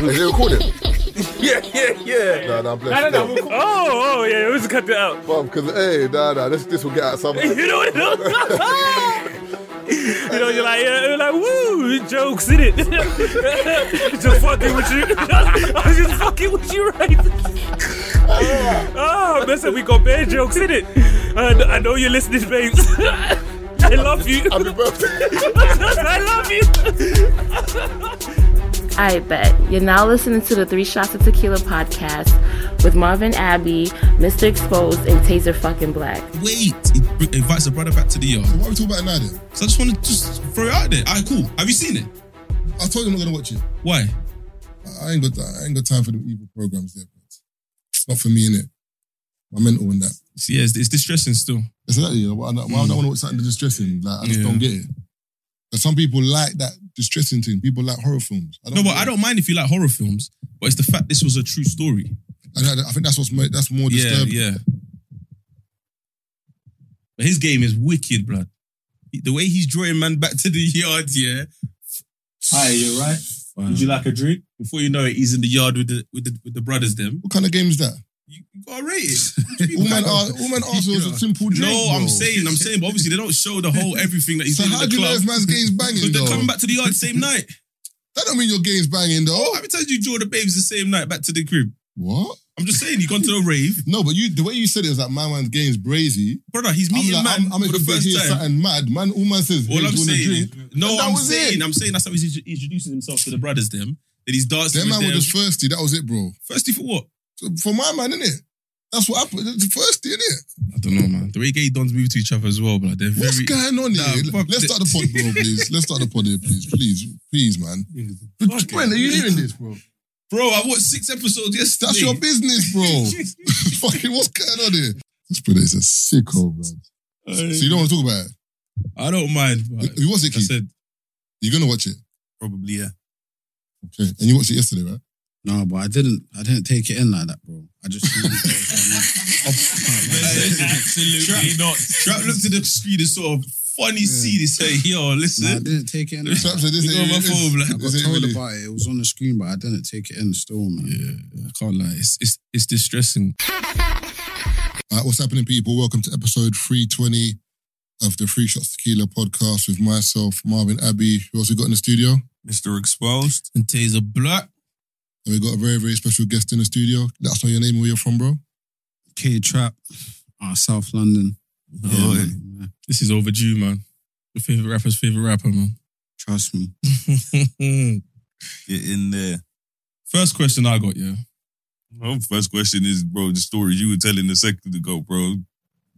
Is it recording? Yeah, yeah, yeah. Nah, nah, I'm No, no, blessed. no. we'll- Oh, oh, yeah. Let's cut that out. Mom, because, hey, nah, nah, this, this will get out somewhere. You know what? you know, you're like, yeah, you're like, woo, jokes in it. just fucking with you. I was just fucking with you, right? oh, listen, we got bad jokes in it. I, I know you're listening, babes. I love you. Happy birthday. I love you. I bet. You're now listening to the Three Shots of Tequila podcast with Marvin Abbey, Mr. Exposed, and Taser fucking Black. Wait, he invites a brother back to the yard. What are we talking about now then? So I just want to just throw it out there. Alright, cool. Have you seen it? I told you I'm not gonna watch it. Why? I ain't got I ain't got time for the evil programs there. But it's not for me, innit? My mental and that. So yeah, it's, it's distressing still. Exactly. Why, why mm. I don't want to watch something distressing? Like I just Yeah. don't get it. But some people like that distressing thing. People like horror films. I No, but get I don't mind if you like horror films, but it's the fact this was a true story. And I, I think that's what's mo- that's more Yeah, disturbing. yeah. But his game is wicked, blood. The way he's drawing man back to the yard, yeah. Hi, you're right? Would you like a drink? Before you know it, he's in the yard with the with the with the brothers. Them, What kind of game is that? You, you gotta rate it. What do you All mean, man, bro? are, all man asked was a simple drink. No, I'm saying, I'm saying, but obviously they don't show the whole everything that he's So doing So how in do the you know if man's game's banging Because they're coming back to the yard the same night. That don't mean your game's banging though. Oh, how many times you draw the babes the same night back to the crib? What? I'm just saying, you gone to a rave, No, but you the way you said it is that my man's game's brazy. brother. He's I'm meeting like, man I'm, I'm for the first time. something mad. Man, all man says, All hey, I'm do you want a saying, drink? no, I'm was saying, it. I'm saying that's how he's introducing himself to the brothers. Them that he's dancing with man them. were just thirsty. That was it, bro. Thirsty for what? So for my man, innit? That's what happened. It's thirsty, innit? I don't know, man. The way gay dons move to each other as well, but they're very. What's going on here? Nah, fuck Let's start the pod, bro, please. Let's start the pod here, please. Please, please, man. When are you hearing this, bro? Bro, I watched six episodes yesterday. That's your business, bro. Fucking what's going on here? This brother is a sicko, man. So you don't want to talk about it? I don't mind. But Who was it, I Keith? said You're gonna watch it, Probably, yeah. okay? And you watched it yesterday, right? No, but I didn't. I didn't take it in like that, bro. I just. absolutely not. Trap looked at the screen and sort of funny scene. He said, "Yo, no, I listen." didn't take it in. Trap said this You ain't- got my this- phone, like, I this got told really- about it. It was on the screen, but I didn't take it in still, man. Yeah, I can't lie. It's it's, it's distressing. All right, what's happening, people? Welcome to episode 320 of the Free Shots Tequila podcast with myself, Marvin Abbey. Who else we got in the studio? Mr. Exposed. And Taser Black. And we got a very, very special guest in the studio. Let us know your name and where you're from, bro. K Trap. Uh, South London. Yeah, Oh, man. This is overdue, man. Your favorite rapper's favorite rapper, man. Trust me. Get in there. First question I got, yeah. My first question is, bro, the story you were telling a second ago, bro.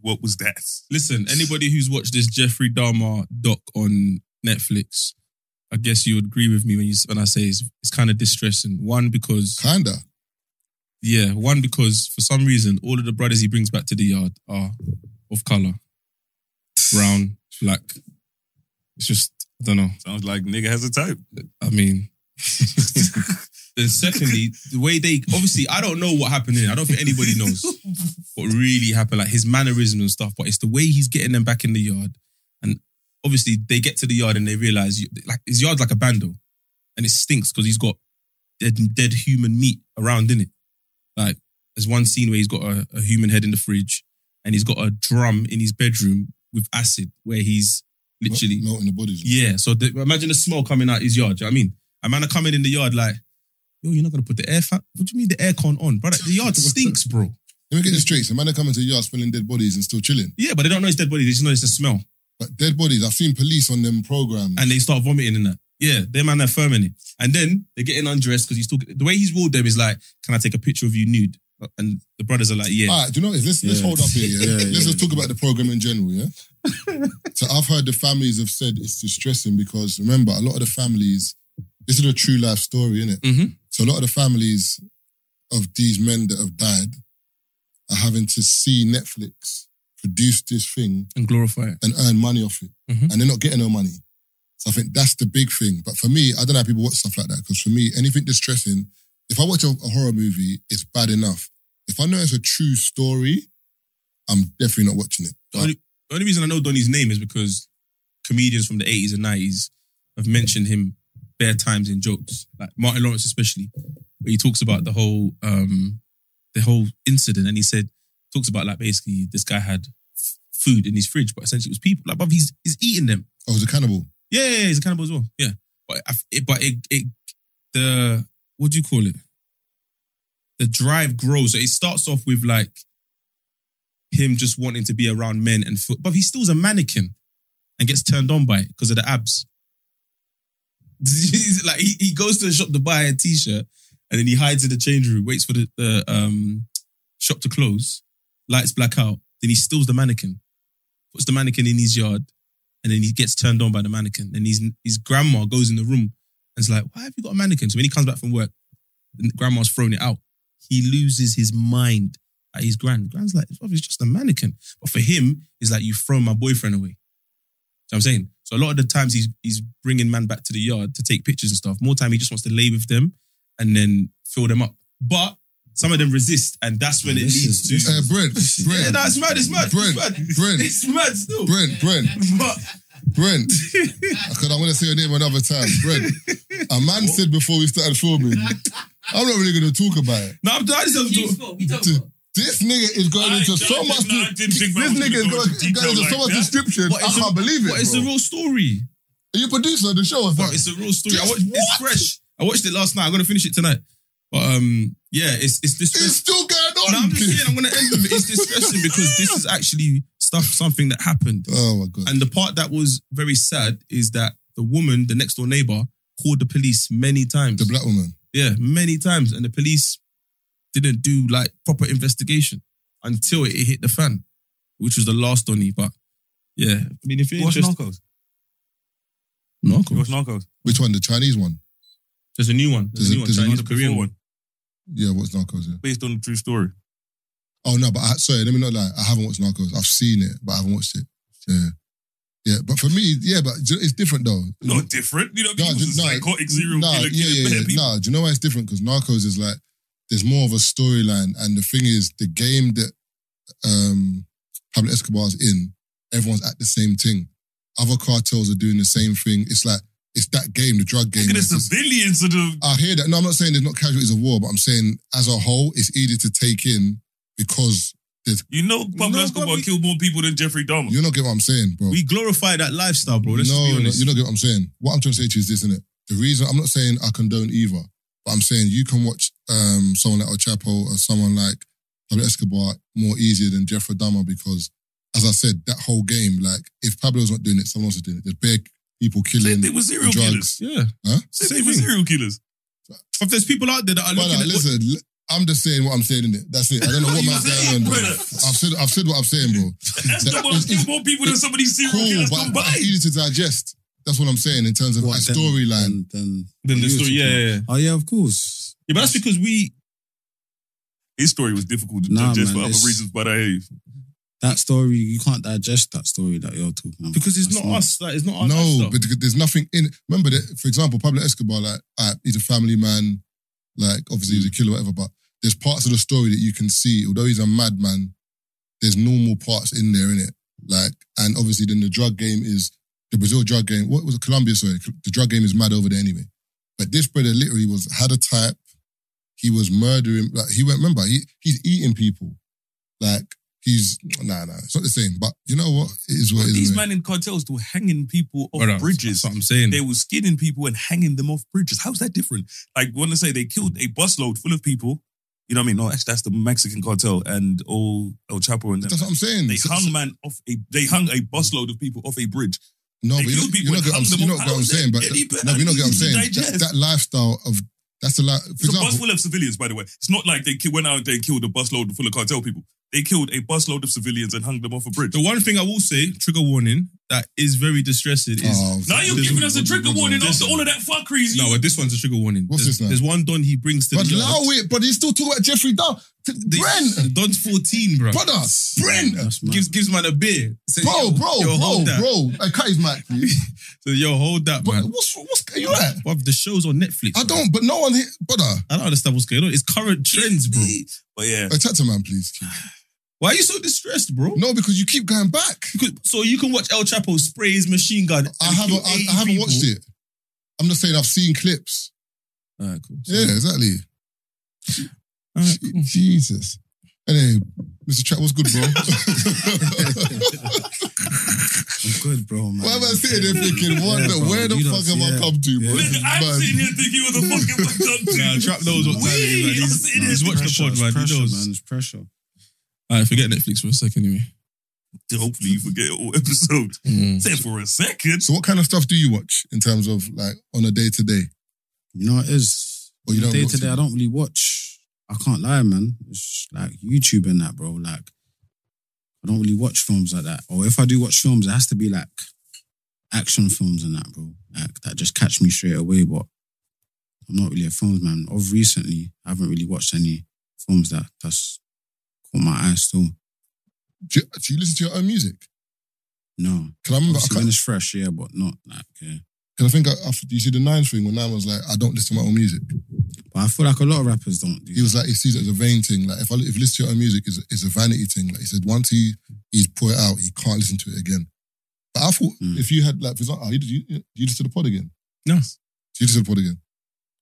What was that? Listen, anybody who's watched this Jeffrey Dahmer doc on Netflix, I guess you would agree with me when you when I say it's, it's kind of distressing. One because Kinda. yeah, one because for some reason all of the brothers he brings back to the yard are of color, brown, black. It's just I don't know. Sounds like nigga has a type. I mean. then secondly, the way they obviously I don't know what happened in. it. I don't think anybody knows what really happened, like his mannerism and stuff. But it's the way he's getting them back in the yard, and obviously they get to the yard and they realize like his yard's like a bando, and it stinks because he's got dead dead human meat around in it. Like there's one scene where he's got a, a human head in the fridge, and he's got a drum in his bedroom with acid where he's literally Melting the bodies. yeah, so the, imagine the smell coming out his yard. Do you know what I mean? A man are coming in the yard like, yo, you're not gonna put the air fan. What do you mean the aircon on, brother? The yard stinks, bro. Let me get this straight. So man are coming to the yard smelling dead bodies and still chilling. Yeah, but they don't know it's dead body. They just know it's a smell, But dead bodies, I've seen police on them programs. and they start vomiting in that. Yeah, their man are firming it, and then they're getting undressed because he's talking. The way he's wooed them is like, "Can I take a picture of you nude?" And the brothers are like, "Yeah." All right, do you know what? Let's, let's hold up here. Yeah? Yeah, let's yeah. just talk about the program in general. Yeah. so I've heard the families have said it's distressing because remember a lot of the families. This is a true life story, isn't it? Mhm. So a lot of the families of these men that have died are having to see Netflix produce this thing and glorify it. and earn money off it, Mhm. and they're not getting no money. So I think that's the big thing. But for me, I don't know how people watch stuff like that because for me, anything distressing, if I watch a, a horror movie, it's bad enough. If I know it's a true story, I'm definitely not watching it. The only, the only reason I know Donny's name is because comedians from the 80s and 90s have mentioned him bare times in jokes, like Martin Lawrence especially, where he talks about the whole um the whole incident, and he said talks about like basically this guy had f- food in his fridge, but essentially it was people like, but he's he's eating them. Oh, he's a cannibal. Yeah, yeah, yeah, he's a cannibal as well. Yeah, but I, it, but it, it the what do you call it? The drive grows. So it starts off with like him just wanting to be around men and feel, but he still's a mannequin and gets turned on by it because of the abs. Like he, he goes to the shop to buy a t-shirt and then he hides in the change room, waits for the, the um, shop to close, lights black out, then he steals the mannequin, puts the mannequin in his yard, and then he gets turned on by the mannequin. And his his grandma goes in the room and is like, Why have you got a mannequin? So when he comes back from work, and grandma's thrown it out. He loses his mind at his grand. Grand's like, "Bruv, it's just a mannequin. But for him, it's like, You've thrown my boyfriend away. So I'm saying. So a lot of the times he's he's bringing man back to the yard to take pictures and stuff. More time he just wants to lay with them and then fill them up. But some of them resist, and that's when it This leads is- to. Uh, Brent, Brent, Yeah, no, it's mad. It's mad. Brent, it's mad. Brent. It's mad still. Brent, Brent, But Brent. Because I'm going to say your name another time. Brent. A man said before we started filming, I'm not really going to talk about it. no, I'm I just have to. This nigga is going I- into so didn't- much. I didn't think this that was nigga is gonna go going, into detail going into so like much that. description. I can't believe it. But it's bro. a real story. Are you a producer of the show? or Bro, something? it's a real story. I watched, it's fresh. I watched it last night. I'm gonna finish it tonight. But um, yeah, it's it's It's still going on. No, I'm just saying I'm gonna end with it. It's distressing because this is actually stuff something that happened. oh my god. And the part that was very sad is that the woman, the next door neighbor, called the police many times. The black woman. Yeah, many times. And the police didn't do like proper investigation until it hit the fan, which was the last Donny. But yeah, I mean, if you're What's interested, Narcos? Narcos. What's Narcos? Which one? The Chinese one? There's a new one. There's, There's a- a new one. there's a Chinese Korean one. Yeah, what's Narcos? Yeah. based on a true story. Oh no, but I, sorry, let me not lie. I haven't watched Narcos. I've seen it, but I haven't watched it. Yeah, yeah. But for me, yeah, but do you know, it's different though. Not different. You know, No, people's no, psychotic serial nah, killer yeah, killing yeah, yeah. people. Nah, do you know why it's different? Because Narcos is like there's more of a storyline, and the thing is, the game that um Pablo Escobar's in, everyone's at the same thing. Other cartels are doing the same thing. It's like it's that game, the drug game. Look at the It's- civilians of the. I hear that. No, I'm not saying there's not casualties of war, but I'm saying as a whole, it's easy to take in because there's. You know, Pablo No, Escobar but we- killed more people than Jeffrey Dahmer. you're not getting what I'm saying, bro. We glorify that lifestyle, bro. Let's no, just be no, you don't get what I'm saying. What I'm trying to say to you is this, isn't it? The reason I'm not saying I condone either, but I'm saying you can watch um, someone like El Chapo or someone like Pablo Escobar more easier than Jeffrey Dahmer because, as I said, that whole game, like if Pablo's not doing it, someone else is doing it. There's big people killing Same thing with serial drugs. killers. yeah. Huh? Same, Same thing with serial killers. If there's people out there that are Brother, looking at what- listen, l- I'm just saying what I'm saying in it. That's it. I don't know What what you man's saying, going on, bro. I've said, I've said what I'm saying, bro. That's That- the one it's- kill it's- more people than some of these serial Cool, killers but, but combined. it's easy to digest. That's what I'm saying in terms of What, a then- storyline. Then, then the you story. support. Yeah, yeah, yeah. Oh yeah, of course. Yeah, but that's because we. His story was difficult to Nah, digest man, for other it's- reasons, but I hear you. That story, you can't digest that story that you're talking about. Because it's That's not us. Like, it's not our No, but there's nothing in. Remember that, for example, Pablo Escobar, like, uh, he's a family man, like, obviously he's a killer, whatever, but there's parts of the story that you can see, although he's a madman, there's normal parts in there, in it. Like, and obviously then the drug game is, the Brazil drug game, what was it, Colombia, sorry, the drug game is mad over there anyway. But this brother literally was, had a type, he was murdering, like, he went, remember, he, he's eating people. Like, he's, nah, nah, it's not the same, but you know what? It is what it is. These man. men in cartels were hanging people off Brother, bridges. That's what I'm saying. They were skinning people and hanging them off bridges. How's that different? Like, when I say they killed a busload full of people, you know what I mean? No, actually, that's the Mexican cartel and all El Chapo and them. That's what I'm saying. They So- hung man off a. They hung a busload of people off a bridge. No, They but you killed know, people you know, and what I'm, hung them you know up. what I'm How's saying, that but any no, you know what I'm easy saying. That, digest? that lifestyle of that's a lot. for It's a bus full of civilians, by the way. It's not like they ki- went out there and killed a busload full of cartel people. They killed a busload of civilians and hung them off a bridge. The one thing I will say, trigger warning, that is very distressing is. Oh, now you're giving us a trigger warning after all of that fuckeries. No, but this one's a trigger warning. What's there's, this now? There's one Don he brings to but the allow yard. it. But he's still talking about Jeffrey Dahmer. The- Brent, Don's 14, bro. brother, Brent, That's mad. Gives, gives man a beer. Says, bro, yo, bro, yo, bro, hold that. bro. I cut his mic, please. So, yo, hold that, But man. what's what's are you at? Bruv, the show's on Netflix. I bro. don't. But no one, hit, brother. I don't understand what's going on. It's current trends, bro. But yeah, Hey, chat to man, please. Why are you so distressed, bro? No, because you keep going back. Because- So you can watch El Chapo spray his machine gun. I haven't. I, I haven't people. watched it. I'm just saying I've seen clips. All right, cool. Yeah, exactly. All right, Je- cool. Jesus. Anyway, Mr. Trap, what's good, bro? I'm good, bro, man. Why am I sitting there thinking, what Yeah, the, bro, where the fuck don't- have I come to, bro? Yeah. This is I'm mad. sitting here thinking what the fuck am I done to? Nah, Trap knows what time it is, man. He's, sitting he's watched the pod, man. Pressure, he knows. man. It's pressure. All right, forget Netflix for a second, anyway. Hopefully you forget all episode. Mm. Say for a second. So what kind of stuff do you watch in terms of like on a day to day? You know what it is? Or you don't day to day. I don't really watch. I can't lie, man. It's like YouTube and that, bro. Like, I don't really watch films like that. Or if I do watch films, it has to be like action films and that, bro. Like that just catch me straight away. But I'm not really a films man. Of recently, I haven't really watched any films that that's caught my eye still. Do you, do you listen to your own music? No. Can I remember? I, Obviously, can't, when it's fresh, yeah, but not like yeah. cause I think I, I, you see the Nines thing when Nine was like, I don't listen to my own music. But I feel like a lot of rappers don't do He was like, he sees it as a vain thing. Like if I if you listen to your own music, it's, it's a vanity thing. Like he said, once he he's put it out, he can't listen to it again. But I thought Mm. if you had like, for example, oh, you, you, you listen to the pod again? No. Do you listen to the pod again?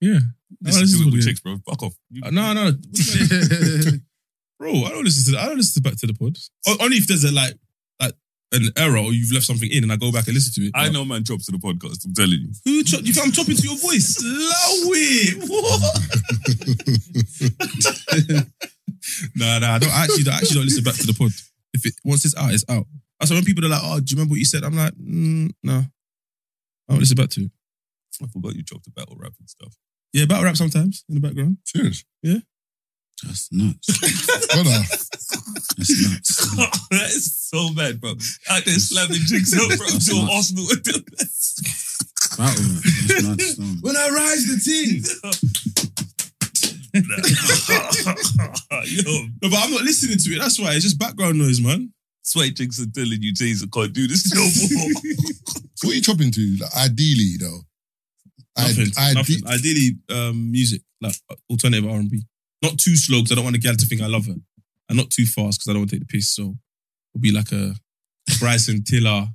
Yeah. Listen this is to it what with it chicks, bro. Fuck off. You- Uh, No, no. Bro, I don't listen to I don't listen to back to the pod. O- Only if there's a like like an error or you've left something in and I go back and listen to it. I know man drops to the podcast. I'm telling you. Who cho- you think I'm chopping to your voice? Allow it. What? nah, nah, I don't I actually I actually don't listen back to the pod. If it once it's out, it's out. That's why when people are like, oh, do you remember what you said? I'm like, mm, no. I don't listen back to it. I forgot you dropped the battle rap and stuff. Yeah, battle rap sometimes in the background. Serious? That's nuts. Brother, That's nuts. that is so bad, bro. Out there slamming chicks up, bro. That's Until nuts. Arsenal with the Battle. That's nuts. no. When I rise the team. Yo, No, but I'm not listening to it. That's why it's just background noise, man. sweat chicks are telling you, Taser can't do this no more. what are you chopping to? Like, ideally, though. Nothing. I, nothing. Ideally, um, music like alternative R and B. Not too slow because I don't want the girl to think I love her, and not too fast because I don't want to take the piss. So it'll be like a Bryson Tiller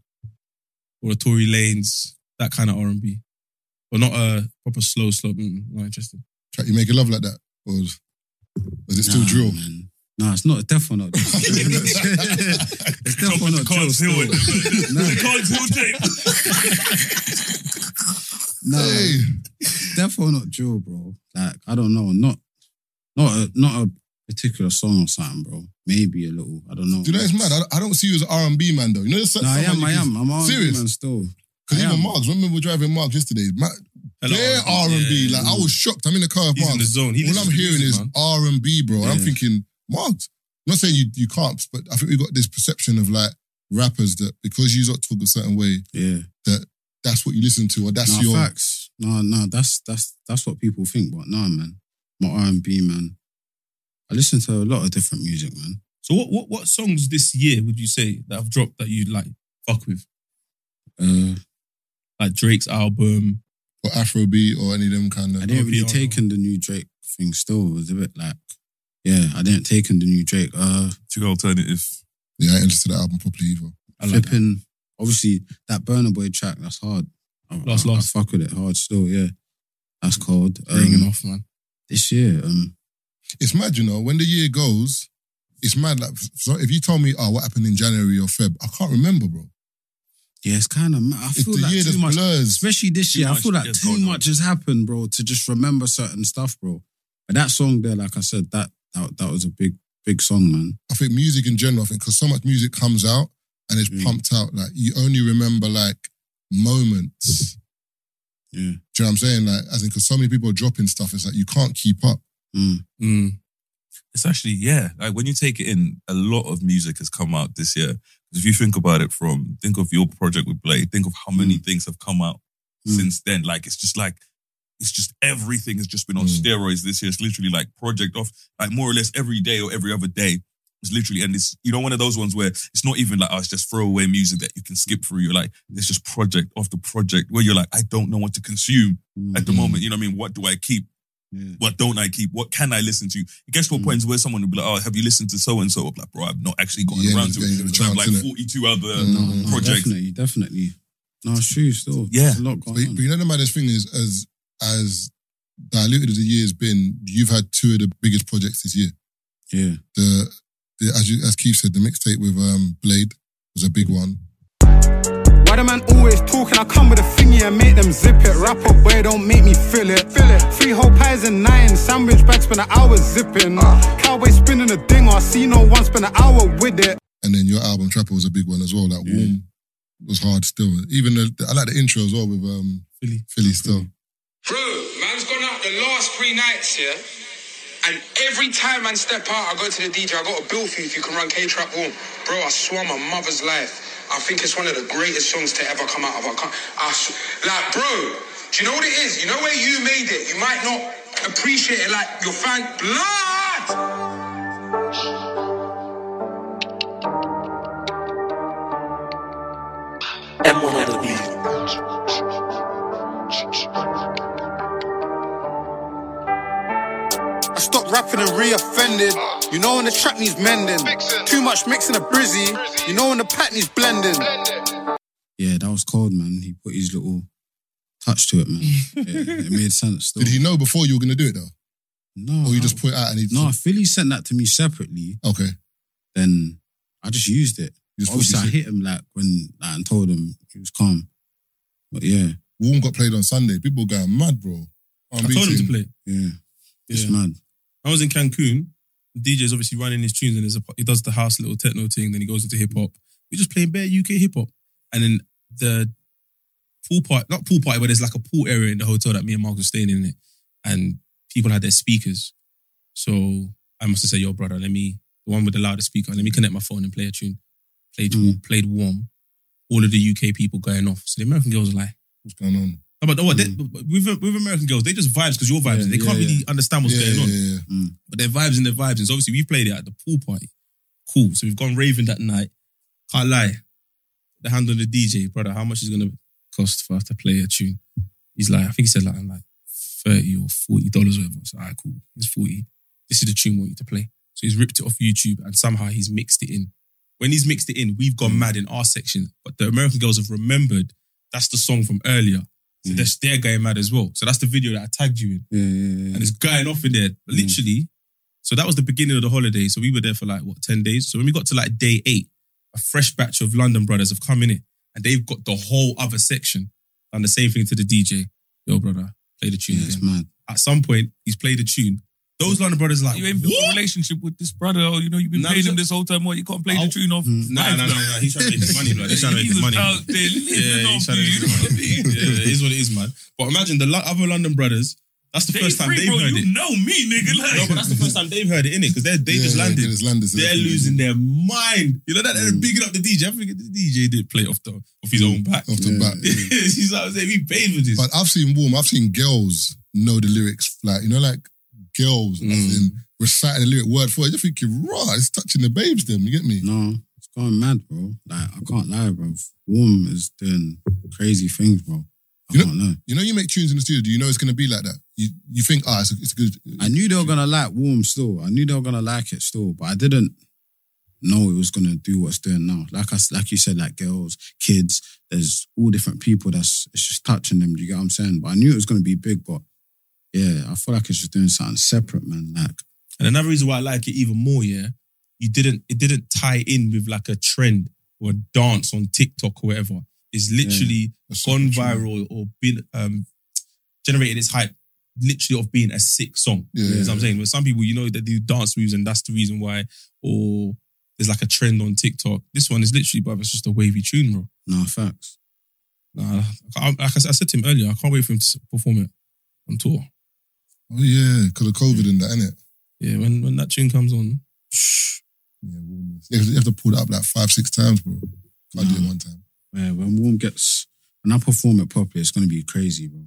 or a Tory Lanez, that kind of R and B, but not a proper slow, slow. Mm, not interested. you make a love like that? Or was, was it still Nah, drill? Man. No, it's not. It's definitely not. it's definitely not drill. Can't Still. it. No, They can't feel tape. no, Hey, definitely not drill, bro. Like I don't know, not not a, not a particular song or something, bro. Maybe a little. I don't know. do you know it's mad? I, I don't see you as R&B man, though. You know, there's No, I some- am. I am. I'm R&B Serious? man still. Because even. Marks, remember we were driving Marks yesterday? Ma- Hello, They're R&B. Yeah. Like, I was shocked. I'm in the car with He's in the zone. He All I'm hearing music, is. R&B, bro. I'm thinking, Marks. I'm not saying you, you can't, but I think we've got this perception of like rappers that because you lot talk a certain way, Yeah. that that's what you listen to, or that's no, your. facts. No, no, that's that's that's what people think. But nah, man, I'm R and B man. I listen to a lot of different music, man. So what, what what songs this year would you say that have dropped that you like fuck with? Uh, Like Drake's album. Or Afrobeat or any of them kind of. I didn't really take in the new Drake thing. Still, it was a bit like, yeah, I didn't take in the new Drake. Uh, To alternative. Yeah, I ain't listened to that album properly either. I like that. flipping. Obviously, that Burna Boy track that's hard. I, Lost, I, I Lost. fuck with it hard still. Yeah, that's cold. ringing Um, off, man. This year. Um, It's mad, you know, when the year goes, it's mad. Like, so if you told me, oh, what happened in January or Feb, I can't remember, bro. yeah, it's kind of. I It's feel the like year too much. blurs. Especially this Too year, I feel like too going on. much has happened, bro, to just remember certain stuff, bro. But that song there, like I said, that that, that was a big, big song, man. I think music in general, I think, because so much music comes out and it's Mm. pumped out, like, you only remember, like, moments. Yeah. Do you know what I'm saying? Like, as in, because so many people are dropping stuff, it's like you can't keep up. Mm. Mm. It's actually, yeah. Like when you take it in, a lot of music has come out this year. If you think about it from, think of your project with Blade, think of how many things have come out Mm. since then. Like it's just like, it's just everything has just been on Mm. steroids this year. It's literally like project off, like more or less every day or every other day. It's literally, and it's, you know, one of those ones where it's not even like, oh, it's just throwaway music that you can skip through. You're like, it's just project after project where you're like, I don't know what to consume Mm. at the Mm. moment. You know what I mean? What do I keep? Yeah. What don't I keep? What can I listen to? It gets to a Mm. point where someone will be like, "Oh, have you listened to so and so?" Like, bro, I've not actually gotten Yeah, around to yeah, it. yeah, I have like innit? forty-two other Mm. No, no, projects. definitely, definitely. No, it's true. Still, Yeah. There's a lot But, going but on. you know the maddest thing is as as diluted as the year's been, you've had two of the biggest projects this year. Yeah, The, the as you, as Keith said, the mixtape with um Blade was a big one. Why the man always talking? I come with a thingy and make them zip it. Wrap up, boy, don't make me feel it. Feel it. Three whole pies and nine. Sandwich bags, spend an hour zipping. Cowboy spinning a ding. I see no one spend an hour with it. And then your album Trapper was a big one as well. That warm was hard still. Even the, I like the intro as well with um Philly. Philly still. Bro, man's gone out the last three nights, yeah? And every time I step out, I go to the DJ, I got a bill for you if you can run K-Trap Warm. Bro, I swear my mother's life. I think it's one of the greatest songs to ever come out of our country. Like, bro, do you know what it is? You know where you made it? You might not appreciate it like your fan. Blood! M1 on the beat. Stopped rapping and re-offended. You know when the track needs mending. Too much mixing a brizzy. You know when the pat needs blending. yeah, that was cold, man. He put his little touch to it, man. yeah, it made sense. Still. Did he know before you were gonna do it though? No, Or you I- just put it out and he no. Philly sent that to me separately. Okay. Then I just used it. Just Obviously, I hit him like when like, and told him he was calm. But yeah, Warm got played on Sunday. People were going mad, bro. I told him to play. yeah, it's Yeah. mad. I was in Cancun. The DJ's obviously running his tunes and there's a, he does the house little techno thing. Then he goes into hip hop. We're just playing bare UK hip hop. And then the pool party, not pool party, but there's like a pool area in the hotel that me and Mark were staying in it. And people had their speakers. So I must have said, yo, brother, let me, the one with the loudest speaker, let me connect my phone and play a tune. Played, Mm. played warm. All of the UK people going off. So the American girls are like, What's going on? No, but what, they, mm. with, with American girls, they just vibes because you're vibes. Yeah, they can't yeah, really understand what's yeah, going on yeah, yeah. Mm. but they're vibes and they're vibes. And so obviously we played it at the pool party. Cool. So we've gone raving that night. Can't lie. The hand on the DJ, brother, how much is it gonna cost for us to play a tune? He's like, I think he said like, like 30 or 40 dollars or whatever. So all right, cool. It's 40. This is the tune we want you to play. So he's ripped it off YouTube and somehow he's mixed it in. When he's mixed it in, we've gone mm. mad in our section. But the American girls have remembered that's the song from earlier. So mm-hmm. they're, they're going mad as well. So that's the video that I tagged you in Yeah, yeah, yeah. and it's going off in there. Mm-hmm. Literally. So that was the beginning of the holiday. So we were there for like what, 10 days. So when we got to like day eight, a fresh batch of London brothers have come in it and they've got the whole other section. And the same thing to the DJ. Yo, brother, play the tune yeah, it's again. mad. At some point, he's played a tune. Those London brothers like, You ain't built a what? relationship with this brother, or you know, you've been Nah, paying so- him this whole time. What you can't play I'll- the tune off? Mm. Nah, nah, nah, nah. He's trying to make his money, blood. He's trying to make He his was money. out there living Yeah, off he's trying to make you his what I money. Yeah, it is what it is, man. But imagine the lo- other London brothers. That's the Day first time three, they've bro, heard you it. know me, nigga. Like, No, but that's the first time they've heard it, innit? Because they they Yeah, just yeah, landed. they just landed, so They're losing their mind. You know that they're Mm. bigging up the DJ. I think the DJ did play off the off his own back. Off the Yeah. bat. He's like, we paid for this. But I've seen warm. I've seen girls know the lyrics, like you know, like girls Mm. as in reciting the lyric word for it. You're thinking, raw, it's touching the babes. Them, you get me? No, it's going mad, bro. Like I can't lie, bro. Warm is doing crazy things, bro. I You know- lie. You know, you make tunes in the studio. Do you know it's gonna be like that? You you think, ah, it's, it's good. I knew they were gonna like Warm still. I knew they were gonna like it still, but I didn't know it was gonna do what's doing now. Like I like you said, like girls, kids. There's all different people. That's it's just touching them. Do you get what I'm saying? But I knew it was gonna be big. But yeah, I feel like it's just doing something separate, man. Like and another reason why I like it even more, yeah, you didn't it didn't tie in with like a trend or a dance on TikTok or whatever. It's literally That's gone viral or been um generated its hype literally of being a sick song. Yeah, You know yeah, what I'm saying? But some people, you know, they do dance moves and that's the reason why, or there's like a trend on TikTok. This one is literally, but it's just a wavy tune, bro. no facts. Nah, like I I said to him earlier, I can't wait for him to perform it on tour. Oh yeah, because of COVID and that, innit? Yeah, when when that tune comes on, Yeah, warm. Yeah, 'cause you have to pull it up like five, six times, bro. Can't do it No. one time. Yeah, when Warm gets when I perform it properly, it's gonna be crazy, bro.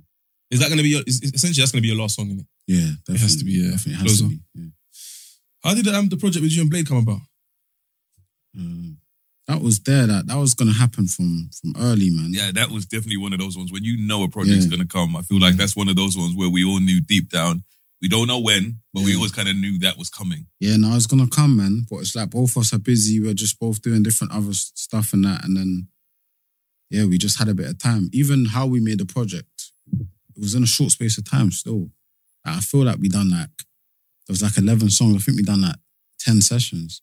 is that going to be your, is, is- essentially that's going to be your last song, innit? Yeah, definitely. has to be, yeah. Definitely has to Closer. be. Yeah. How did um, the project with you and Blade come about? Um, that was there. That that was gonna happen from from early, man. Yeah, that was definitely one of those ones when you know a project's Yeah. gonna come. I feel like that's one of those ones where we all knew deep down. We don't know when, but we always kind of knew that was coming. Yeah, no, it's gonna come, man. But it's like both of us are busy. We're just both doing different other stuff and that, and then yeah, we just had a bit of time. Even how we made the project, it was in a short space of time. Still, I feel like we done like there was like eleven songs. I think we done like ten sessions,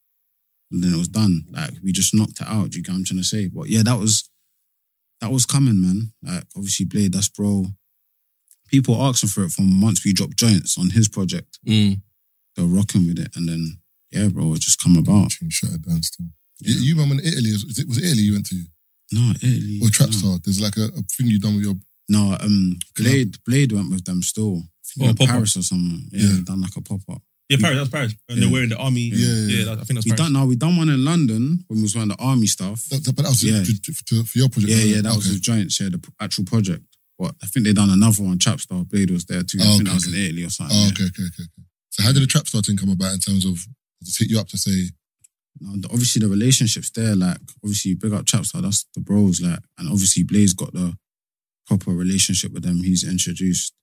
and then it was done. Like we just knocked it out. Do you get what I'm trying to say? But yeah, that was that was coming, man. Like obviously, Blade, that's bro. People asking for it from once we dropped joints on his project. Mm. They were rocking with it, and then yeah, bro, it just come about. Shut it down still. You, you man, in Italy, was it, was it Italy you went to? No, Italy. Or Trap no. Star? There's like a, a thing you done with your. No, um, Blade, Blade went with them still. Oh, in pop-up. Paris or something. Yeah, Yeah. done like a pop up. Yeah, mm. Paris. That's Paris. And Yeah. they're wearing the army. Yeah, yeah, yeah. yeah. that- I think that's We Paris. done now. We done one in London when we was wearing the army stuff. That, that- but that was Yeah. to, to, to- for your project. Yeah, wasn't yeah, it? that was Okay. a joint. Yeah, the p- actual project. But I think they done another one. Trapstar Blade was there too. I Oh, think okay, that was okay. in Italy or something. Oh, yeah. okay, okay, okay, okay. So how did the Trap Star thing come about in terms of to hit you up to say, No, the- obviously the relationships there. Like obviously, big up Trapstar. That's the bros. Like, and obviously Blaze got the proper relationship with them. He's introduced.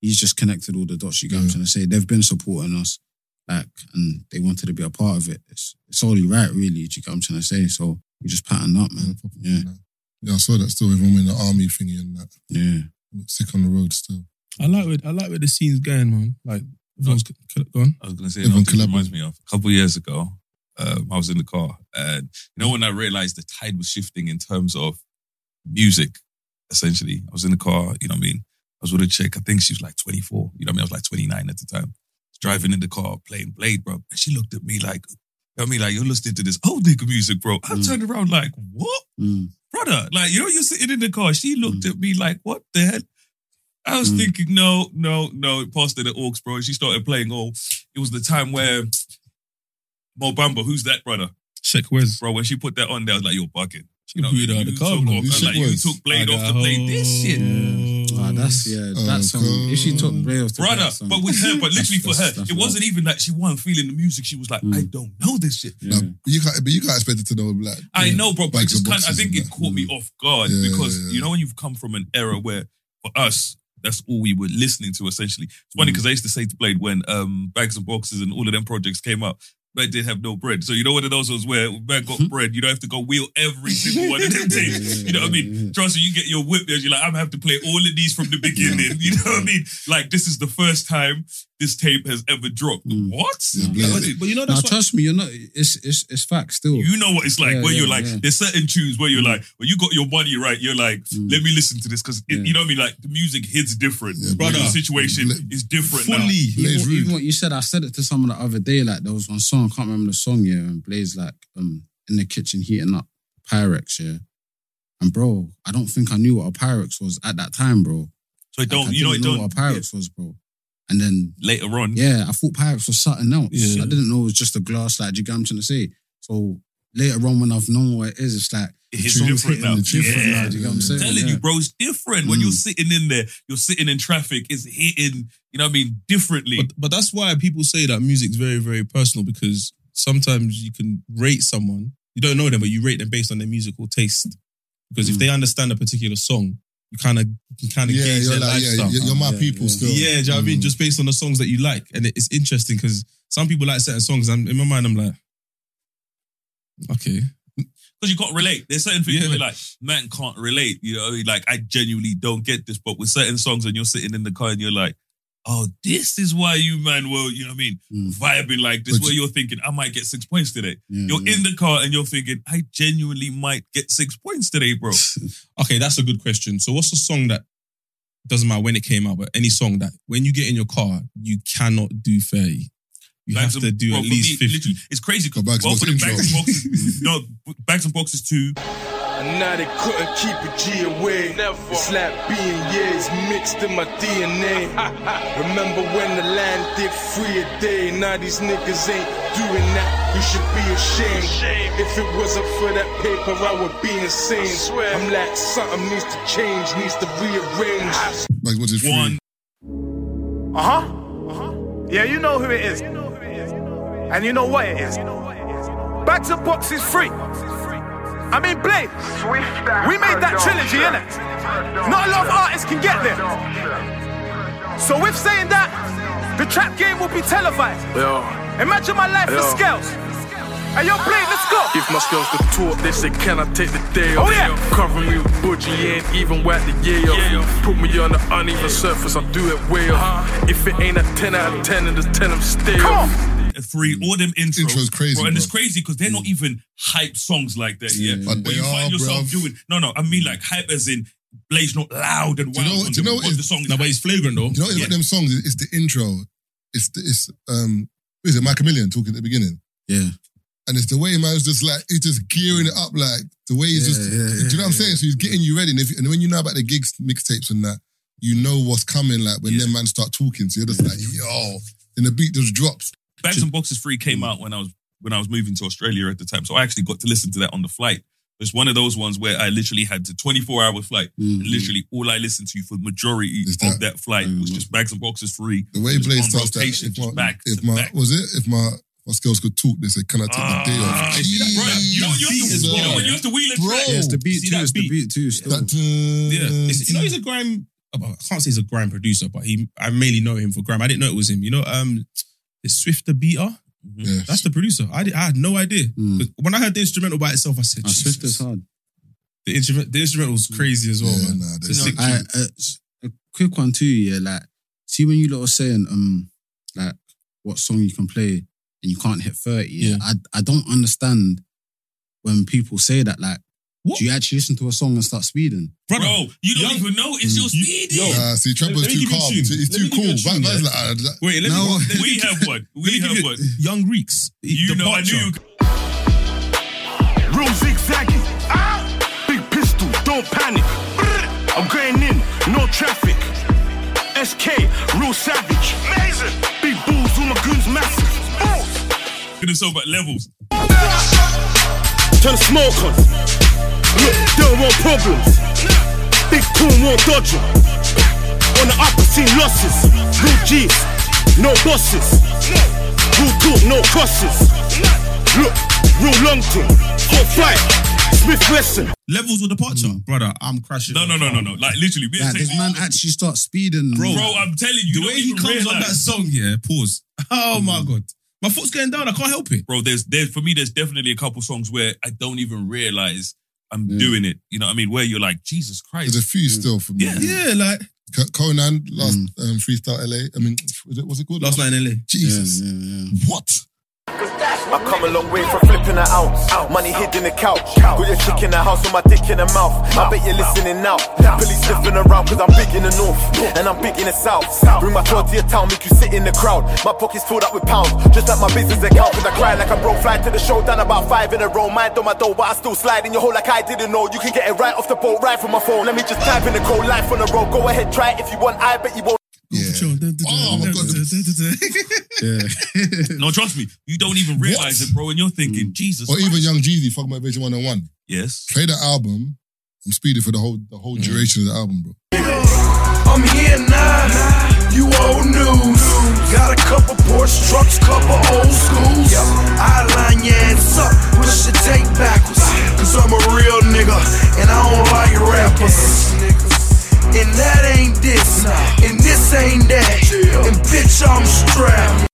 He's just connected all the dots. You get what I'm Yeah. trying to say? They've been supporting us, like, and they wanted to be a part of it. It's it's only right, really. Do you get what I'm trying to say? So we just patterned up, man. Yeah, yeah, I saw that still, everyone in the army thingy and that. yeah. Sick on the road still. I like where I like where the scene's going, man. Like everyone's gone. I was gonna say, Everyone another thing collabo. reminds me of a couple of years ago. Um, I was in the car, and you know when I realized the tide was shifting in terms of music. Essentially, I was in the car. You know what I mean? I was with a chick. I think she was like 24. You know what I mean? I was like 29 at the time. Driving in the car, playing Blade, bro. And she looked at me like, I mean? Like, you're listening to this old nigga music, bro. I Mm. turned around like, what? Mm. brother, like, you know, you're sitting in the car. She looked at me like, what the hell? I was Mm. thinking, no, no, no. It passed at the Orcs, bro. And she started playing. Oh, it was the time where Mo Bamba, who's that brother? Sheck Wes Bro, when she put that on there, I was like, you're bugging. You know, Booed you, out the you car, took bro. off, Who I was like, you took Blade off got to play this shit. Yeah. Ah, that's yeah. Oh, That. If she took Blade off to play Brother, that song, but with her, but literally for that's- her, that's it wasn't even like she wasn't feeling the music. She was like, Mm. I don't know this shit. Yeah. Now, you can't, but you can't expect it to know like. I yeah, know, bro, but it just and kind I think it caught me Mm. off guard because yeah, yeah. you know when you've come from an era where for us that's all we were listening to essentially. It's funny Mm. because I used to say to Blade when um, bags and boxes and all of them projects came out. Man didn't have no bread. So you know one of those was where man got hmm? bread, you don't have to go wheel every single one of them tapes. You know what I mean? Trust me, you get your whip there, you're like, I'm gonna have to play all of these from the beginning. You know what I mean? Like this is the first time this tape has ever dropped. Mm. What? Yeah, Yeah, But, but you know Now that's what, trust me, you're not. It's it's it's fact still. You know what it's like Yeah, where you're like, yeah. there's certain tunes where you're Mm. like, when you got your money right, you're like, Mm. let me listen to this because Yeah. you know what I mean. Like the music hits different, Yeah, brother. The situation Bla- is different now. fully. Blaze even, rude. even what you said, I said it to someone the other day. Like there was one song, I can't remember the song. Yeah, and Blaze like um in the kitchen heating up Pyrex. Yeah, and bro, I don't think I knew what a Pyrex was at that time, bro. So it Like, don't, I you know, it didn't don't. what a Pyrex was, bro. And then Later on, yeah, I thought pirates was something else. Yeah. I didn't know it was just a glass. Like, do you get what I'm trying to say? So later on, when I've known what it is, it's like it's different now. different yeah. now. Do you get what I'm saying? Telling Yeah. you, bro, it's different when you're Mm. sitting in there. You're sitting in traffic. It's hitting. You know what I mean? Differently. But, but that's why people say that music's very, very personal because sometimes you can rate someone, you don't know them, but you rate them based on their musical taste. Because if Mm. they understand a particular song, you kind of you kind of Yeah, gauge you're their like, yeah, lifestyle. you're, you're my Yeah, people yeah. still. Yeah, do you know what I mean? Mm. Just based on the songs that you like. And it's interesting because some people like certain songs. And in my mind, I'm like, okay. because you can't relate. There's certain things Yeah. where like man can't relate. You know, like I genuinely don't get this. But with certain songs, and you're sitting in the car and you're like, oh, this is why you man, well, you know what I mean, Mm. vibing like this. But where you- you're thinking, I might get six points today. Yeah, You're yeah. in the car and you're thinking, I genuinely might get six points today, bro. Okay, that's a good question. So, what's the song that doesn't matter when it came out, but any song that when you get in your car, you cannot do 30? You Bags have to do bro, at least me, 50. it's crazy because Got Bags both of the Boxes bags and boxes, no, bags and boxes too. And now they couldn't keep a G away. It's like being years mixed in my DNA. Remember when the land did free a day? Now these niggas ain't doing that. You should be ashamed. If it wasn't for that paper, I would be insane. I'm like, something needs to change, needs to rearrange. Like, what is free? One, Uh huh. Uh huh. Yeah, you know who it is. And you know what it is. Bags box is free. I mean, Blade. We made that trilogy, innit? Not a lot of artists can get there. So, with saying that, the trap game will be televised. Imagine my life Yo. scales. Hey, yo, play, let's go. If my skills could talk, they say, can I take the day off? Oh, yeah. Cover me with budgie, ain't even whack the yay off. Put me on the uneven surface, I do it way off. Uh-huh. If it ain't a 10 out of 10, then just tell them stay Come off. Free mm. all them intros. Intro's crazy, bro, and it's crazy because they're not mm. even hype songs like that. Yeah, mm. But Where they you find yourself bruv. doing no, no. I mean like hype as in Blaze not loud and Do you wild. know- on do you know what the song is No, but it's flagrant though. You know what? About them songs, it's the intro. It's the, it's um. Who is it? Michael Million talking at the beginning, Yeah. and it's the way man's just like he's just gearing it up, like the way he's Yeah, just. yeah, do you know what I'm yeah, saying? So he's getting you ready, and, if, and when you know about the gigs, mixtapes, and that, you know what's coming. Like when them man start talking, so you're just like, yo, and the beat just drops. Bags and Boxes Free came out when I was when I was moving to Australia at the time, so I actually got to listen to that on the flight. It's one of those ones where I literally had to 24 hour flight. Mm-hmm. And literally, all I listened to for the majority Is of that- that flight was just Bags and Boxes Free. The way Just Blaze on starts that, rotation, if just my, back if my back. was it if my my skills could talk, they say, "Can I take the day off?" Ah, see that, bro? You know, you have to, Jesus. you know when you have to wheel a Bro. track. Yeah, it's the beat See too. that It's the beat? beat too. Still. That, uh, Yeah, it's, you know he's a grime. I can't say he's a grime producer, but he I mainly know him for grime. I didn't know it was him. You know, um, it's Swifta Beater. yeah. That's the producer. I, did, I had no idea. Mm. 'Cause When I heard the instrumental by itself, I said, Ah, Swift Jesus. is hard. The instrument, the instrumental was crazy as well, Yeah, man. nah, It's they- a sick I, tune. uh, s- a quick one too, yeah. Like, see when you lot are saying, um, like what song you can play and you can't hit thirty. Yeah, I I don't understand when people say that. Like, What? do you actually listen to a song and start speeding? Brother, Bro, you don't young- even know it's your speed. Yo, Nah, see, Trapper's Let too give you a calm. tune. He's Let too cool. you a tune, Man's yeah. like, that- Wait, let No. me. Let We have you- one. We have give one. Young Reeks. You know, I knew you. Real zigzaggy. Ah! Big pistol, don't panic. I'm going in, no traffic. SK, real savage. Amazing. Big balls, all my goons massive. Balls. Gonna talk about levels. Turn the smoke on. Look, they don't want problems. Big coon won't dodge 'em. On the upper seen losses. Real G's, no bosses. Real talk, no crosses. Look, real long thing. Hot fight. Smith Wesson. Levels of departure, mm. brother. I'm crashing. No, no, no, no, no. Like literally, we Like, this man actually starts speeding, Bro, bro, I'm telling you, The you way he even comes on that song, yeah. Pause. Oh my mm. god, my foot's going down. I can't help it. bro, there's there's for me, there's definitely a couple songs where I don't even realize I'm Yeah. doing it. You know what I mean? Where you're like, Jesus Christ. There's a few mm. still for me. Yeah. Yeah, like Konan last mm. um, freestyle LA. I mean, was it what's it called? last night in LA. Jesus. Yeah, yeah, yeah. What? I come a long way from flipping an ounce. Money hid in the couch. Got your chick in the house with my dick in the mouth. I bet you're listening now. Police sniffing around cause I'm big in the north. And I'm big in the south. Bring my tour to your town, make you sit in the crowd. My pockets filled up with pounds. Just like my business account. Cause I cry like a broke fly to the show. Done about five in a row. Mind on my dough, but I still slide in your hole like I didn't know. You can get it right off the boat, right from my phone. Let me just type in the code life on the road. Go ahead, try it if you want. I bet you won't. Yeah. Oh my god. Yeah. No, trust me, you don't even realize it, bro. And you're thinking, mm. Jesus. Or even Young Jeezy, Thug Motivation 101. Yes. Play the album. I'm speeding for the whole the whole mm. duration of the album, bro. I'm here now. You old news. Got a couple Porsche trucks, couple old schools. I line your ass up, push your tape backwards. Cause I'm a real nigga, and I don't like rappers. And that ain't this, and this ain't that. And bitch, I'm strapped.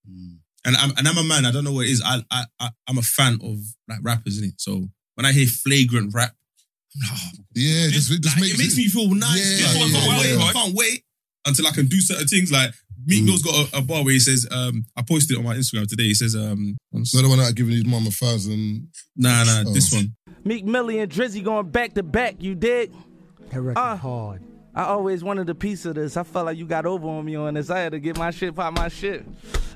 And I'm and I'm a man. I don't know what it is. I I, I I'm a fan of like rappers, isn't it? So when I hear flagrant rap, Yeah, just, just, like, makes it makes me feel nice. Yeah, Like, I, yeah, can't yeah, wait, yeah. I can't wait until I can do certain things. Like Meek Mill's got a, a bar where he says, um, I posted it on my Instagram today. He says, um, It's not the one that giving his mom a thousand. nah, nah, Oh. this one. Meek Millie and Drizzy going back to back, you dig? Uh, hard. I always wanted a piece of this. I felt like you got over on me on this. I had to get my shit, pop my shit.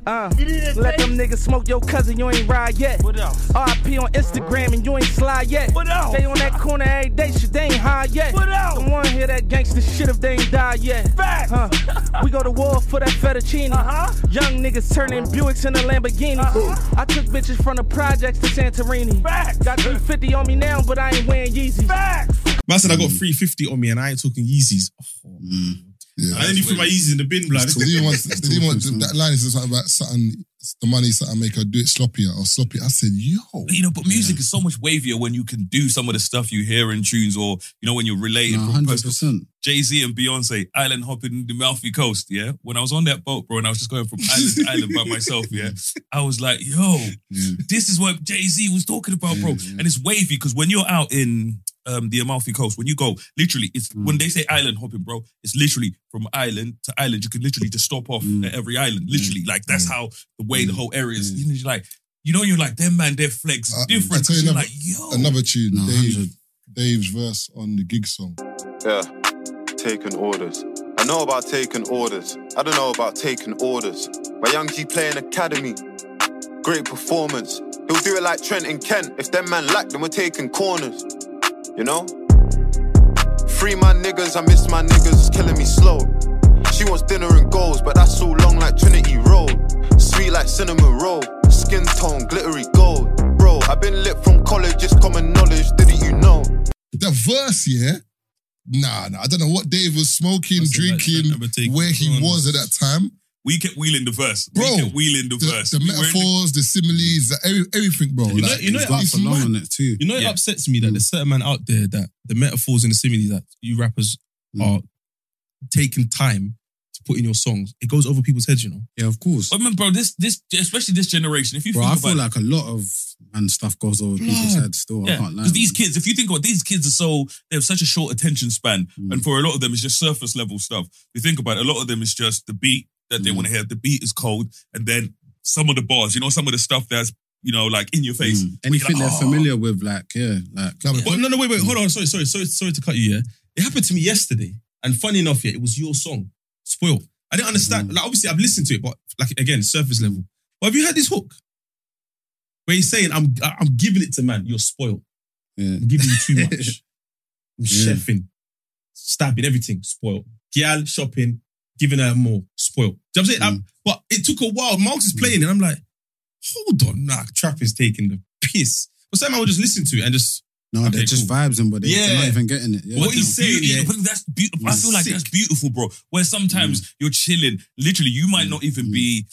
Uh, let them niggas smoke your cousin, you ain't ride yet. What else? RIP on Instagram and you ain't slide yet. What else? They on that corner every day, shit, they ain't high yet. What else? Don't wanna hear that gangster shit if they ain't died yet. Fact. Huh. we go to war for that fettuccine. Uh-huh. Young niggas turning Buicks into Lamborghinis. Uh-huh. I took bitches from the projects to Santorini. Fact. Got 350 on me now, but I ain't wearing Yeezys. Fact. Man said I got 350 on me and I ain't talking Yeezys. Oh, Yeah. I only threw my Yeezys in the bin, blood. Did he want, did he want that line is something about something, the money, something make her do it sloppier or sloppy. I said, yo. You know, but music is so much wavier when you can do some of the stuff you hear in tunes, or you know, when you're related. No, from 100%. Jay Z and Beyonce island hopping the Amalfi coast. Yeah, when I was on that boat, bro, and I was just going from island to island by myself. Yeah, I was like, yo, this is what Jay Z was talking about, bro. And it's wavy because when you're out in um, the Amalfi Coast, when you go, literally, it's mm. when they say island hopping, bro, it's literally from island to island. You can literally just stop off mm. at every island. Mm. Literally, like that's how the way the whole area is. You know, you're like, you know, you're like, them man, their flex I uh, different. tell you You're another, like, yo, another tune, No, Dave, Dave's verse on the gig song. Yeah, taking orders. I know about taking orders. I don't know about taking orders. My young G playing academy. Great performance. He'll do it like Trent and Kent. If them man lack, then we're taking corners. You know? Free my niggas, I miss my niggas, it's killing me slow. She wants dinner and goals, but that's all long like Trinity Road. Sweet like cinnamon roll, skin tone, glittery gold. Bro, I've been lit from college, it's common knowledge, didn't you know? The verse, yeah? Nah, nah. I don't know what Dave was smoking, Must drinking, where he was at that time. We kept wheeling the verse. Bro, we kept wheeling the, The, verse. the We were in the- metaphors, the similes, the, every, everything, bro. You know- like, you know it's it Got for long mad. on it too. You know, it Yeah. upsets me that there's certain man out there that the metaphors and the similes that you rappers are taking time to put in your songs. It goes over people's heads, you know. Yeah, of course. But man, bro, this this especially this generation. If you Bro, think I about feel it, like a lot of man stuff goes over people's heads still. I Yeah, can't lie. because these kids, if you think about it, these kids are so they have such a short attention span, Mm. and for a lot of them, it's just surface level stuff. If You think about it, a lot of them is just the beat that they Mm. want to hear. The beat is cold, and then some of the bars, you know, some of the stuff that's you know like in your face. Mm. Anything like, they're "Oh." familiar with, like, yeah, like, No, but- no, no, wait, wait, hold on. Sorry, sorry, sorry, sorry to cut you. Yeah, it happened to me yesterday, and funny enough, yeah, it was your song, "Spoiled." I didn't understand. Like, obviously, I've listened to it, but like again, surface level. But have you heard this hook? Where he's saying, "I'm, I'm giving it to man. You're spoiled. yeah. I'm giving you too much. I'm Yeah. chefing, stabbing, everything. Spoiled. Gyal shopping, giving her more. spoil. Do you know what I'm saying? I'm- but it took a while. Marks is mm. playing, and I'm like, hold on, nah, trap is taking the piss. But some I would just listen to it and just No, Okay, they're just cool. vibes in, but they, they're Yeah. not even getting it. Yeah. What he's saying, yeah. but that's beautiful. I feel like Sick. that's beautiful, bro. Where sometimes Mm. you're chilling, literally, you might mm. not even be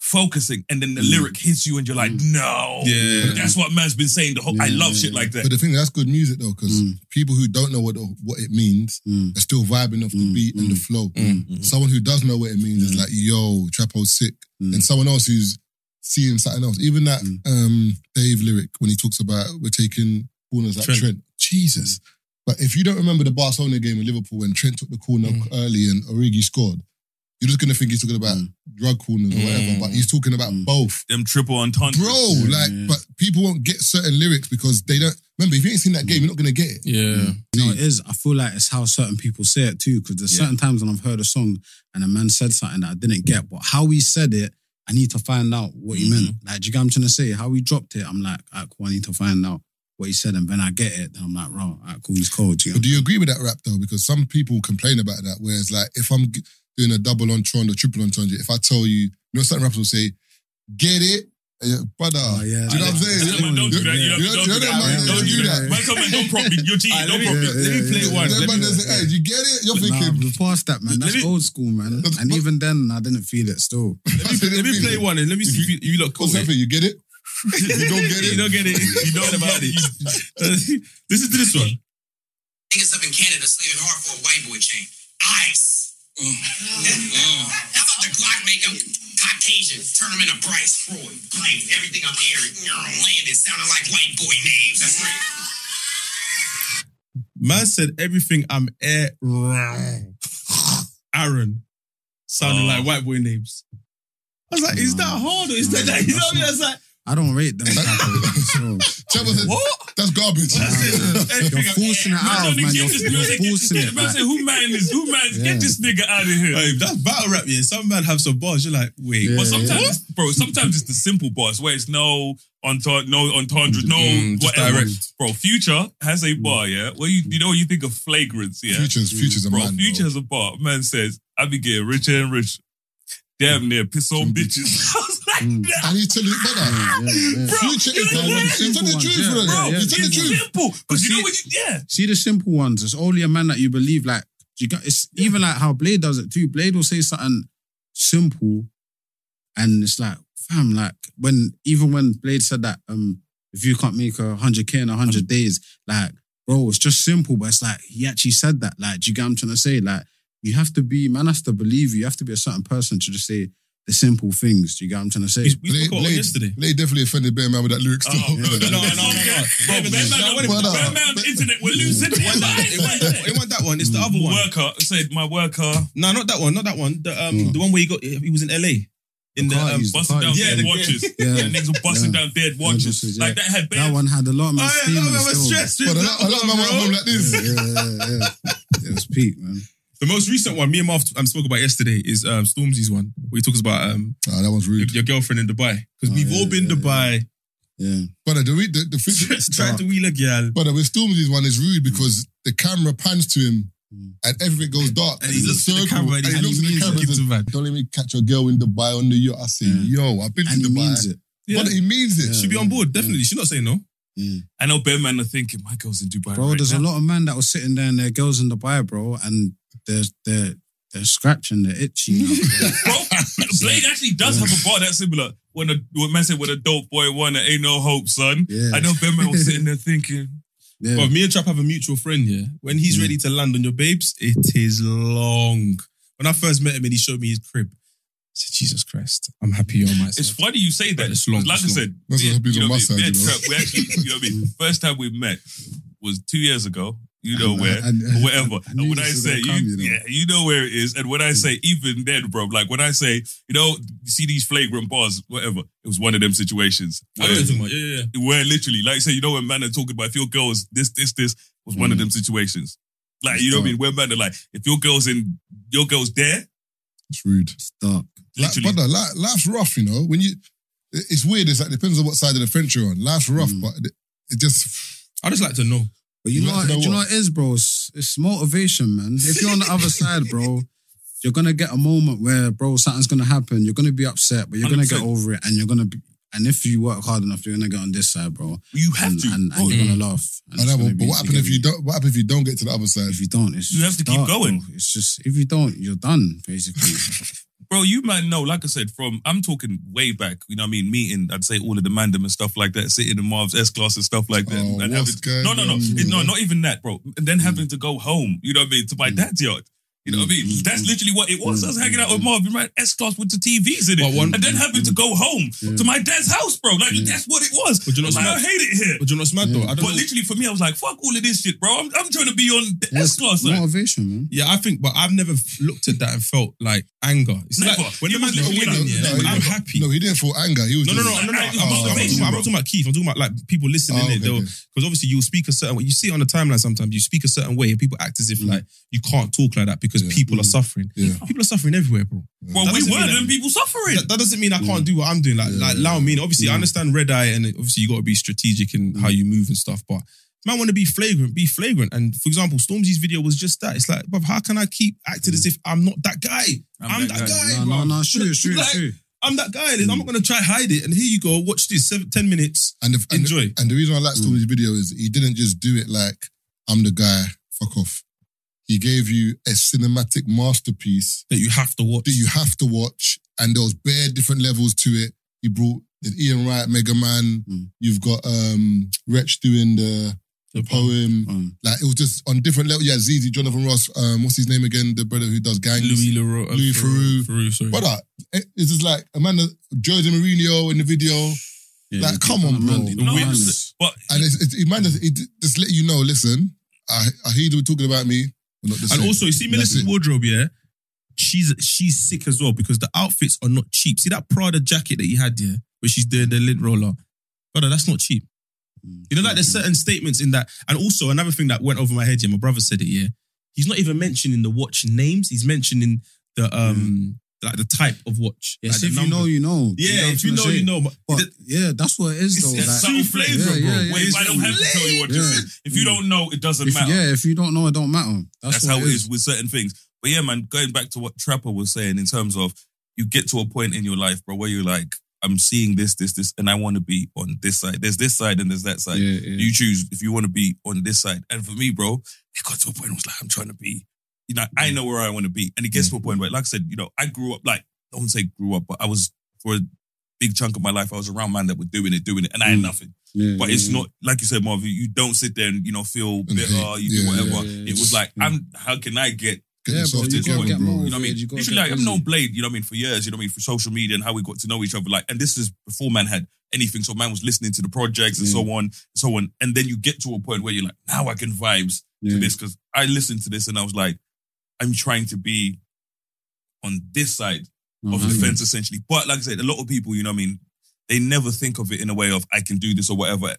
focusing, and then the Mm. lyric hits you, and you're like, no. Yeah. That's what man's been saying. The whole, I love yeah, shit like that. But the thing that's good music though, because Mm. people who don't know what the, what it means Mm. are still vibing off the Mm, beat and the mm, flow. Mm. Someone who does know what it means is Mm. like, yo, Trapo's sick. Mm. And someone else who's seeing something else. Even that Mm. um, Dave lyric when he talks about we're taking corners like Trent. Trent. Jesus. But if you don't remember the Barcelona game in Liverpool when Trent took the corner Mm. early and Origi scored, you're just gonna think he's talking about Mm. drug corners or whatever. Mm. But he's talking about Mm. both. Them triple entendres. Bro, Yeah, like, yeah. but people won't get certain lyrics because they don't. Remember, if you ain't seen that game, you're not gonna get it. yeah. No, it is. I feel like it's how certain people say it too. Because there's Yeah. certain times when I've heard a song and a man said something that I didn't get, but how he said it, I need to find out what he meant. Like, do you get what I'm trying to say? How he dropped it, I'm like, alright, cool, I need to find out what he said, and when I get it, then I'm like, right, alright, cool, he's cold. Do you know? But do you agree with that rap though? Because some people complain about that. Whereas, like, if I'm doing a double entendre triple entendre, if I tell you, you know, certain rappers will say, "Get it, Uh, brother." Oh, yeah. do you know what I'm saying? Yeah, man, don't do that. You know, You know- don't you do know that. them man, Don't they do do that. that. Man, come and don't prop me. You're cheating. Alright, Don't let prop me- me. let me play one. Them Let man me- does it, hey, you get it? You're Nah, thinking. we're past that, man. That's Let me- old school, man. But- And but- even then, I didn't feel it still. Let me, let me play one and let me see if you, you look cool. What's happening? You get it? You don't get it. You don't get it. You don't know about it. Listen to this one. Niggas up in Canada slaving hard for a white boy chain. Ice. How about the Glock make them Caucasian? Turn them into Bryce Freud. Blank. Everything I'm hearing. Landed sounding like white boy names. That's right. Man said everything I'm air Aaron sounding Oh. like white boy names. I was like, is that hard or is that, that you know what I mean? I was like, I don't rate them. type of so, Trevor said, What? That's garbage. you're forcing it out, man. You're, you're forcing it. Man, like- say, who man is? Who man? Yeah. Get this nigga out of here. hey, that's battle rap, yeah. Some man have some bars. You're like, wait, Yeah. But sometimes, bro, sometimes it's the simple bars where it's no entendre, no entendre, mm, no Mm, just whatever. direct. Bro, Future has a bar, mm. yeah. Well, you you know you think of flagrance, yeah. Futures, mm. futures a bro, man. Future has a bar. Man says, I be getting richer and richer. Damn near piss on bitches. I was like, Mm. nah, And he tell you, brother, Yeah, yeah, yeah. future is you know the what? He tell the truth, ones, yeah, bro, yeah, He tell the truth. simple. Because you know see- what you, yeah. See the simple ones. It's only a man that you believe. Like you got it's even like how Blade does it too. Blade will say something simple, and it's like, fam, like when even when Blade said that, um, if you can't make a hundred k in a hundred days, like, bro, it's just simple, but it's like he actually said that. Like, do you get what I'm trying to say? Like, you have to be, man has to believe you. You have to be a certain person to just say the simple things. Do you get what I'm trying to say? Blade, Blade, Blade definitely offended Bear Man with that lyrics. Oh, though. no, no, no, no, no. Bro, Bear Man on the- Bear Man internet, we're losing It wasn't that- it wasn't- it wasn't that one. It's the other one. Worker said my worker. No, not that one. Not that one. The um, the one where he got he was in LA. In the, um, busting down yeah, dead the- watches. Yeah. Yeah, niggas were busting Yeah. down dead watches. Yeah. Like that had That one had a lot of man Oh, yeah, steaming no, still. was stressed. But a lot, a lot of man went home like this. Yeah, yeah, yeah. It was peak, man. The most recent one, me and Marv um, spoke about yesterday, is um, Stormzy's one, where he talks about um, Ah, that one's rude. your, your girlfriend in Dubai. Because Oh, we've yeah, all been yeah, Dubai, Yeah. But the, the, the, the trying to wheel a girl. But with Stormzy's one is rude because the camera pans to him and everything goes dark. And he a looks at the circle, camera and he- he looks and at the camera and says, Don't let me catch a girl in Dubai on the yacht. I say, yo, I've been to And he Dubai. means it. Yeah. But he means it. She'll be on board, definitely. She's not saying no. I know Bear Man are thinking, my girl's in Dubai. Bro, right there's now. a lot of men that were sitting there and their girls in Dubai, bro, and they're they're they're scratching, they're itchy. now, bro. Bro, Blade actually does have a bar that's similar. When a when man said when a dope boy won, there ain't no hope, son. Yeah. I know Ben Man was sitting there thinking, Yeah. But me and Trap have a mutual friend, yeah. When he's ready to land on your babes, it is long. When I first met him and he showed me his crib, I said, Jesus Christ, I'm happy you're on my It's funny you say that. It's long, like it's I said, That's me what and- happens you on know my what I mean? side, you know. Trap, we actually, you know what I mean? First time we met was two years ago. You know And- where, and- or whatever. I And, knew when I this was say, gonna come, you, you know. yeah, you know where it is. And when I say, even then, bro, like when I say, you know, you see these flagrant bars, whatever. It was one of them situations. I know what you're talking about. Yeah, yeah, yeah. where literally, like I say, you know, when man are talking about if your girls, this, this, this was one Mm. of them situations. Like, you know what I mean? Where man are like, if your girl's in, your girl's there, It's rude. It's dark. Like, brother, li- life's rough, you know. When you, it's weird. It's like depends on what side of the fence you're on. Life's rough, Mm. but it, it just I just like to know. But you You know, like what, to know do you know what? what it is, bro? It's, it's motivation, man. If you're on the other side, bro, you're gonna get a moment where, bro, something's gonna happen. You're gonna be upset, but you're gonna get 100%. over it, and you're gonna be. And if you work hard enough, you're gonna get on this side, bro. you have And, to. and, and you're gonna laugh. And I it's know. gonna But, be- what happens if you don't? What happens if you don't get to the other side? If you don't, it's You have to keep dark, going. bro. It's just if you don't, you're done, basically. Bro, you might know, like I said, from I'm talking way back, you know what I mean, meeting, I'd say all of the mandem and stuff like that, sitting in Marv's S class and stuff like that. Oh, and what's having, going no, no, no, It- no, not even that, bro. And then hmm. having to go home, you know what I mean, to my hmm. dad's yard. You know what I mean? Mm-hmm. That's literally what it was. I was hanging out with mm-hmm. Marv, right? S class with the TVs in it. But one- and then having to go home to my dad's house, bro. Like, that's what it was. But you know what's like, I hate it here. But you know what's mad though? I don't But know. literally for me, I was like, fuck all of this shit, bro. I'm, I'm trying to be on the S class side. motivation, man. Yeah, I think, but I've never looked at that and felt like anger. It's Never. like when You the man was is winning, like- yeah, No, he I'm didn't- happy. No, he didn't feel anger. He was No, no, no, no, no. I'm, not, I'm, not motivation, talking, I'm bro. not talking about Keith. I'm talking about like people listening oh, in it. okay, Because obviously you'll speak a certain way. You see it on the timeline sometimes. You speak a certain way and people act as if mm. like you can't talk like that because Yeah. people are mm. suffering. Yeah. People are suffering everywhere, bro. Well, That we doesn't were mean that- them people suffering. That, that doesn't mean I can't do what I'm doing. Like, like Lau mean, obviously, I understand red eye and obviously you got to be strategic in how you move and stuff. But man, want to be flagrant, be flagrant. And for example, Stormzy's video was just that. It's like, bruv, how can I keep acting as mm. if I'm not that guy? I'm, I'm that, that guy. No, no, bruv. no, true, true, Like, true. I'm that guy. I'm not mm. gonna try hide it. And here you go. Watch this. Seven, ten minutes. and, the, and Enjoy. The, and the reason I like Stormzy's video is he didn't just do it like I'm the guy. Fuck off. He gave you a cinematic masterpiece That you have to watch. that you have to watch, and there was bare different levels to it. He brought Ian Wright, Mega Man. Mm. You've got um Wretch doing the, the poem. Um, Like it was just on different levels. Yeah, ZZ, Jonathan Ross. Um, what's his name again? The brother who does gangs. Louis Leroy, uh, Louis Theroux. Theroux, sorry. Brother, it- it's just like Amanda Jose Mourinho in the video. yeah, Like, come on, bro. man, No, man, but And it's, it's, it, man, just, it just let you know, listen, I, I hear you talking about me. We're not the And same. also, you see Melissa's wardrobe, yeah? She's she's sick as well because the outfits are not cheap. See that Prada jacket that he had, yeah, where she's doing the lint roller. Brother, that's not cheap. You know, like there's certain statements in that. And also another thing that went over my head, yeah, my brother said it, yeah. He's not even mentioning the watch names, he's mentioning the um like the type of watch. Yes, like if you know, you know. Yeah, if you know, you know. But the- yeah, that's what it is, though. it's like- subtle flavor, yeah, bro. yeah, yeah, it's I don't have to tell you what this is. If you don't know, it doesn't If, matter. yeah, if you don't know, it don't matter. That's, That's how it is with certain things. But yeah, man, going back to what Trapper was saying in terms of you get to a point in your life, bro, where you're like, I'm seeing this, this, this, and I want to be on this side. There's this side and there's that side. You choose if you want to be on this side. And for me, bro, it got to a point where I was like, I'm trying to be you know, I mm. know where I want to be. And it gets mm. to a point where, like I said, you know, I grew up, like, I won't say grew up, but I was, for a big chunk of my life, I was around man that were doing it, doing it, and I had mm. nothing. Yeah, But yeah, it's yeah. not, like you said, Marvin, you don't sit there and, you know, feel mm-hmm. bitter, you do whatever. It was like, I'm, how can I get Yeah, bro, you gotta get you know what I mean? you Literally, like, I've busy. known Blade, you know what I mean, for years, you know what I mean, for social media and how we got to know each other. Like, and this is before man had anything. So man was listening to the projects and so on, and so on. And then you get to a point where you're like, now I can vibes to this because I listened to this and I was like, I'm trying to be on this side of the Mhm. fence essentially. But like I said, a lot of people, you know what I mean, they never think of it in a way of I can do this or whatever.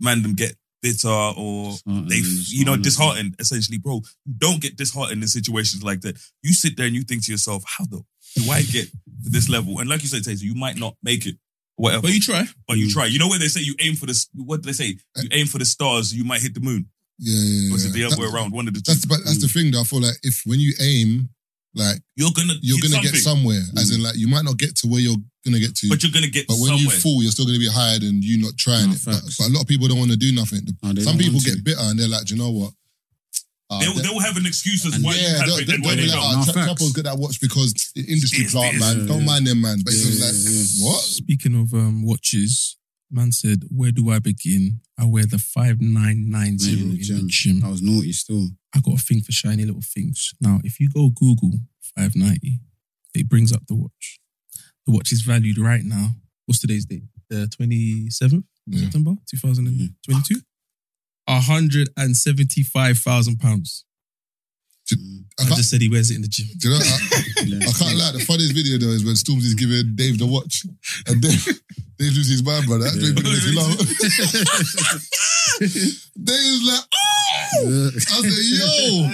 Man, them get bitter or they, you know, disheartened. Essentially, bro, don't get disheartened in situations like that. You sit there and you think to yourself, how the do I get to this level? And like you said, Taser, you might not make it. Whatever. But you try. But you try. You know where they say you aim for the what do they say? You aim for the stars, you might hit the moon. Yeah, yeah, Or is it the other way around? One of the two. That's but that's the thing though. I feel like if when you aim, like you're gonna you're gonna get something. somewhere. As in like you might not get to where you're gonna get to, But you're gonna get. But when somewhere. you fall, you're still gonna be higher than you not trying it. But, but a lot of people don't want to do nothing. they Some don't people want to. get bitter and they're like, do you know what? Ah, They'll, they'll have an excuse as and why yeah, you they'll, haven't they'll, and they'll be they like, don't. oh, Tra- Trapper's good at watch because the industry This, plant, this, man. yeah, Don't yeah. mind them, man. But Yeah, it's yeah, just like, what? Speaking of um, watches, man said, "Where do I begin?" I wear the 5990 in the gym. I was naughty still. I got a thing for shiny little things. Now, if you go Google 590, it brings up the watch. The watch is valued right now. What's today's date? The 27th yeah. September 2022? Mm-hmm. £175,000. Mm. I, I just said he wears it in the gym. Do you know, I, I can't lie. The funniest video though is when Stormzy's giving Dave the watch, and Dave, Dave loses his mind, brother. That's yeah. really makes me. Dave's like, oh, I said, yo,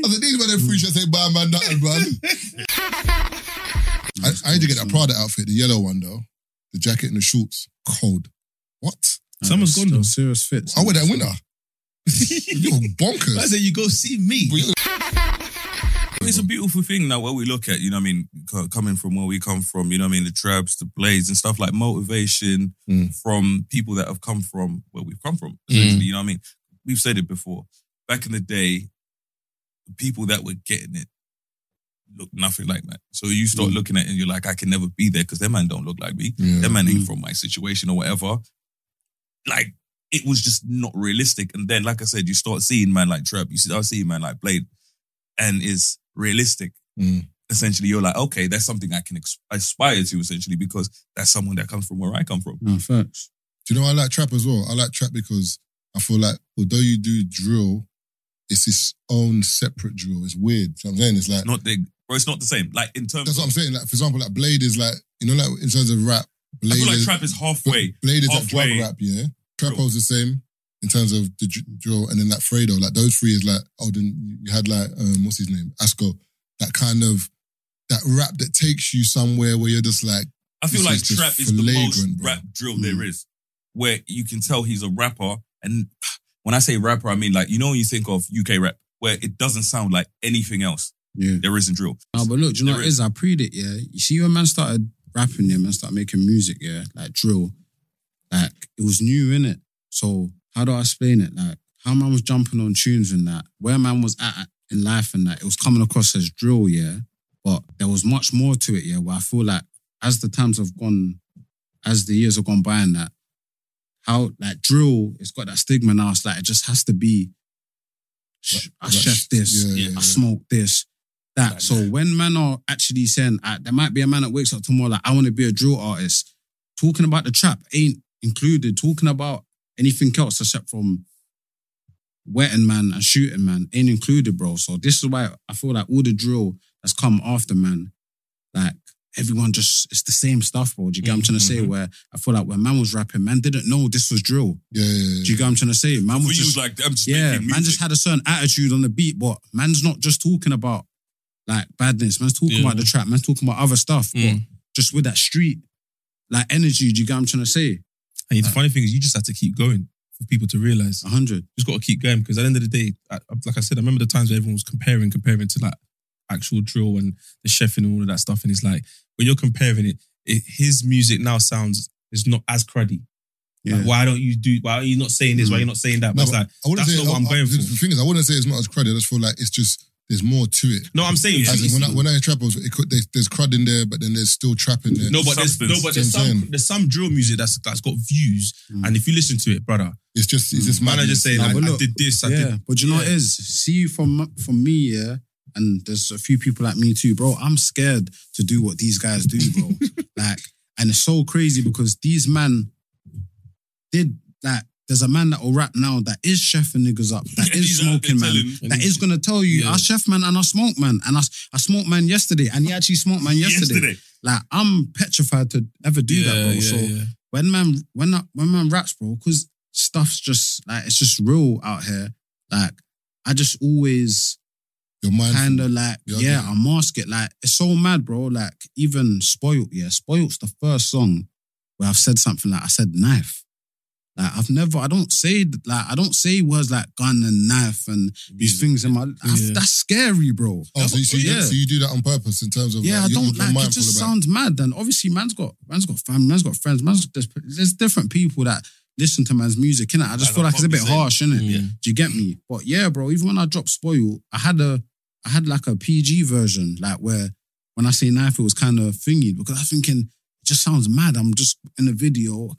I said these were are free. shirts, say buy man nothing, brother." I, I need to get that Prada outfit, the yellow one though, the jacket and the shorts. Cold. What? Summer's gone though. Serious fits. I wear that winter. You're bonkers. I said, you go see me. It's a beautiful thing now where we look at, you know what I mean, co- coming from where we come from, you know what I mean, the trabs, the blades and stuff like motivation mm. from people that have come from where we've come from, mm. essentially, you know what I mean? We've said it before. Back in the day, the people that were getting it looked nothing like that. So you start mm. looking at it and you're like, I can never be there because that man don't look like me. Yeah. That man ain't from my situation or whatever. Like, it was just not realistic. And then, like I said, you start seeing man like Trap, you start seeing man like Blade, and is realistic. Mm. Essentially, you're like, okay, that's something I can ex- aspire to, essentially, because that's someone that comes from where I come from. No, facts. Do you know I like trap as well? I like trap because I feel like although you do drill, it's its own separate drill. It's weird. You know I'm saying? It's like Not the, bro, it's not the same. Like, in terms that's what I'm saying. Like for example, like Blade is like you know, like in terms of rap, I Blade feel like is, trap is halfway. Blade is like halfway. drug rap, yeah. Trap was the same in terms of the dr- drill, and then like Fredo, like those three is like oh, then you had like um, what's his name, Asco, that kind of that rap that takes you somewhere where you're just like. I feel like is trap is the most bro. rap drill there is, where you can tell he's a rapper. And when I say rapper, I mean like you know when you think of UK rap, where it doesn't sound like anything else. Yeah. There isn't drill. No, but look, do you know There what it is? I preed it, yeah. You see when man started rapping, yeah, man started making music, yeah, like drill. Like, it was new, in it. So, how do I explain it? Like, how man was jumping on tunes and that, where man was at in life and that, it was coming across as drill, yeah. But there was much more to it, yeah, where I feel like as the times have gone, as the years have gone by and that, how like drill, it's got that stigma now. It's like it just has to be sh- I like, chef this, yeah, yeah, I smoke this, that. so when man are actually saying, uh, there might be a man that wakes up tomorrow like, I want to be a drill artist, talking about the trap ain't included. Talking about anything else except from wetting man and shooting man ain't included, bro. So this is why I feel like all the drill that's come after man, like everyone just it's the same stuff, bro. Do you get what I'm trying to say? Mm-hmm. Where I feel like when man was rapping, man didn't know this was drill. Yeah, yeah, yeah. Do you get what I'm trying to say? Man was just like I'm just yeah, man just had a certain attitude on the beat, but man's not just talking about like badness. Man's talking Yeah. about the trap. Man's talking about other stuff, Mm. but just with that street like energy. Do you get what I'm trying to say? And the funny thing is, you just have to keep going for people to realize. A hundred. Just got to keep going because at the end of the day, I, I- like I said, I remember the times where everyone was comparing, comparing to like actual drill and the chefing and all of that stuff. And it's like when you're comparing it, it his music now sounds is not as cruddy. Yeah. Like, why don't you do? Why are you not saying this? Why mm. are you not saying that? But No, it's but like I that's say not what I'm I- going I- for. The thing is, I wouldn't say it's not as credit. I just feel like it's just there's more to it. No, I'm saying As in, when I when I hear trap, it could, there's, there's crud in there, but then there's still trap in there. No, but there's no, but there's See some there's some drill music that's that's got views, mm. and if you listen to it, brother, it's just it's just mm. man. I just saying, Nah, like, but I look, did this, I yeah, did. but you know what it is? See from from me, yeah, and there's a few people like me too, bro. I'm scared to do what these guys do, bro. like, and it's so crazy because these man did like. There's a man that will rap now that is chefing niggas up, that is smoking man, that is gonna tell you I chef man and I smoke man, and I, I smoked man yesterday, and he actually smoked man yesterday. Yesterday. Like I'm petrified to ever do that, bro. yeah, so yeah. when man when I, when man raps, bro, because stuff's just like it's just real out here. Like I just always kind of like You're yeah. I mask it. Like it's so mad, bro. Like even spoiled, yeah, spoiled's the first song where I've said something like I said knife. Like I've never, I don't say like I don't say words like gun and knife and these mm. things in my. I've- That's scary, bro. Oh, so you, so, you, yeah. so you do that on purpose in terms of Yeah, like, I don't you're like it. Just about sounds mad. And obviously, man's got man's got family, man's got friends, man's there's, there's different people that listen to man's music. Innit? I just I feel like it's a bit you're saying. harsh, innit? Yeah. Do you get me? But yeah, bro. Even when I dropped Spoil, I had a I had like a PG version, like where when I say knife, it was kind of thingy because I'm thinking it just sounds mad. I'm just in a video,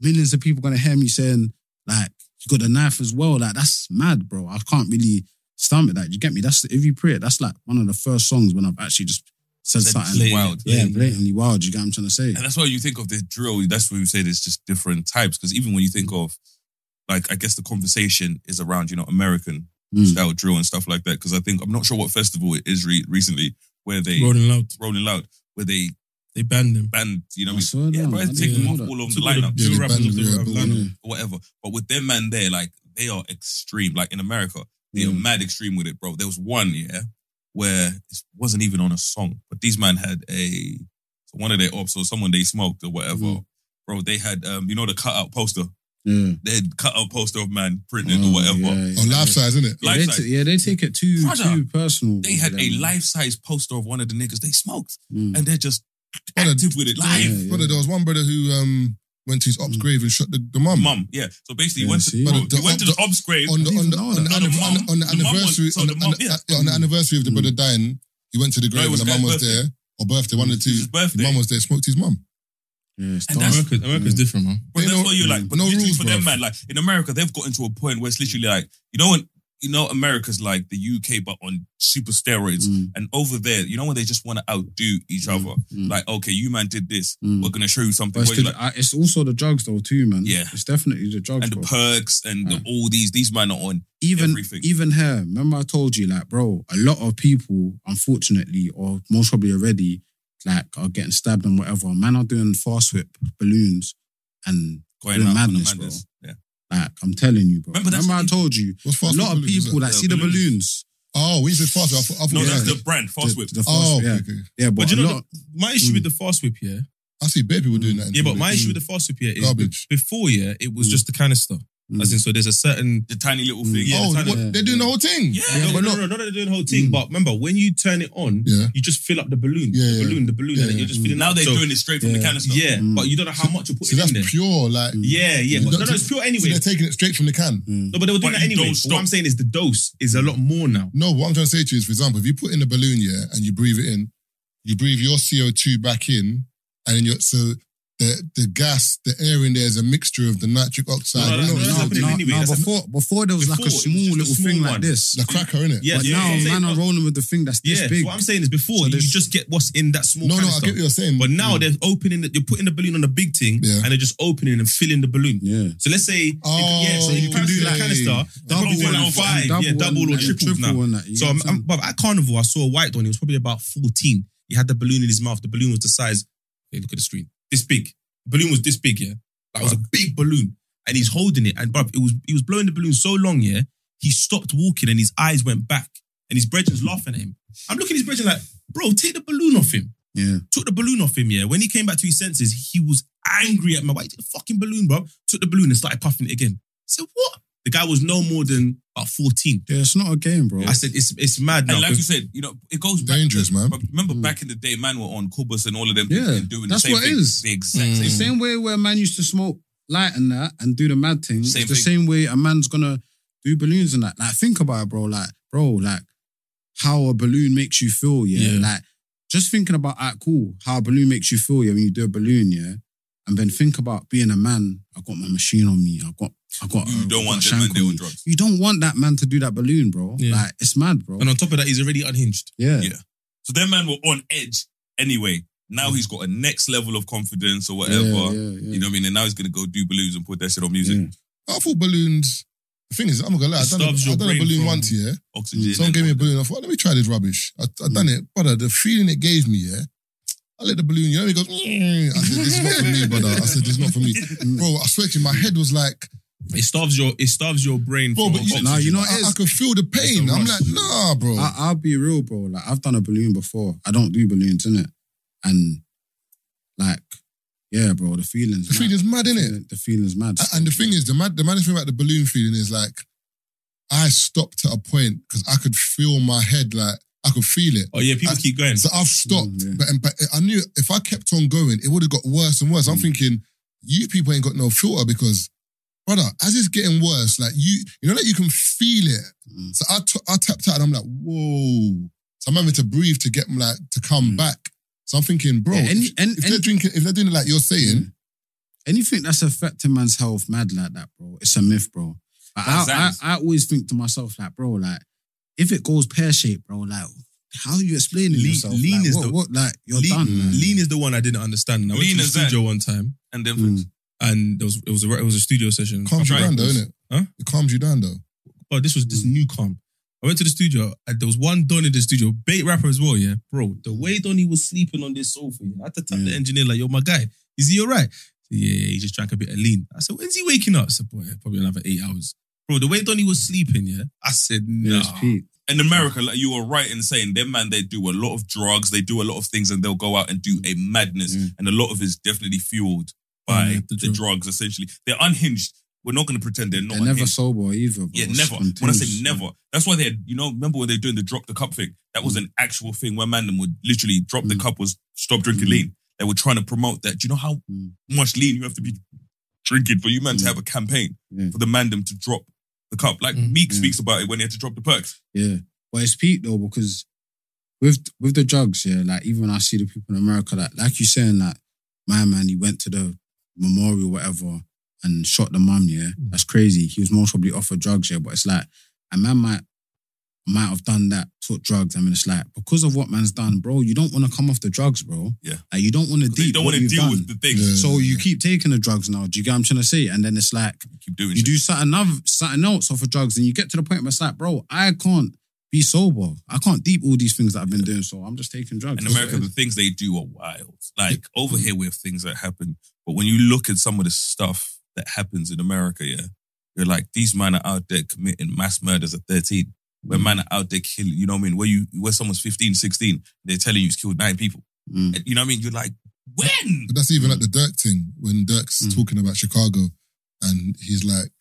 millions of people gonna hear me saying like you got a knife as well. Like that's mad, bro. I can't really stomach that. You get me? That's if you pray it. That's like one of the first songs when I've actually just said, Said something blatantly wild. Yeah, Blatantly. blatantly wild. You get what I'm trying to say? And that's why you think of the drill. That's why we say there's just different types. Because even when you think of, like, I guess the conversation is around, you know, American Mm. style drill and stuff like that. Because I think I'm not sure what festival it is re- recently where they Rolling Loud. Rolling Loud, where they they banned them. Banned, you know, I what saw yeah, that. bro, I take didn't them know off that. all over Two the of the lineup. drill rappers of the yeah, but lineup. or whatever. But with them man there, like they are extreme. Like in America, they Mm. are mad extreme with it, bro. There was one, yeah, where it wasn't even on a song, but these man had a so one of their ops or someone they smoked or whatever, Mm. bro. They had um, you know, the cutout poster. Yeah. They had cutout poster of man printed Oh, or whatever. yeah, yeah. Oh, life size, isn't it? Yeah, Life they size. t- yeah, they take it too Brother, too personal. They had a life size poster of one of the niggas they smoked, Mm. and they're just active with it live. Yeah, yeah. Brother, there was one brother who um went to his ops mm. grave and shot the, the mum. Mum, yeah. So basically, he went to, bro, the- he went to the ob's grave. on the on the, know on the, that. anniv- No, the on the, the mum- was- anniversary so on the the, mum- on yeah. on the anniversary of the brother mm. dying, he went to the grave it and the his mum was there or birthday, one of the two. His birthday. Mum was there, smoked his mum. Yeah, it's And dark. that's- America, America's different, man. But that's no- what you like. But no rules, for them, man, like in America, they've gotten to a point where it's literally like, you know when you know America's like the UK, but on super steroids. Mm. And over there, you know when they just want to outdo each other. mm. Like, okay, you man did this. Mm. We're gonna show you something. It's, the, like, I- it's also the drugs though too, man. Yeah. it's definitely the drugs. and the perks and the, all these. These man are on even everything. even here. Remember, I told you, like, bro, a lot of people, unfortunately, or most probably already, like, are getting stabbed and whatever. Man are doing fast whip balloons and going doing madness, on bro. Yeah. Like, I'm telling you, bro. Remember, that's Remember, I told you. What's A fast lot of balloons, people that that? see the The balloons. balloons. Oh, we said fast. I thought, I thought No, yeah. that's the brand, Fast Whip. the fast, Oh, yeah, okay, okay. yeah, but, But you a know, lot. the, my issue with the fast whip, yeah, I see bare people doing that. in yeah, but public. my issue with the fast whip, yeah, is Garbage. before, yeah, it was Mm. just the canister. Mm. As in, so there's a certain The tiny little Mm. thing. Yeah, oh, the tiny- what, they're doing the whole thing. Yeah. no, but no, look- no, no, no, they're doing the whole thing. Mm. But remember, when you turn it on, Yeah. you just fill up the balloon, Yeah, the balloon, the balloon, Yeah, and yeah. you're just filling. Now they're So- doing it straight from the Yeah. canister. Yeah, Mm. but you don't know how much you're So putting that's in there. pure, like. Yeah, yeah, but no, no, it's pure So anyway. they're taking it straight from the can. Mm. No, but they were doing But that anyway. don't stop. what I'm saying is the dose is a lot more now. No, what I'm trying to say to you is, for example, if you put in a balloon, yeah, and you breathe it in, you breathe your CO2 back in, and then you're, so the, the gas, the air in there is a mixture of the nitric oxide. No, no, No, no, it's happening no, anyway. no, That's before before there was like a Before, it was small just a little small thing one. like this. the cracker, innit? Yeah, but yeah, now I'm man are rolling with the thing that's this Yeah, big. what I'm saying is before So you just get what's in that small No, no, I get what you're saying. But now mm. they're opening it, you're putting the balloon on the big thing Yeah. and they're just opening and filling the balloon. yeah. So let's say, Oh, yeah, so oh, you can do that okay. canister, Double double one one and five, double yeah, double one or triple, triple now. one that, you So get I'm, what I'm I'm, but at Carnival, I saw a white one. He was probably about 14. He had the balloon in his mouth. The balloon was the size. Hey, look at the screen. This big. The balloon was this big, yeah. That was a big balloon, and he's holding it. And bruv, it was he was blowing the balloon so long, yeah. He stopped walking, and his eyes went back, and his brethren's laughing at him. I'm looking at his brethren like, bro, take the balloon off him. Yeah. Took the balloon off him, yeah. When he came back to his senses, he was angry at my take the fucking balloon, bro? Took the balloon and started puffing it again. I said, what? The guy was no more than about 14. Yeah, it's not a game, bro. I said, it's it's mad now. And like you said, you know, it goes back Dangerous, to, man. but Remember back in the day, man were on Kubus and all of them Yeah, and doing that's the same what it thing. is. The exact Mm. same the same way where man used to smoke light and that and do the mad thing. Same it's the thing. same way a man's gonna do balloons and that. Like, think about it, bro. Like, bro, like, how a balloon makes you feel, yeah. Yeah. Like just thinking about ah, cool, how a balloon makes you feel, yeah, when you do a balloon, yeah. And then think about being a man. I got my machine on me. I got, I got. You uh, don't got want a them man shank doing drugs. You don't want that man to do that balloon, bro. Yeah. Like it's mad, bro. And on top of that, he's already unhinged. yeah. Yeah. So them man were on edge anyway. Now he's got a next level of confidence or whatever. Yeah, yeah, yeah. You know what I mean? And now he's gonna go do balloons and put that shit on music. Yeah. I thought balloons. The thing is, I'm not gonna lie. I It done, a, starves your I done a balloon once, yeah. Oxygen. Mm. Someone and gave me a balloon. I thought, let me try this rubbish. I, I done mm. it, brother. The feeling it gave me, yeah. I let the balloon, you know, he goes, "Mm." I said, this is not for me, brother. I said, this is not for me. Bro, I swear to you, my head was like, It starves your it starves your brain. bro, from but you, oxygen. Nah, you know what I, it is? I could feel the pain. It's a I'm rush. like, nah, bro. I, I'll be real, bro. Like I've done a balloon before. I don't do balloons, innit? And like, yeah, bro, the feelings. the feeling's mad, the, innit? feeling- the feelings mad. A- And the thing is, the mad, the maddest thing about the balloon feeling is like, I stopped at a point because I could feel my head, like I could feel it. Oh yeah, people I- keep going. So I've stopped, Mm, yeah. but, but I knew if I kept on going, it would have got worse and worse. I'm Mm. thinking, you people ain't got no filter because, brother, as it's getting worse, like you, you know, like you can feel it. Mm. So I, t- I tapped out and I'm like, whoa. So I'm having to breathe to get them like to come Mm. back. So I'm thinking, bro, Yeah, any- if, and- if they're and- drinking, if they're doing it like you're saying, Yeah. Anything that's affecting man's health, mad like that, bro. It's a myth, bro. Like, I, I, I always think to myself, like, bro, like, if it goes pear shaped, bro, like, how are you explaining Lean- yourself? lean like, is what, the- what, like, you're lean, done. man. lean is the one I didn't understand. I went Lean to the is that- studio one time And then Mm. And there was it was a it was a studio session. calms you down though, innit? Huh? It calms you down though. Oh, this was this new calm. I went to the studio and there was one Don in the studio, bait rapper as well, yeah. Bro, the way Donny was sleeping on this sofa, yeah, I had to tell the engineer, like, yo, my guy, is he all right? Yeah, yeah, he just drank a bit of lean. I said, when's he waking up? I said, boy, probably another eight hours. Bro, the way Donny was sleeping, yeah, I said, Yeah, no. it's in America, like you were right in saying them man, they do a lot of drugs, they do a lot of things, and they'll go out and do a madness, Mm. and a lot of it's definitely fueled by Yeah, the, the drug. drugs. Essentially, they're unhinged. We're not going to pretend they're not. They're never unhinged. sober either, bro. Yeah, It's never. When I say never, that's why they had, you know, remember when they're doing the drop the cup thing? That was an actual thing where man them would literally drop the Mm. cup was stop drinking Mm. lean. They were trying to promote that. Do you know how Mm. much lean you have to be drinking for you man to Mm. have a campaign Yeah. for the man them to drop the cup? Like Mm. Meek Yeah. speaks about it when he had to drop the perks. Yeah. But it's Pete though, because with with the drugs, yeah, like even when I see the people in America, like like you saying that, my man, he went to the memorial, whatever, and shot the mum, yeah. Hmm. That's crazy. He was most probably off of drugs, yeah. But it's like a man might might have done that, took drugs. I mean, it's like because of what man's done, bro, you don't want to come off the drugs, bro. Yeah. Like you don't want to They deep don't want to deal done. with the things. Yeah. So you keep taking the drugs now. Do you get what I'm trying to say? And then it's like Keep doing you shit. do something other, something else off of drugs, and you get to the point where it's like, bro, I can't be sober. I can't deep all these things that I've been doing, so I'm just taking drugs. In America, the things they do are wild. Like over mm. here, we have things that happen. But when you look at some of the stuff that happens in America, yeah, you're like, these men are out there committing mass murders at 13. Where Mm. men are out there killing, you know what I mean? Where you where someone's 15, 16, they're telling you he's killed nine people. Mm. And You know what I mean? You're like, when? But that's even like the Dirk thing when Dirk's Mm. talking about Chicago, and he's like,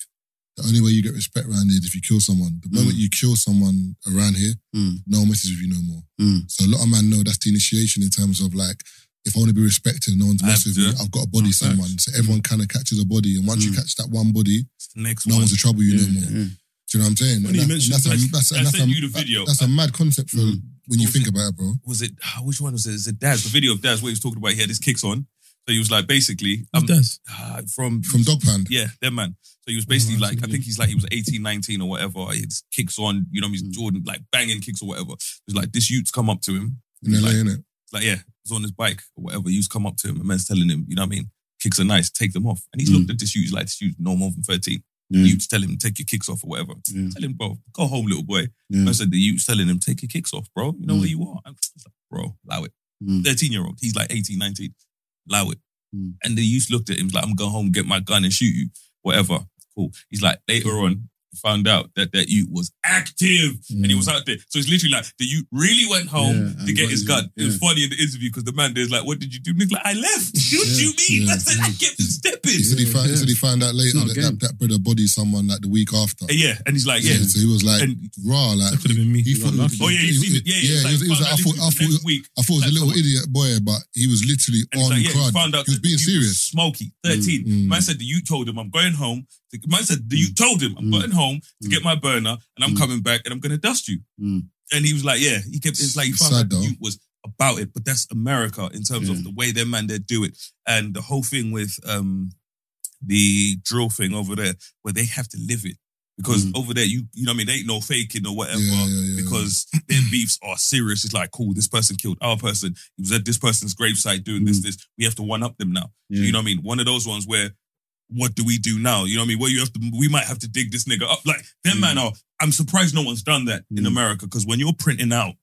the only way you get respect around here is if you kill someone. The moment you kill someone around here, Mm. no one messes with you no more. Mm. So a lot of men know that's the initiation in terms of like, if I want to be respected, no one's messing with me. I've got to body Oh, facts. someone. So everyone kind of catches a body, and once you Mm. catch that one body, It's the next no one. one's to trouble you Yeah, no more. yeah. Do you know what I'm saying? Funny you And that- mentioned that's, a, that. that's, I and that's, sent a, you the video. that's a mad concept for Mm. when you think it? about it, bro. Was it, ah, which one was it? Is it Daz? The video of Daz where he was talking about he had his kicks on. So he was like, basically, um, Daz? ah, from From Dog Pound. Yeah, that man. So he was basically Oh, like, I think he's like, he was 18, 19 or whatever. He had his kicks on, you know, he's Mm. Jordan, like banging kicks or whatever. It's like, this youth's come up to him. In LA, like, innit? like, yeah, he's on his bike or whatever. Youth's come up to him. and man's telling him, you know what I mean? Kicks are nice, take them off. And he's Mm. looked at this youth like, this youth no more than 13. Yeah. Youth's telling him, take your kicks off or whatever. Yeah. Tell him, bro, go home, little boy. Yeah. I said, the youth's telling him, take your kicks off, bro. You know Mm. where you are. I'm like, bro, allow it. Mm. 13 year old. He's like 18, 19. Allow it. Mm. And the youth looked at him, like, I'm going home, get my gun and shoot you. Whatever. Cool. He's like, later on, found out that that youth was active and he was out there. So it's literally like, the youth really went home Yeah, to get his his- gun. It was funny in the interview because the man there's like, what did you do? And he's like, I left. What Yeah, you mean? yeah, I said, I kept stepping. He said he, found, he yeah. said he found out later that, that that brother bodied someone like the week after. Yeah. And he's like, yeah. So he was like, And raw, like, That could have been me. he got thought. Oh yeah, you seen it. Yeah, yeah. yeah, It's he was, he was found like, I thought, I thought. I thought he was a little idiot boy, but he was literally on like, yeah, crud. he found out he was being serious. Smoky, 13. Mm, mm. Man said that you told him I'm going home. The Man said you told him I'm Mm. going home to Mm. get my burner and I'm Mm. coming back and I'm going to dust you. Mm. and he was like, yeah, he kept. It's like he found Sad out youth was about it, but that's America in terms Yeah. of the way their man they do it, and the whole thing with um the drill thing over there, where they have to live it. Because Mm. over there, you you know what I mean, they ain't no faking or whatever. Yeah, yeah, because their beefs are serious. It's like, cool, this person killed our person. He was at this person's gravesite doing this, this. We have to one up them now. Mm. You know what I mean? One of those ones where, what do we do now? You know what I mean? Where you have to, we might have to dig this nigga up. Like, them Mm. man are, I'm surprised no one's done that in America because when you're printing out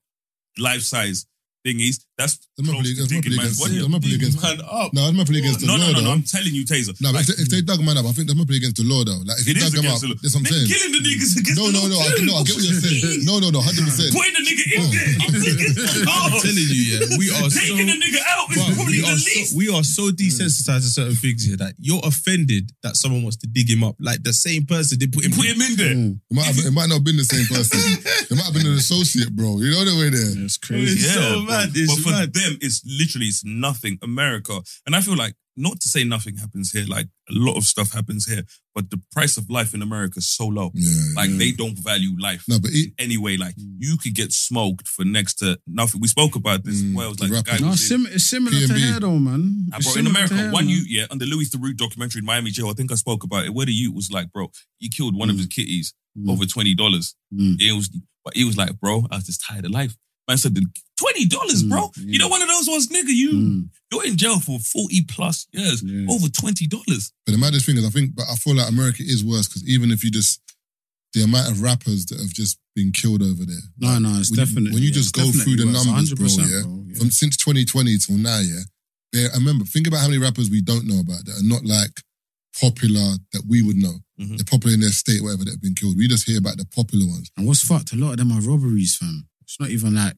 life size thingies, that's I'm not close really, to I'm not digging against. body I'm not really against. Man up. No, I'm not playing against the no, law no, no, though. no, I'm telling you, Taser. No, but Like, if, they, if they dug man up, I think that might be against the law though. Like if It you is dug them against up, the law. that's what I'm saying. killing the niggas against No, the no, law no. I, too. no, I get what you're saying. No, no, no, hundred percent. Putting the nigga in oh. there. I'm thinking, oh, I'm telling you, yeah, we are so. taking the nigga out is probably we, the are so, least. we are so desensitized to certain things here that you're offended that someone wants to dig him up. Like the same person did put him. Put him in there. Mm. It might, have, it might not have been the same person. it might have been an associate, bro. You know the way there. It's crazy. It's so bro. Mad, it's but for mad. them, it's literally it's nothing. America, and I feel like not to say nothing happens here. Like a lot of stuff happens here, but the price of life in America is so low. Yeah, Like yeah. they don't value life. No, but it, Anyway, like you could get smoked for next to nothing. We spoke about this. Mm, the like guy No, sim- it's similar to here though, man. Ah, It's bro, in America, here, one you yeah, on the Louis Theroux documentary in Miami jail, I think I spoke about it, where the youth was like, bro, he killed one of his kitties Mm. over twenty dollars. Mm. It was, but he was like, bro, I was just tired of life. Man said, twenty dollars, Mm, bro. yeah. You know, one of those ones, nigga. You Mm. you're in jail for forty plus years, Yeah. over twenty dollars. But the maddest thing is, I think, but I feel like America is worse because even if you just the amount of rappers that have just been killed over there. No, Like, no, it's when you- definitely when you yeah, just go through the worse, numbers, bro. Yeah, bro, yeah. from since 2020 till now, yeah. There, I remember, think about how many rappers we don't know about that are not like popular that we would know. Mhm. They're popular in their state, whatever that have been killed. We just hear about the popular ones. And what's fucked? A lot of them are robberies, fam. It's not even like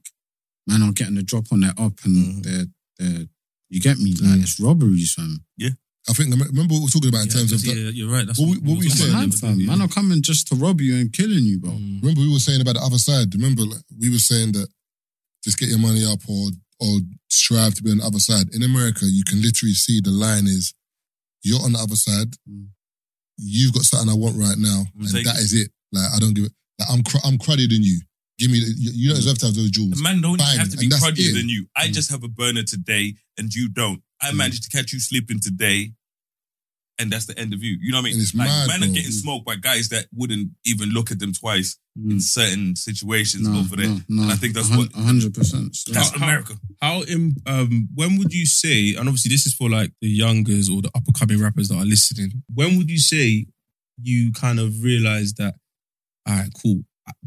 man are getting the drop on their up and Mhm. they're they're. You get me? Like Mm. it's robberies, fam. Yeah. I think remember what we were talking about in terms of. yeah, The, you're right. That's What we- what we were said. talking Man, about. fam. Man are coming just to rob you and killing you, bro. Mm. remember we were saying about the other side. Remember like, we were saying that just get your money up or or strive to be on the other side. In America, you can literally see the line is you're on the other side. Mm. You've got something I want right now, I'm and taking that is it. Like I don't give it. Like I'm cr- I'm cruddier than you. Give me. The, you, you don't deserve to have those jewels. The man don't Bang, have to be and cruddier than you. I Mm. just have a burner today and you don't. I managed to catch you sleeping today. And that's the end of you. You know what I mean? And it's like, mad, man are bro. getting smoked by guys that wouldn't even look at them twice in Mm. certain situations No, over there. no, no. And I think that's A hun- what hundred percent. that's How- America. How in um when would you say, and obviously this is for like the youngers or the up and coming rappers that are listening, when would you say you kind of realize that, all right, cool,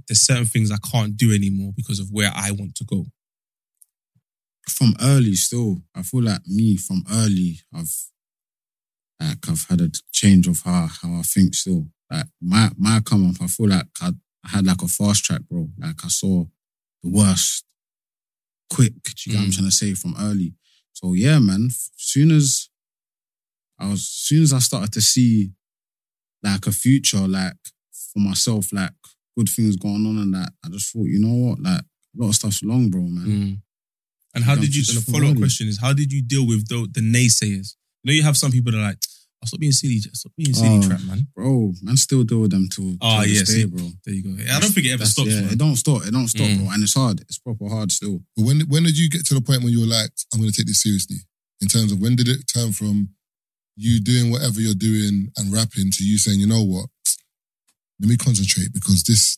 there's certain things I can't do anymore because of where I want to go? from early still. I feel like me from early, I've like I've had a change of how how I think still. Like my my come up, I feel like I, I had like a fast track, bro. Like I saw the worst quick. Do you get what I'm Mm. trying to say from early? So yeah, man. Soon as I was, soon as I started to see like a future, like for myself, like good things going on and that, I just thought, you know what, like a lot of stuff's long, bro, man. Mm. And how did you? And the follow up question is, how did you deal with the, the naysayers? You know, you have some people that are like, "I'll stop being silly, stop being silly, Oh. trap, man." Bro, man, still deal with them till, Oh, till yeah, this see, day, bro. There you go. I don't think it ever stops. Yeah, man. it don't stop. It don't stop, Mm. bro. And it's hard. It's proper hard still. But when when did you get to the point when you were like, I'm going to take this seriously? In terms of when did it turn from you doing whatever you're doing and rapping to you saying, you know what, let me concentrate because this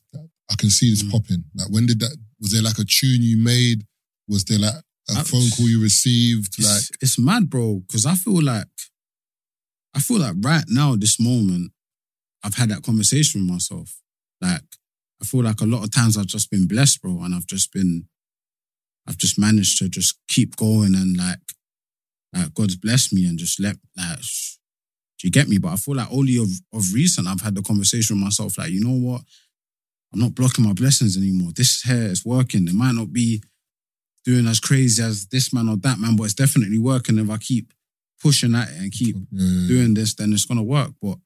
I can see this Mm. popping. Like when did that? Was there like a tune you made? Was there like a I- phone call you received? Like It's, it's mad, bro. Because I feel like, I feel like right now, this moment, I've had that conversation with myself. Like, I feel like a lot of times I've just been blessed, bro, and I've just been, I've just managed to just keep going and like, like God's blessed me and just let like. Do you get me? But I feel like only of, of recent I've had the conversation with myself, like, you know what? I'm not blocking my blessings anymore. This hair is working. It might not be doing as crazy as this man or that man, but it's definitely working. If I keep pushing at it and keep yeah, doing this, then it's gonna work. But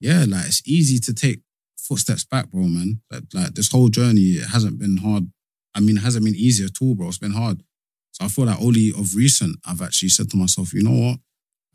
yeah, like it's easy to take footsteps back, bro, man. Like, like this whole journey, it hasn't been hard. I mean, it hasn't been easy at all, bro. It's been hard. So I feel like only of recent, I've actually said to myself, you know what?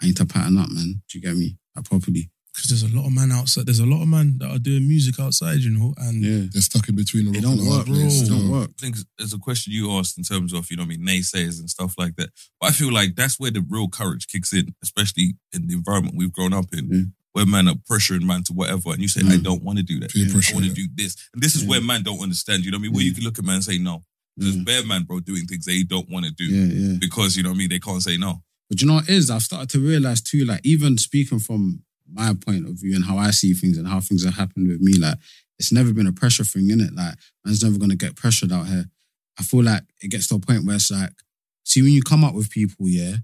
I need to pattern up, man. Do you get me? Like properly. Because there's a lot of man outside. There's a lot of man that are doing music outside, you know, and yeah. They're stuck in between a rock don't and a hard work, place. bro. It don't work. I think there's a question you asked in terms of, you know, what I mean, naysayers and stuff like that. But I feel like that's where the real courage kicks in, especially in the environment we've grown up in, where man are pressuring man to whatever, and you say, I mm. don't want to do that. Peer pressure, I want to yeah. do this. And this is where man don't understand, you know what I mean? Where you can look at man and say no. There's bare man, bro, doing things they don't want to do Yeah, yeah. because, you know what I mean, they can't say no. But you know what it is? I've started to realize too, like even speaking from my point of view and how I see things and how things have happened with me, like it's never been a pressure thing, innit? Like man's never gonna get pressured out here. I feel like it gets to a point where it's like, see, when you come up with people, yeah,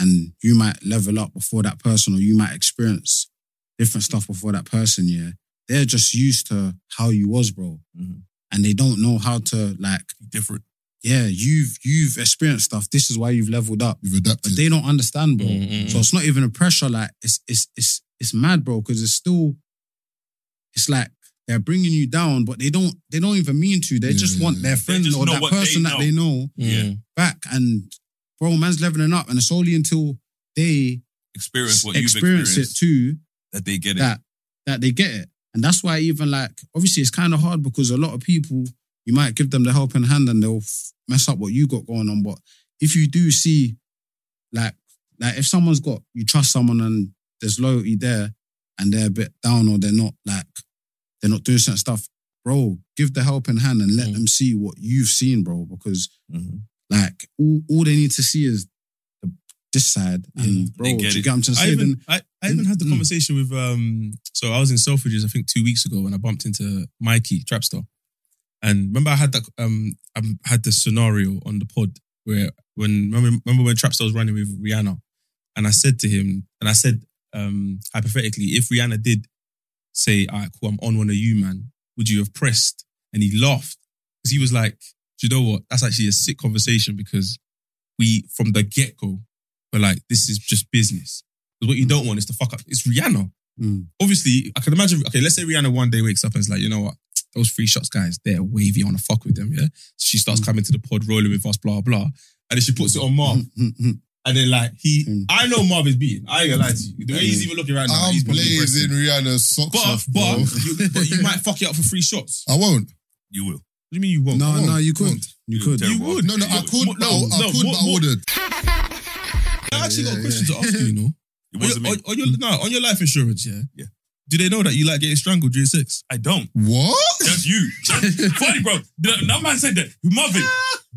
and you might level up before that person, or you might experience different stuff before that person, yeah, they're just used to how you was, bro. Mm-hmm. And they don't know how to like different. Yeah, you've you've experienced stuff. This is why you've leveled up. You've adapted. But they don't understand, bro. Mm, So it's not even a pressure. Like it's it's it's it's mad, bro. Because it's still, it's like they're bringing you down, but they don't they don't even mean to. They just want their friend or that what they person that they know Yeah. back. And bro, man's leveling up, and it's only until they Experience what you've experience it experienced too that they get it. that that they get it. And that's why even like obviously it's kind of hard because a lot of people you might give them the helping hand and they'll f- mess up what you got going on. But if you do see like like if someone's got you trust someone and there's loyalty there and they're a bit down or they're not like they're not doing certain stuff, bro, give the helping hand and let them see what you've seen, bro. Because like all, all they need to see is the, this side and bro, do get you get what I'm trying to I even, Then- I, I even had the Mm. conversation with um so I was in Selfridges I think two weeks ago and I bumped into Mikey Trapstar. And remember I had that um I had the scenario on the pod where when remember, remember when Trapstar was running with Rihanna and I said to him and I said um hypothetically if Rihanna did say all right cool I'm on one of you man would you have pressed and he laughed because he was like do you know what that's actually a sick conversation because we from the get-go were like this is just business because what you don't want is to fuck up. It's Rihanna. Obviously, I can imagine. Okay, let's say Rihanna one day wakes up and is like, you know what, those free shots guys, they're wavy. I want to fuck with them. Yeah, she starts mm. coming to the pod, rolling with us, blah blah, and then she puts it on Marv. Mm, mm, and then like he, I know Marv is beating. I ain't gonna lie to you. The way he's even looking right now, I'm he's probably blazing. Rihanna's socks But off, bro. but you, but you might fuck it up for free shots. I won't. You will. What do you mean you won't? No, won't. no, you could. You could. You would. No, no, I could. More- No, I no, could, more- but I more- wouldn't. I actually got a question to ask you. You know, It on your, wasn't me. on, on your no on your life insurance, yeah. Yeah. Do they know that you like getting strangled during sex? I don't. What? That's you. Funny, bro. The- That man said that. Marvin,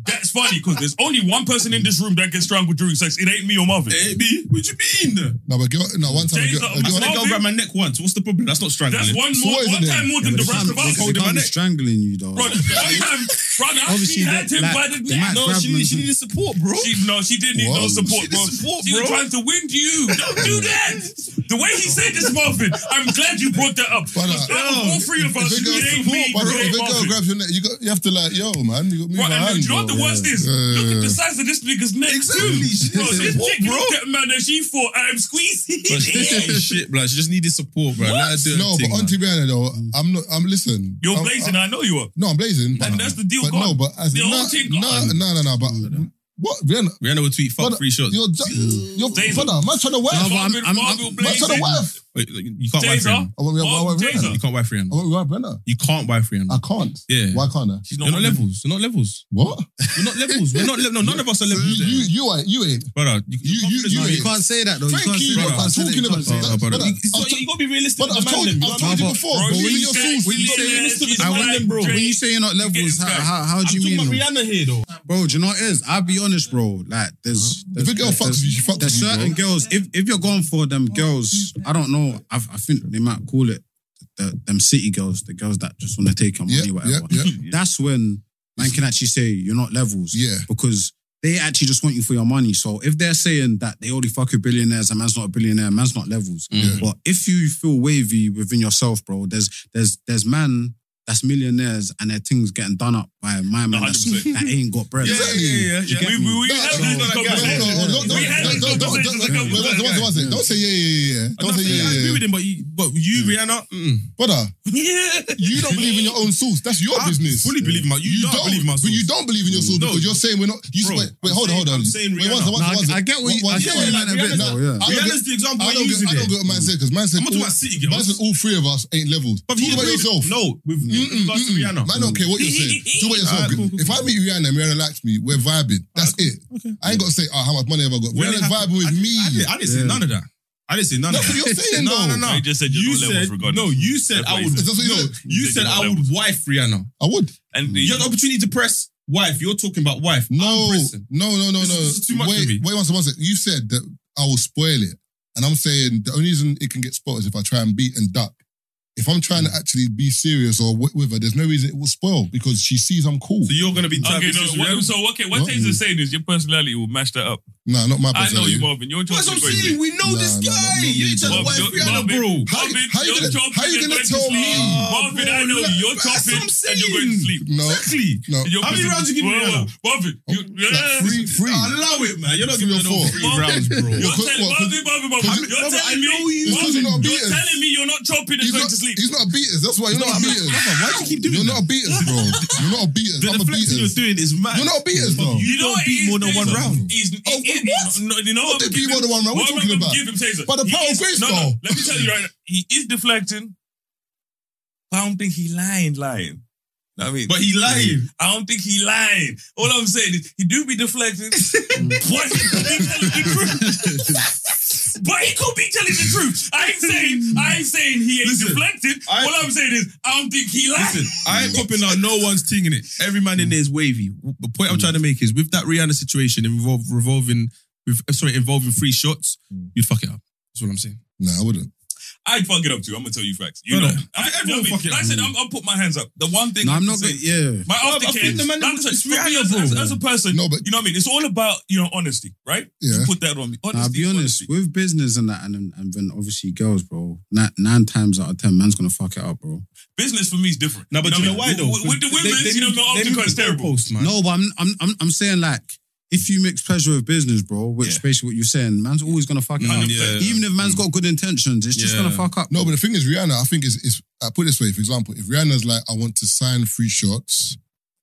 that's funny because there's only one person in this room that gets strangled during sex. It ain't me or Marvin. It ain't me. What do you mean? No, but girl, no, one time a James, girl, uh, a I girl, said a girl Marvin? grab my neck once. What's the problem? That's not strangling. That's one So more, what is one it then? time more than the rest of us. they holding my can't be neck. strangling you though. Bro, one time, brother, Obviously, she had they- him like, by the they might neck. No, she, them she needed support, bro. She, no, she didn't need no support, bro. needed support, she was trying to wind you. Don't do that. The way he said this, Marvin, I'm glad you brought that up. Brother, Because out of all three of us, if a it girl, ain't me, but bro. if a girl Marvin. grabs your neck, you got, you have to like, yo, man, you got to move Bro, your and hand, you know what the worst is? Look at the size of this nigga's neck, Exactly. She too. Bro, this support, chick bro. looked at man and she thought, I'm squeezing. Bro, she ain't shit, bro. She just needed support, bro. Let her do her No, but man. Auntie Rihanna though, I'm not. I'm listen. You're blazing, I know you are. No, I'm blazing. And that's the deal But no, but as The no, whole thing no, gone. no, no, no. But what Rihanna? Rihanna would tweet, fuck Brother, free shots. You're, ju- you're, Taser. brother, man, trying to wife. No, but I'm- Marvin, I'm- Marvin Man, trying to blazing. wife. Wait, you can't wife Taser. Rihanna. I I I Oh, Rihanna. You can't wife I Rihanna. want wife Rihanna. You can't wife Rihanna. I can't. Yeah. Why can't I? She's You're not not levels. You're not levels. What? We're not levels. We're not levels. No, none of us are You, levels. you, eh? you ain't. You ain't. brother, you, You- you- you No, you can't say that though. You can't you, say brother. You can't say I'm that. You talking about- that. Oh, brother. Brother, You- it's I've not- t- you gotta be realistic But I've told, man. them. I've told you before, Bro, bro. when you your say- source, when you you got to say- be realistic with she's the I man. want like them, bro. When you say you're not levels, how, how, how do you mean? about though? Rihanna here, though. Bro, do you know what it is? I'll be honest, bro. Like, there's, If a girl there's, fucks you, she fucks there's you, certain girls. If if you're going for them girls, I don't know. I, I think they might call it the, them city girls, the girls that just want to take your money, Yeah, whatever. yeah, yeah. That's when man can actually say you're not levels. Yeah. because they actually just want you for your money. So if they're saying that they only fuck with billionaires and man's not a billionaire, man's not levels. Yeah. But if you feel wavy within yourself, bro, there's there's there's man that's millionaires and their things getting done up by my man that's, 100%. that ain't got bread. Yeah, yeah, yeah, yeah, You We, me? we, we No, had no, this no, no, conversation. Don't say yeah, yeah, yeah. Don't say don't think I yeah, agree with him, but you, but you, Rihanna, mm. Brother, Yeah. You don't believe in your own source. That's your I business. fully believe in my- you don't believe in my But you don't believe in your source No. because you're saying we're not. You Bro, wait, wait, hold on, hold on. I'm saying Rihanna. second, I- get what you- one I get what you meant a bit, Rihanna's- though, yeah. I don't Rihanna's get- the example I why don't get. I don't get what man said because man said. I'm talking all- about city girls. Man said all three of us ain't levels. But Talk you about yourself. No, with, to mm-mm. Rihanna. Man don't care what you're saying. Talk ah. about yourself. Alright, cool, cool, If I meet Rihanna and Rihanna likes me, we're vibing. That's it. I ain't got to say, oh, how much money have I got? When it happened- vibing with I, me. I, didn't, I didn't say Yeah. none of that. I didn't say none That's of that. what you're saying, no, though. no, no. No, you just said you're you not levels said, regardless. No, you said That's what I he would. said. That's what you no, said. you You said said you're I not would levels. wife Rihanna. I would. And You had the opportunity to press wife. You're talking about wife. No, I'm pressing. no, no, no, no. this is too much wait, for me. wait one second, one second. You said that I will spoil it. And I'm saying the only reason it can get spoiled is if I try and beat and duck. If I'm trying to hmm. actually be serious or with, with her, there's no reason it will spoil because she sees I'm cool. So you're gonna be Okay, Travis no, what, Rihanna? so okay, what uh-uh. What? Taser's saying is your personality will match that up. Nah, not my I know you, Marvin. You're That's what I'm crazy. saying. We know Nah, this nah, guy. not me, you ain't trying to bro. wife Marvin, Rihanna, Marvin, bro. How- Marvin, how you you're gonna- chopping how you gonna going to tell sleep. me? Marvin, bro, I know you. You're that's what chopping I'm and you're going to saying. sleep. No, Exactly. no. And How many going to- rounds you give Whoa, Rihanna? whoa, Marvin, you, oh, Like three, three. Allow it, man. You're not Three giving or her no four. three rounds, bro. You're Because- telling what, Marvin, Marvin, Marvin, because- you're Brother, I telling know me, you. Because Marvin, you're not you're beaters. telling me you're not chopping and He's going not, to sleep. he's not a beaters. That's why you're not a beaters. Why do you keep doing You're that? not a beaters, bro. You're not a beaters. The I'm a deflecting you're beaters. doing is mad. You're not a beaters, bro. You don't what beat he more than one Taser? round. He's, Oh, he- he- what? No, you know What what? did I'm beat giving- more than one round? What you talking about? Give him Taser. By the He power of grace, no, no, let me tell you right now. He is deflecting. But I don't think he lying, lying. I mean, But he lying. I don't think he lying. All I'm saying is he do be deflecting, but he telling the truth. but he could be telling the truth. I ain't saying I ain't saying he ain't Listen, deflecting. I- All I'm saying is I don't think he lying. Listen, I ain't popping out no one's thing in it. Every man in there is wavy. The point I'm trying to make is with that Rihanna situation involve, revolving, with, uh, sorry, involving free shots, you'd fuck it up. That's what I'm saying. Nah, I wouldn't. I'd fuck it up too. I'm gonna tell you facts. You No, know. I, I think you know everyone what fuck it Like I said, I'm, I'll put my hands up. The one thing No, I I'm not say- gonna. Yeah. My Well, I aftercare, think the man like I was said, just for me Rihanna, as, as, as a person, No, but- you know what I mean. It's all about you know honesty, right? Yeah. You put that on me. Nah, Honesty. I'll be honest, honesty. with business and that, and, and then obviously girls, bro, nine, nine times out of ten, man's gonna fuck it up, bro. Business for me is different. No, but you know what why though? With, with the women, you know, moved- not they often moved because the terrible. No, but I'm, I'm, I'm, I'm saying like, if you mix pleasure with business, bro, which Yeah. is basically what you're saying, man's always gonna fuck it Mm, up. yeah. Even if man's got good intentions, it's just Yeah. gonna fuck up. No, but the thing is, Rihanna, I think is, is I put it this way, for example, if Rihanna's like, I want to sign free shots,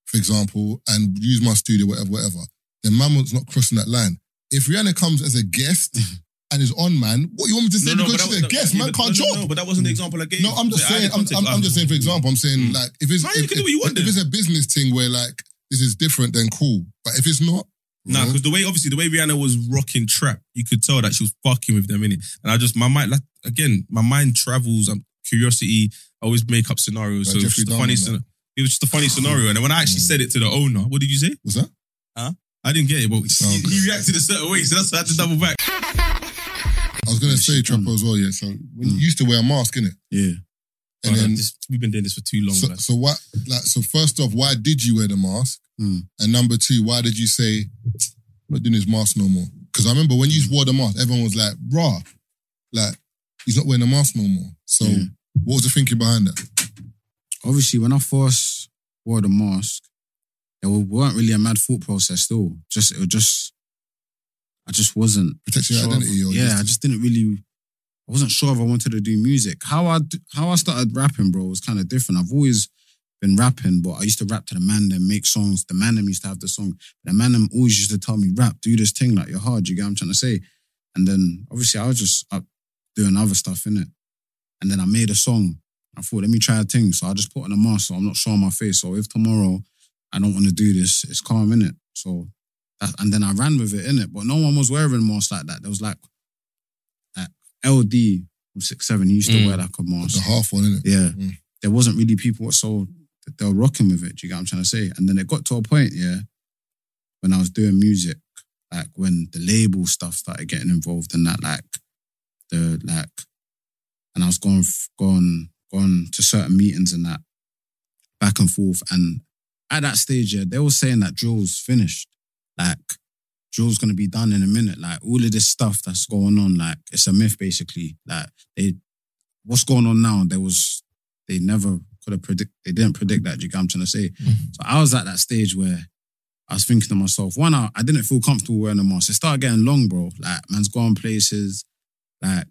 for example, and use my studio, whatever, whatever, then Mamon's not crossing that line. If Rihanna comes as a guest and is on, man, what you want me to say? because she's that- a guest, yeah, man but- can't no, no, job. No, but that wasn't the example I gave. No, I'm just I saying. had I'm, context. I'm, I'm just saying. For example, I'm saying Mm. like if it's Man, if, you can do what you want if, if it's a business thing where like this is different, then cool. But if it's not, Nah, because the way obviously the way Rihanna was rocking trap, you could tell that she was fucking with them in it. And I just my mind like again, my mind travels. Um, curiosity. I always make up scenarios. Like so it was Jeffrey just a funny. Dahmer, It was just a funny scenario. And then when I actually said it to the owner, what did you say? what's that? Huh? I didn't get it, but Oh, he, okay. he reacted a certain way, so that's why I had to double back. I was gonna say Trapper as well. Yeah. So when you used to wear a mask, innit? Yeah. And then this- we've been doing this for too long. so, so what? Like so, first off, why did you wear the mask? Mm. And number two, why did you say I'm not doing this mask no more? Because I remember when you wore the mask, everyone was like, "Raw," like he's not wearing the mask no more. So Yeah. what was the thinking behind that? Obviously, when I first wore the mask, there weren't really a mad thought process. Still, just it was just, I just wasn't Protecting your sure identity, or yeah, just- I just didn't really. I wasn't sure if I wanted to do music. How I how I started rapping, bro, was kind of different. I've always been rapping, but I used to rap to the man them, make songs. The man used to have the song. The man always used to tell me, rap, do this thing, like you're hard, you get what I'm trying to say? And then obviously I was just up doing other stuff in it. And then I made a song. I thought, let me try a thing. So I just put on a mask so I'm not showing my face. So if tomorrow I don't want to do this, it's calm in it. So that, and then I ran with it in it. But no one was wearing masks like that. There was like LD from six seven. He used to Mm. wear like a mask. the half one, innit? Yeah. Mm. There wasn't really people so they were rocking with it. Do you get what I'm trying to say? And then it got to a point, yeah, when I was doing music, like when the label stuff started getting involved in that, like the like, and I was going going going to certain meetings and that, back and forth. And at that stage, yeah, they were saying that drill's finished. Like drill's gonna be done in a minute. Like all of this stuff that's going on, like it's a myth basically. Like they what's going on now, there was they never could have predict they didn't predict that, do you get what I'm trying to say? Mm-hmm. So I was at that stage where I was thinking to myself, one, I, I didn't feel comfortable wearing a mask. It started getting long, bro. Like, man's going places, like,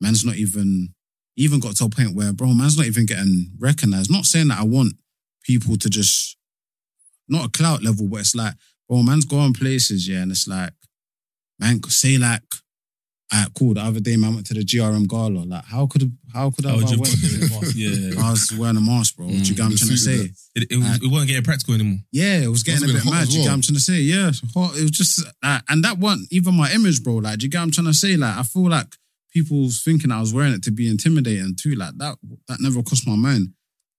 man's not even even got to a point where, bro, man's not even getting recognized. Not saying that I want people to just, not a clout level, but it's like, bro, man's going places, yeah, and it's like, man, say like, Alright, cool. The other day, man, went to the GRM gala. Like, how could how could I? Oh, have you- went to it? yeah. I was wearing a mask, bro. Do you get what I'm trying to say? It, it, was, it wasn't getting practical anymore. Yeah, it was getting Must a bit been mad. as Do you get well. what I'm trying to say? Yeah, hot. It was just, uh, and that wasn't even my image, bro. Like, do you get what I'm trying to say? Like, I feel like people's thinking I was wearing it to be intimidating too. Like that, that never crossed my mind.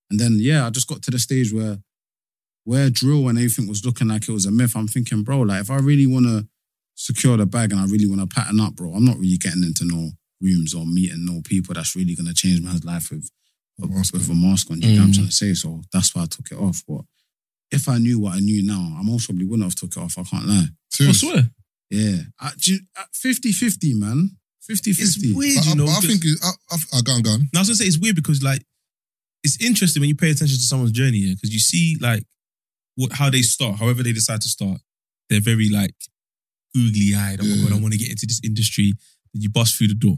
And then, yeah, I just got to the stage where, where drill and everything was looking like it was a myth. I'm thinking, bro, like if I really want to secure the bag and I really want to pattern up, bro, I'm not really getting into no rooms or meeting no people that's really going to change my life with, with, with a mask on. You get what I'm Mm. trying to say? So that's why I took it off. But if I knew what I knew now, I most probably wouldn't have took it off. I can't lie. I swear. Yeah. Uh, you- uh, 50-50, man. 50-50. It's weird, But you I- know. but I because- think it- I, I, I, go on, go on. No, I was gonna say it's weird because like it's interesting when you pay attention to someone's journey, yeah, because you see like what how they start, however they decide to start. They're very like googly eyed. Oh my god, I mm. want to get into this industry. Then you bust through the door.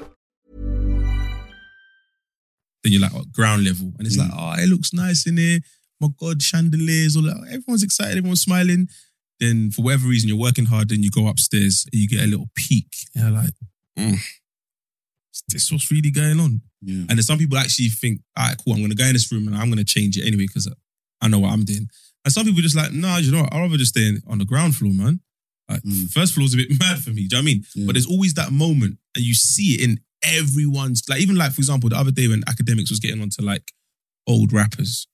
Then you're like oh, ground level, and it's like, oh, it looks nice in here. My God, chandeliers, all that. Everyone's excited, everyone's smiling. Then for whatever reason, you're working hard. Then you go upstairs and you get a little peek. And you're like, mm, is this what's really going on? And then some people actually think, all right, cool, I'm going to go in this room and I'm going to change it anyway because I know what I'm doing. And some people just like, nah, you know what? I'd rather just stay on the ground floor, man. Like, First floor's a bit mad for me. Do you know what I mean? But there's always that moment and you see it in everyone's, like, even like, for example, the other day when Akademiks was getting onto like old rappers,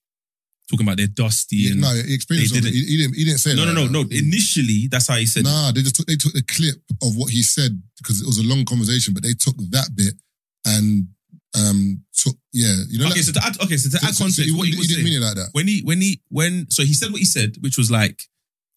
talking about their dusty Yeah, and. no, he they didn't- He, he didn't. He didn't say no, that. no, no, no. Initially, that's how he said it. Nah, they just took, they took the clip of what he said because it was a long conversation, but they took that bit and um took yeah, you know. okay, like- so to add, okay, so to add so- so context, he, what he, he didn't saying, mean it like that. When he, when he, when, so he said what he said, which was like,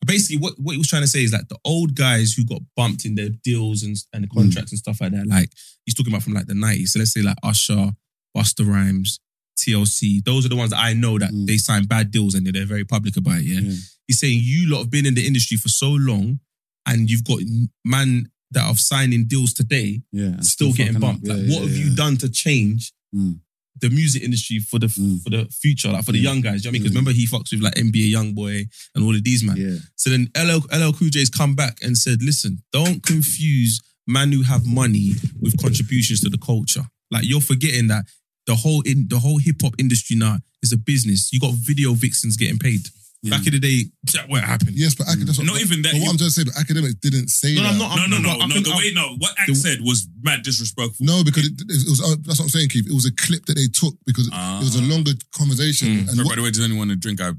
basically what, what he was trying to say is like the old guys who got bumped in their deals and, and the Mm. contracts and stuff like that, like he's talking about from like the 90s. So let's say like Usher, Busta Rhymes, TLC, those are the ones that I know Mm. that they sign bad deals and they're very public about it. Yeah. He's saying you lot have been in the industry for so long and you've got man that are signing deals today Yeah. and still, getting up. bumped. Yeah, like, yeah, what have yeah. you done to change Mm. The music industry for the mm. for the future, like for the Yeah. young guys? You know what I mean? Because mm. remember he fucks with like NBA Young Boy and all of these man. Yeah. So then LL LL Cool J's come back and said, "Listen, don't confuse man who have money with contributions to the culture. Like you're forgetting that the whole in the whole hip hop industry now is a business. You got video vixens getting paid." Back in the day, that what happened. Yes, but acad- that's what, Not even that, But what you- I'm trying to say, but Akademiks didn't say No, no, that. I'm not- No, no, no, I no. The way, no. What Act said was mad disrespectful. No, because it, it was. uh, That's what I'm saying, Keith. It was a clip that they took because it was a longer conversation. Mm. And Sorry, what, by the way, does anyone want a drink? I.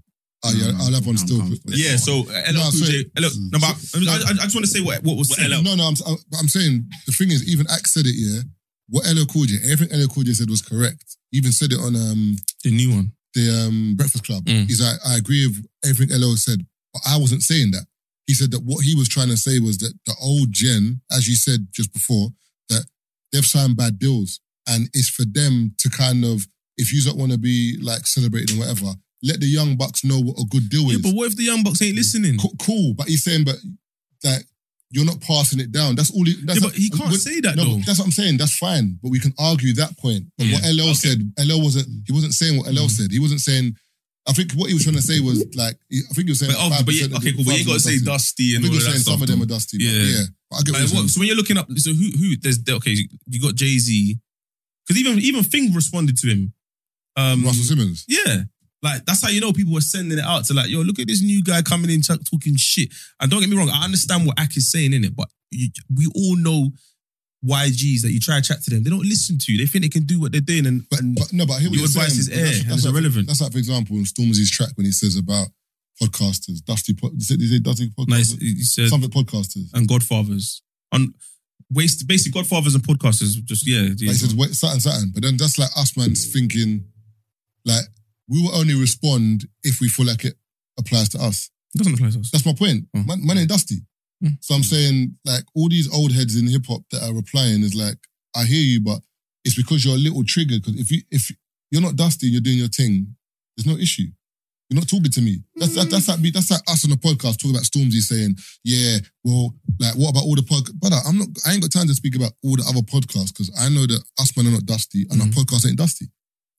oh yeah, I'll have one still. Yeah, so uh, LL No, Cool J. No, but I, I, I just want to say what what was said. No, no, I'm, I'm saying the thing is, even Axe said it. Yeah, what LL Cool J, everything LL Cool J said was correct. He even said it on um the new one, the um Breakfast Club. Mm. He's like, I agree with everything LL said, but I wasn't saying that. He said that what he was trying to say was that the old gen, as you said just before, that they've signed bad deals, and it's for them to kind of, if you don't want to be like celebrated and whatever, let the young bucks know what a good deal Yeah, is. but what if the young bucks ain't listening? Co- cool, but he's saying, but that you're not passing it down. That's all. He, that's Yeah, but he can't say that, no, though. That's what I'm saying. That's fine, but we can argue that point. But what Yeah, LL said, LL wasn't. He wasn't saying what LL said. He wasn't saying. I think what he was trying to say was like. I think he was saying. But, oh, like but yeah, 5% of okay, cool. But you got to say dusty and all he of was that stuff. some of them are dusty. Yeah, yeah. But I get what Like, what- so when you're looking up, so who who there's okay, you got Jay Z, because even even Thing responded to him. Um, Russell Simmons. Yeah. Like that's how you know people were sending it out to like, yo, look at this new guy coming in ch- talking shit. And don't get me wrong, I understand what Ak is saying in it, but you, we all know YGs that you try to chat to them, they don't listen to you. They think they can do what they're doing, and, and But no, but I hear what your advice saying. is air that's- that's like- irrelevant. That's like, for example, in Stormzy's track when he says about podcasters, Dusty. Pod, did he say Dusty podcasters? Nice, he said something podcasters. and Godfathers. On waste basically Godfathers and podcasters. Just yeah, Like he says, wait, something, something. But then that's like us, man's thinking, like, we will only respond if we feel like it applies to us. It doesn't apply to us. That's my point. Hmm. Man, man ain't dusty. Hmm. So I'm saying, like, all these old heads in hip hop that are replying is like, I hear you, but it's because you're a little triggered. Because if you if you're not dusty and you're doing your thing, there's no issue. You're not talking to me. That's that, that's like me. That's like us on the podcast talking about Stormzy saying, "Yeah, well, like what about all the pod?" Brother, I'm not. I ain't got time to speak about all the other podcasts because I know that us man are not dusty and our mm-hmm. podcast ain't dusty.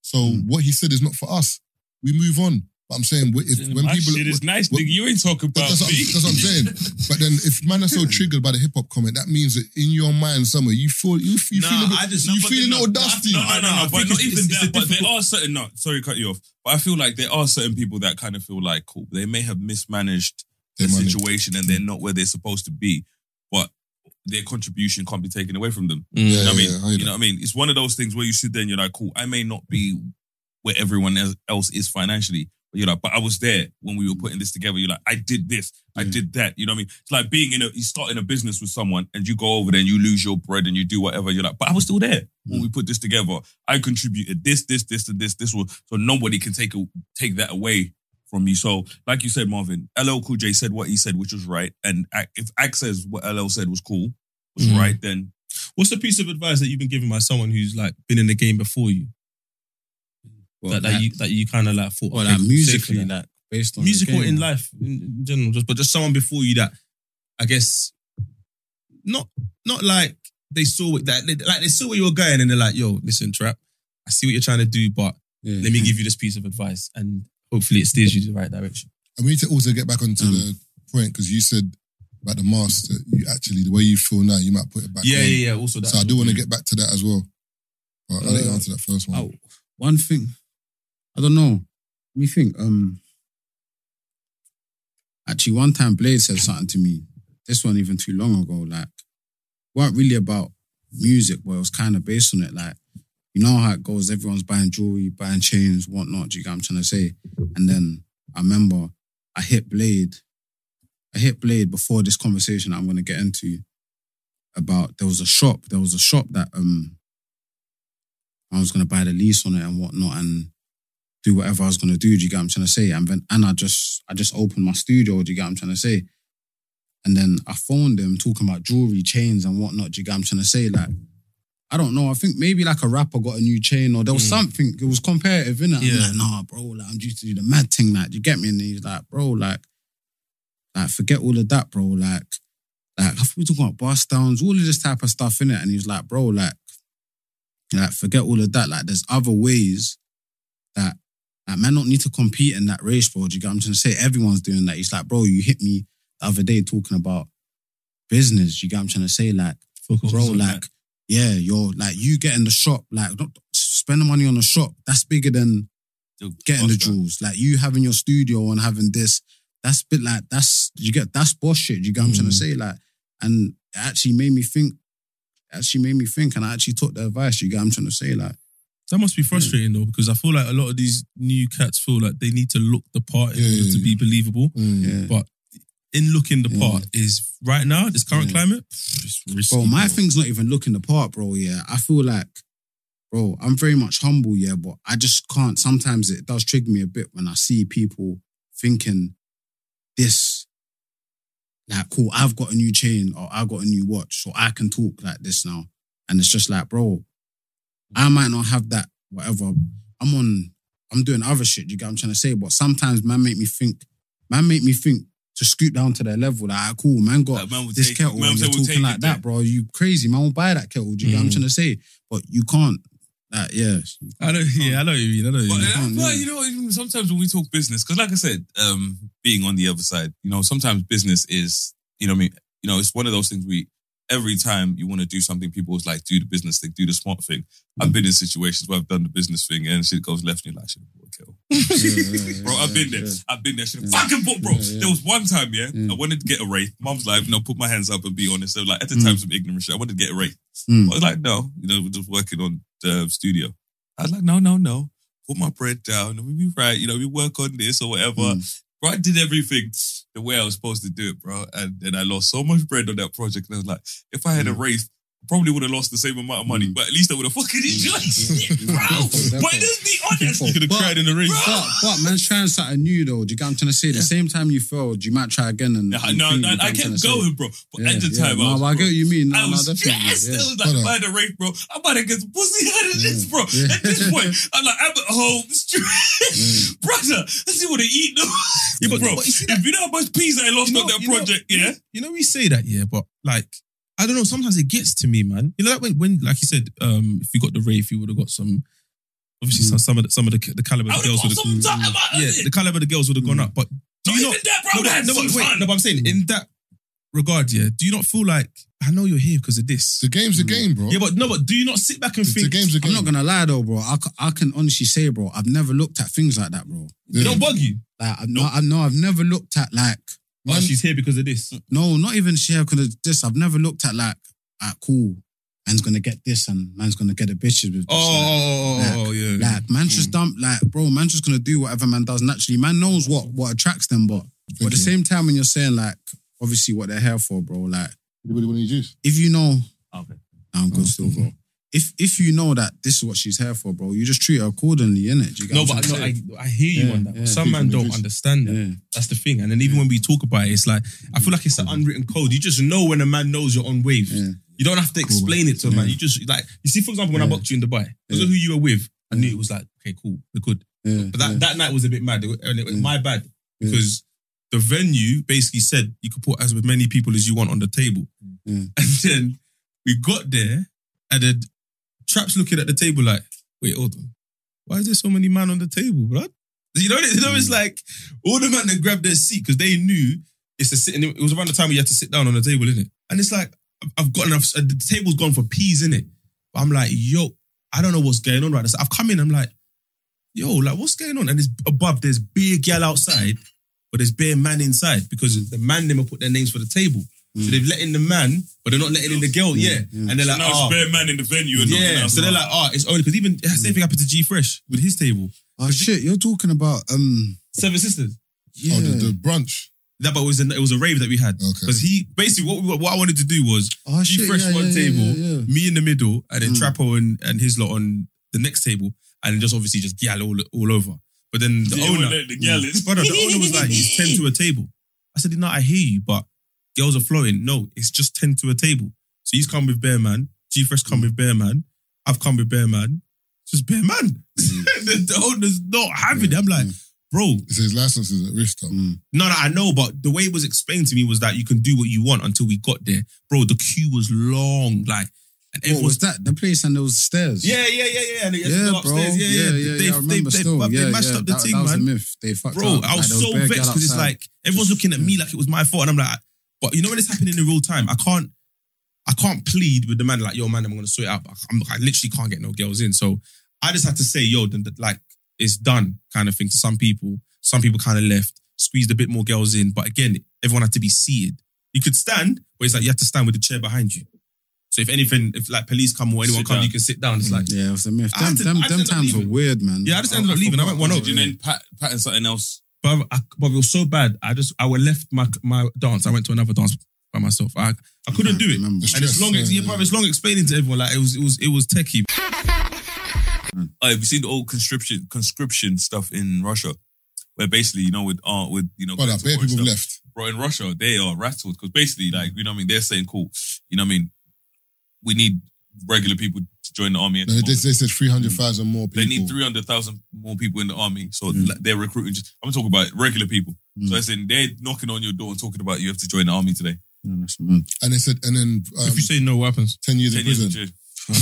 So hmm. what he said is not for us. We move on. But I'm saying if when people shit is nice, when- nigga. You ain't talking but about that's, what, me. I'm- that's what I'm saying. But then, if man are so triggered by the hip hop comment, that means that in your mind somewhere you feel you, you Nah, feel a bit, I just- you no, but feel a then- little no, dusty. No, no, no, no, but not even it's- that. it's But there are certain. No, sorry, to cut you off. But I feel like there are certain people that kind of feel like cool. They may have mismanaged the money. situation and they're not where they're supposed to be, but their contribution can't be taken away from them. Mm. Yeah, you know what I mean? yeah, I you know what I mean? It's one of those things where you sit there and you're like, cool. I may not be where everyone else- is financially. But you're like, but I was there when we were putting this together. You're like, I did this, I did that. You know what I mean? It's like being in a, you start in a business with someone and you go over there and you lose your bread and you do whatever. You're like, but I was still there when mm. we put this together. I contributed this, this, this, and this. This was so nobody can take a, take that away from me. So, like you said, Marvin, LL Cool J said what he said, which was right. And if Ak says what LL said was cool, was Mhm. right, then What's the piece of advice that you've been given by someone who's like been in the game before you? that, that you that you kind of like thought, Well, okay, like musically, that, like based on musical in life in general, just but just someone before you that I guess not not like they saw it that they, like they saw where you were going and they're like, yo, listen, trap, I see what you're trying to do, but let me give you this piece of advice and hopefully it steers you in the right direction. And we need to also get back onto the point because you said about the mask that you actually the way you feel now, you might put it back. Yeah, on. yeah, yeah, also that so I do want to get back to that as well. But I'll let you Uh, answer that first one. Oh, one thing, I don't know. Let me think. Um, actually, one time Blade said something to me. This one even too long ago. Like, weren't really about music, but it was kind of based on it. Like, you know how it goes. Everyone's buying jewelry, buying chains, whatnot. Do you get what I'm trying to say? And then I remember I hit Blade. I hit Blade before this conversation I'm going to get into about there was a shop. There was a shop that um I was gonna buy the lease on it and whatnot and do whatever I was gonna do. Do you get what I'm trying to say? And then and I just I just opened my studio. Do you get what I'm trying to say? And then I phoned them talking about jewelry, chains, and whatnot. Do you get what I'm trying to say? Like, I don't know. I think maybe like a rapper got a new chain or there was Mm. something. It was competitive, innit? I'm Yeah. like, nah, bro. Like, I'm used to do the mad thing. Like, you get me? And he's like, bro, like, like forget all of that, bro. Like, like I we were talking about bust downs, all of this type of stuff in it. And he's like, bro, like, like forget all of that. Like, there's other ways that like man don't need to compete in that race, bro. Do you get what I'm trying to say? Everyone's doing that. He's like, bro, you hit me the other day talking about business. Do you get what I'm trying to say? Like, bro, like, yeah, you're like you getting the shop, like not spending money on the shop. That's bigger than getting the jewels. Like you having your studio and having this. That's a bit like that's you get that's boss shit. You get what I'm trying to say? Like, and it actually made me think. Actually made me think, and I actually took the advice. You get what I'm trying to say? Like, That must be frustrating though, because I feel like a lot of these new cats feel like they need to look the part in order to be believable. Mm. But in looking the part is right now, this current climate, it's risky. bro, my thing's not even looking the part, bro. Yeah, I feel like, bro, I'm very much humble, yeah, but I just can't. Sometimes it does trigger me a bit when I see people thinking this, like, cool, I've got a new chain or I've got a new watch, so I can talk like this now. And it's just like, bro, I might not have that, whatever. I'm on, I'm doing other shit, you get what I'm trying to say? But sometimes man make me think, man make me think to scoot down to their level. Like, ah, cool, man got Like, man this take- kettle man and you're we'll talking like it that, bro. You crazy, man will buy that kettle. Do you get what I'm Mm. trying to say? But you can't, like, yeah. I don't, yeah, I know you mean. I know you But, mean. but, you know, even sometimes when we talk business, because like I said, um, being on the other side, you know, sometimes business is, you know, what I mean, you know, it's one of those things we. Every time you want to do something, people is like, do the business thing, do the smart thing. I've been in situations where I've done the business thing and shit goes left and you're like, should have bought a kettle. bro, I've been there. I've been there. Should have fucking bought, bro. There was one time, yeah, mm. I wanted to get a Wraith. Mum's like, no, put my hands up and be honest. So like at the mm. time, some ignorant shit. I wanted to get a Wraith. Mm. I was like, no, you know, we're just working on the studio. I was like, no, no, no. Put my bread down and we be right, you know, we work on this or whatever. Mm. Bro, I did everything the way I was supposed to do it, bro. And then I lost so much bread on that project. And I was like, if I had a mm. Wraith probably would have lost the same amount of money, mm. but at least I would have fucking mm. enjoyed it, bro. but let's be honest. You could have cried in the rain. But, but man's trying something new though. Do you get what I'm trying to say? The same time you failed, you might try again and. Nah, and no, think, no, you get I what I'm trying kept to say. going, bro. But at the yeah. time, I was, I get what you mean. No, I was definitely. stressed. Yeah. It was like, by the race, bro. I'm about to get some pussy out of this, bro. Yeah. At this point, I'm like, I'm at home, stressed. Mm. Brother, let's see what they eat, though. But- bro, but you see if you know how much peas I lost You know- on that you know- project, yeah? You know, we say that, yeah, but like, I don't know. Sometimes it gets to me, man. You know, like when, when like you said, um, if you got the Wraith, you would have got some. Obviously, some, mm. some of the some of the, the caliber of I the girls would would've have. got some time Yeah, it. the caliber of the girls would have gone mm. up. But do Not you even not? that, bro. no, but, no, but, wait, no, but I'm saying in that regard, yeah. Do you not feel like I know you're here because of this? The game's a mm. game, bro. Yeah, but no, but do you not sit back and The think? game's a I'm game. not gonna lie though, bro. I, I can honestly say, bro, I've never looked at things like that, bro. It don't bug you. Like, I've no, I know I've never looked at like. Oh, she's here because of this. No, not even share because of this. I've never looked at like, ah, cool. Man's gonna get this and man's gonna get the bitches with this. Oh, oh, like, oh, oh, yeah. Like, man's just dump, like, bro, man's just gonna do whatever man does naturally. Man knows what what attracts them, but but at the same time, when you're saying like, obviously, what they're here for, bro, like, Anybody want any juice? if you know, Okay. I'm good still, bro. If if you know that this is what she's here for, bro, you just treat her accordingly, innit? Do you get No, but no, trying to say? I, I hear you Yeah, on that. yeah. Some People don't just- understand that. Yeah. That's the thing. And then even when we talk about it, it's like I feel like it's an unwritten code. You just know when a man knows you're on wave. Yeah. You don't have to explain it to a man. You just like you see, for example, when I Yeah. booked you in Dubai, because of who you were with, I knew it was like, okay, cool, we're good. Yeah, But that, yeah. that night was a bit mad. And it was Yeah. my bad. Yeah. Because the venue basically said you could put as many people as you want on the table. Yeah. And then we got there and then Trap's looking at the table like, wait, hold on. Why is there so many man on the table, bro? You know, you know, it's mm. like all the men that grabbed their seat because they knew it's a sitting. It was around the time we had to sit down on the table, isn't it? And it's like I've- got enough. Uh, the table's gone for peas, innit? But I'm like, yo, I don't know what's going on right now. So I've come in. I'm like, yo, like what's going on? And it's above. There's beer gal outside, but there's bare man inside because the man never put their names for the table. So they've let in the man, but they're not letting in the girl. Yeah, and they're like, now oh, it's bare man in the venue and nothing yeah. else. So they're like, oh, it's only because even yeah, same thing happened to G Fresh with his table. Oh shit, you're talking about um Seven Sisters. yeah. Oh, the, the brunch. That, but it was a, it was a rave that we had Okay. because he basically what we, what I wanted to do was Oh, G shit, Fresh yeah, one yeah, table, yeah, yeah, yeah. me in the middle, and then Mm. Trapo and, and his lot on the next table, and then just obviously just gal all all over. But then the Yeah, owner, well, the gal is- brother, the owner was like, "He's ten to a table." I said, "No, I hear you, but girls are flowing. No, it's just ten to a table. So he's come with Bear Man, G Fresh come with Bear Man, I've come with Bear Man, it's just Bear Man. Mm. the, the owner's not having it. I'm like, mm. bro, It says license is at risk, though. Mm. no, no, I know, but the way it was explained to me was that you can do what you want until we got there. Bro, the queue was long, like, and What was that? The place and those stairs. Yeah, yeah, yeah, yeah. And they Yeah, bro. upstairs. Yeah, yeah. yeah, They, yeah, I remember they, still. they, yeah, mashed yeah. up the that, thing, that was man. a myth. They fucked Bro, up. I was Like, so vexed because it's like everyone's looking at me mm. like it was my fault, and I'm like, but you know when it's happening in real time, I can't, I can't plead with the man like, yo, man, I'm gonna sort it out. I'm, I literally can't get no girls in, so I just had to say, yo, then like it's done, kind of thing to some people. Some people kind of left, squeezed a bit more girls in, but again, everyone had to be seated. You could stand, but it's like you have to stand with the chair behind you. So if anything, if like police come or anyone Sit come, you can sit down. It's mm. like, Yeah, it was a myth. I Them, to- them, I had to them times were weird, man. yeah, I just ended up leaving. I went one up. And then pat, patting something else. But, I, but it was so bad. I just I left my my dance. I went to another dance by myself. I I couldn't do it. remember. And Stress, it's long. yeah, Yeah, yeah. bro, it's long explaining to everyone. Like it was it was it was techie. Oh, have you seen the old conscription conscription stuff in Russia? Where basically, you know, with uh, with you know, But going bare people stuff. left. bro, in Russia, they are rattled because basically, like, you know what I mean? They're saying, cool, you know what I mean? We need regular people to join the army. at No, the they, moment. they said 300,000 more people. They need 300,000 more people in the army. So Mm. they're recruiting, just, I'm talking about regular people. So as in, they're knocking on your door and talking about you have to join the army today. Yeah, that's mad. And they said, and then um, if you say no, what happens? 10 years 10 in years prison. jail.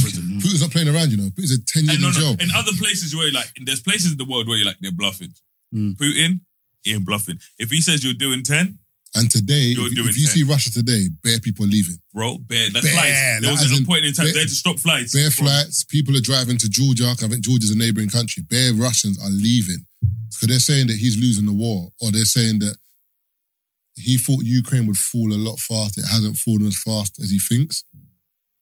Prison. Putin's not playing around, you know. Putin's a 10 years And no, in no, jail. in other places where like, there's places in the world where you're like, they're bluffing. Mm. Putin, he ain't bluffing. If he says you're doing 10, And today, You're if, doing if you 10. see Russia today, bare people are leaving. bro, bear, that's Bear, flights. There like, was as a in point in time, bear- they had to stop flights. Bare Bro, flights, people are driving to Georgia. I think Georgia's a neighboring country. Bare Russians are leaving. Because they're saying that he's losing the war, or they're saying that he thought Ukraine would fall a lot faster. It hasn't fallen as fast as he thinks.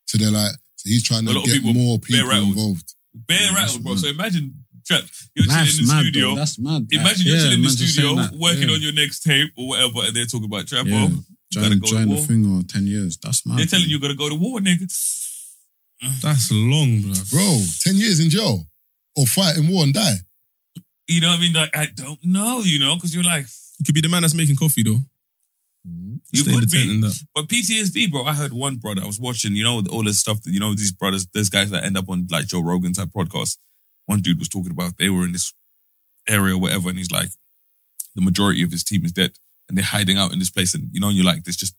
So they're like, so he's trying to get people more people involved. Bare rattled, bro. So imagine, Trap, you're Life's chilling in the mad, studio. though. That's mad. Imagine you're Yeah, chilling in the studio, working Yeah. on your next tape or whatever, and they're talking about Trap, Yeah. bro. You gotta Join, go to join the thing or 10 years. That's mad. They're telling you you gotta go to war, nigga. That's long, bro. Bro, 10 years in jail or fight in war and die. You know what I mean? Like, I don't know, you know, because you're like, You could be the man that's making coffee though. Mm-hmm. You Stay in could be. that. But PTSD, bro. I heard one brother. I was watching, you know, all this stuff that you know these brothers. There's guys that end up on like Joe Rogan type podcasts. One dude was talking about they were in this area or whatever, and he's like, the majority of his team is dead, and they're hiding out in this place, and you know, and you're like, there's just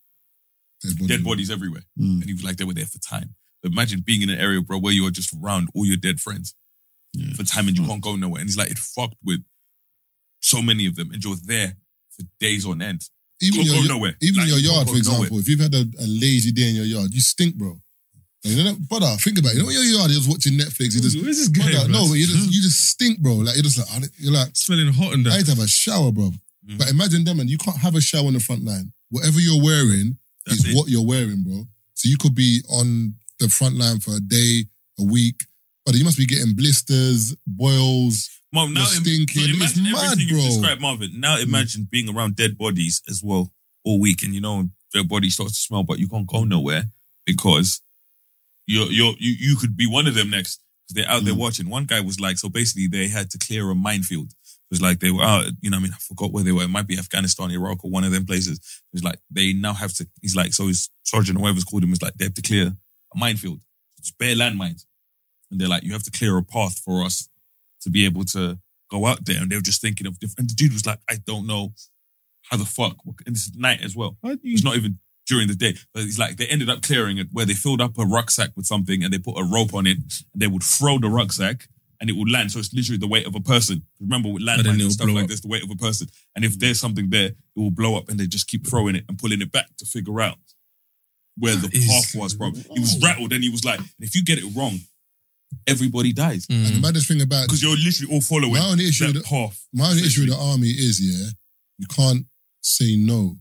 dead bodies everywhere, mm. and he was like, they were there for time. But imagine being in an area, bro, where you are just around all your dead friends for time, and you mm. can't go nowhere, and he's like, it fucked with so many of them, and you're there for days on end. Even your, go nowhere. even Like, in your yard, for go nowhere. example, if you've had a, a lazy day in your yard, you stink, bro. You know, brother, think about it. You know, when you're yard, you're just watching Netflix. You just, Where's this brother, bro? no, but you just, you just stink, bro. Like, you're just like, you're like, smelling hot and I that. need to have a shower, bro. Mm. But imagine them, and you can't have a shower on the front line. Whatever you're wearing That's is it. what you're wearing, bro. So you could be on the front line for a day, a week, but you must be getting blisters, boils. Mom, now im- stinking. so it's imagine mad, everything you bro. Mm. described, Marvin. Now imagine being around dead bodies as well all week, and you know their body starts to smell, but you can't go nowhere because you're you're you, you could be one of them next they're out there Mm. watching. One guy was like, so basically they had to clear a minefield. It was like they were out, you know, I mean, I forgot where they were. It might be Afghanistan, Iraq, or one of them places. It was like they now have to. He's like, so his sergeant or whoever's called him was like, they have to clear a minefield. It's bare landmines. And they're like, you have to clear a path for us to be able to go out there. And they were just thinking of different. And the dude was like, I don't know how the fuck. And this is night as well. It's not even during the day. But it's like they ended up clearing it where they filled up a rucksack with something and they put a rope on it. And they would throw the rucksack and it would land. So it's literally the weight of a person. Remember with And landmines and stuff like up. this, the weight of a person. And if there's something there, it will blow up and they just keep throwing it and pulling it back to figure out where the path was, bro. He was rattled and he was like, if you get it wrong, everybody dies. And the maddest thing about Because you're literally all following my only issue that with the, path. my only issue with the army is yeah, you can't say no.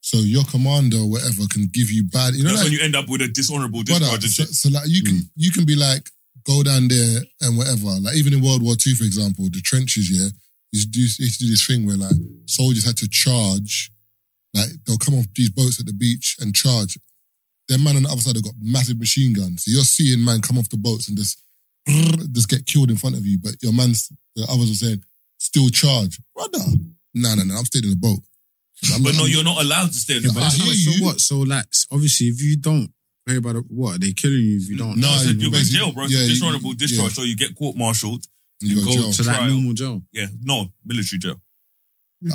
So your commander or whatever can give you bad. You know, That's like, when you end up with a dishonorable discharge so, so like you can hmm. you can be like go down there and whatever. Like even in World War II, for example, the trenches, yeah, used to do, used to do this thing where like soldiers had to charge. Like they'll come off these boats at the beach and charge. Their man on the other side have got massive machine guns. So you're seeing man come off the boats and just just get killed in front of you. But your man's the others are saying still charge, brother. No, no, no. I'm staying in the boat. I'm But no, you're not allowed to stay in the Yeah, boat. but I so you. what? So like, obviously, if you don't pay by the what, are they killing you if you don't? No, Nah, it's you you're in basically- jail, bro. It's yeah, a you- dishonorable discharge. yeah. So you get court martialed. You go to jail. So like trial. normal jail. Yeah, no, military jail.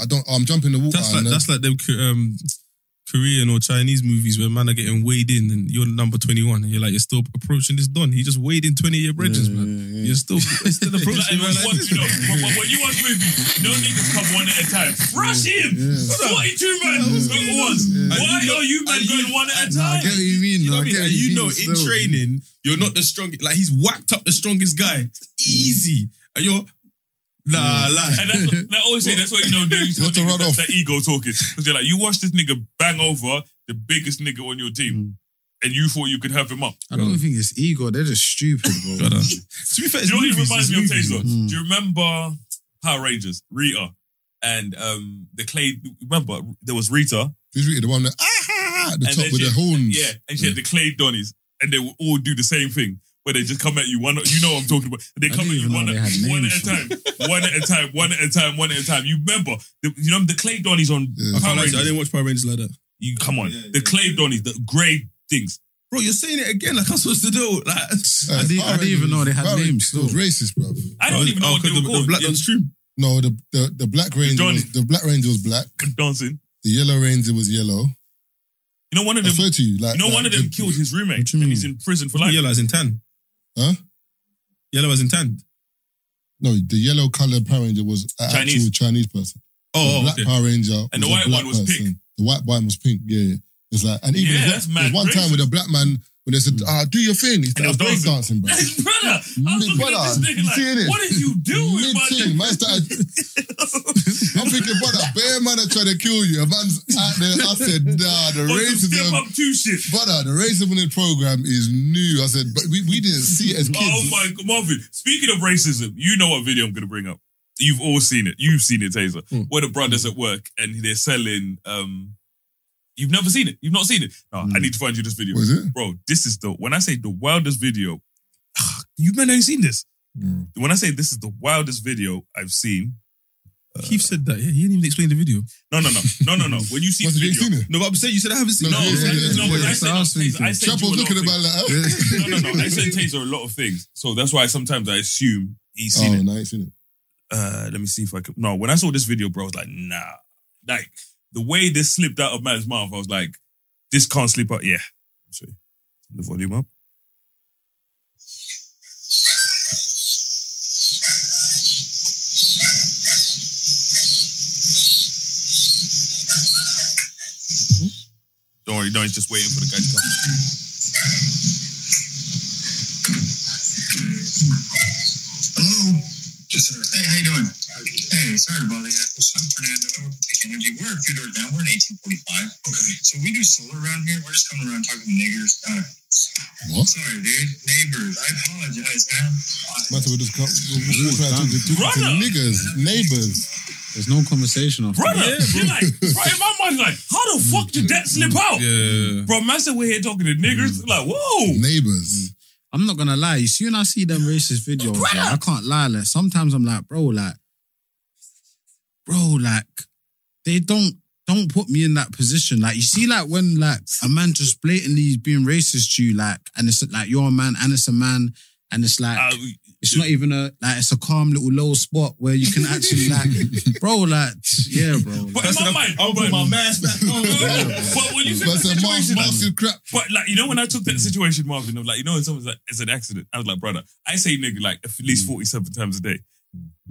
I don't. I'm jumping the water. That's like and then- that's like them um, Korean or Chinese movies where man are getting weighed in and you're number 21 and you're like, you're still approaching this Don. He just weighed in 20 year bridges, man. You're still, you're still Like, approaching when, man. you Like, watch, you know, when, when- when you watch movies, no niggas come one at a time. Rush him! 42 man who's got once. Why are you man going one at a Nah, I get what you mean. You no, know, I what I mean? what you mean know, in still. training, you're not the strongest. Like he's whacked up the strongest guy, easy, and you're nah, like And that's what, like, I always say that's what you know. You have to run that's off. that ego talking because you're like, you watch this nigga bang over the biggest nigga on your team, and you thought you could have him up. I don't think it's ego. They're just stupid, bro. To be fair, Do you know what it movies, reminds it's me of, Taser? man. Do you remember Power Rangers, Rita, and um the Clay? Remember there was Rita, Who's really the one that ah, at the and top then with she the horns? Yeah, and she had the Clay Donnies, and they would all do the same thing. Where they just come at you one, you know what I'm talking about. They come at you one, at, they had one at a time, one at a time, one at a time, one at a time. You remember, the, you know the Clay Donnies on Yeah. I, Power can't lie to you, I didn't watch Power Rangers like that. You come on, the Clay Donnies, the grey things. Bro, you're saying it again like I'm supposed to do. Like, Uh, I didn't- I didn't even know they had Power names Rangers was racist, bro. I don't even know oh, what they 'cause were the, called. the black Yeah, on stream. No, the the, the black ranger Johnny. was, the black ranger was black. dancing. The yellow ranger was yellow. You know, one of them. I them. swear to you, like You know, like, one of them the- killed his roommate, What you and he's in prison for Like, life. yellow as in tan. Huh? Yellow as in tan. No, the yellow colored Power Ranger was an Chinese. actual Chinese person. Oh, the black okay. Power Ranger And the white black one was pink. The white one was pink. Yeah, yeah. It's like, and even Yeah, there's that's one, mad there's one time with a black man when they said, "Ah, do your thing." He's like was break dancing. bro. Hey, brother, I was looking Brother, at this nigga like, it? what is you doing, Mid thing, man started. I'm thinking, brother, bear man are trying to kill you. A man's out there. I said, nah, the some step racism. up two shit. Brother, the racism in the program is new. I said, but we, we didn't see it as kids. Oh my God, Marvin. Speaking of racism, you know what video I'm going to bring up. You've all seen it. You've seen it, Taser. Hmm. Where the brothers at work and they're selling um, You've never seen it. You've not seen it. No, Mm. I need to find you this video. What is it? Bro, this is the when I say the wildest video, you men ain't seen this. Mm. When I say this is the wildest video I've seen. Keith said that. Yeah, he didn't even explain the video. No, no, no, no, no, no. When you see the video, seen it. No, but I'm saying you said I haven't seen no, it. no, yeah, no, yeah, but yeah. I said, Sounds I, I said you a lot looking of about things. like, No, no, no. I said Taser a lot of things, so that's why sometimes I assume he's seen oh, it. no, I ain't seen it. Uh, let me see if I can. No, when I saw this video, bro, I was like, nah. Like the way this slipped out of man's mouth, I was like, this can't slip out. Yeah. Sorry. The volume up. Don't worry, no, he's just waiting for the guy to come. Hello. Just hey, how you doing? Hey, sorry to bother you. Up, Fernando? Take energy. We're a few doors down. We're in 1845. Okay. So we do solar around here. We're just coming around talking to niggers. Uh, What? sorry, dude. Neighbors. I apologize, man. Matter with this cup. We're walking around talking to- talking to Brother. niggas, neighbors. There's no conversation after Brother, that. you're like, right in my mind, like, how the mm. fuck did that slip out? Yeah. Bro, man said we're here talking to niggers. Mm. Like, whoa. Neighbors. Mm. I'm not gonna lie. You see, when I see them racist videos, like, I can't lie. Like sometimes I'm like, bro, like, bro, like, they don't don't put me in that position. Like, you see, like when like a man just blatantly is being racist to you, like, and it's like you're a man and it's a man, and it's like Uh, it's not even a like it's a calm little low spot where you can actually like, bro, like, yeah, bro. But in my mind, I'll put my mask back on. but when you took That's that a mask, situation, mask is crap. but like you know when I took that situation, Marvin, of like you know when someone's like it's an accident, I was like, brother, I say nigga like at least forty seven times a day.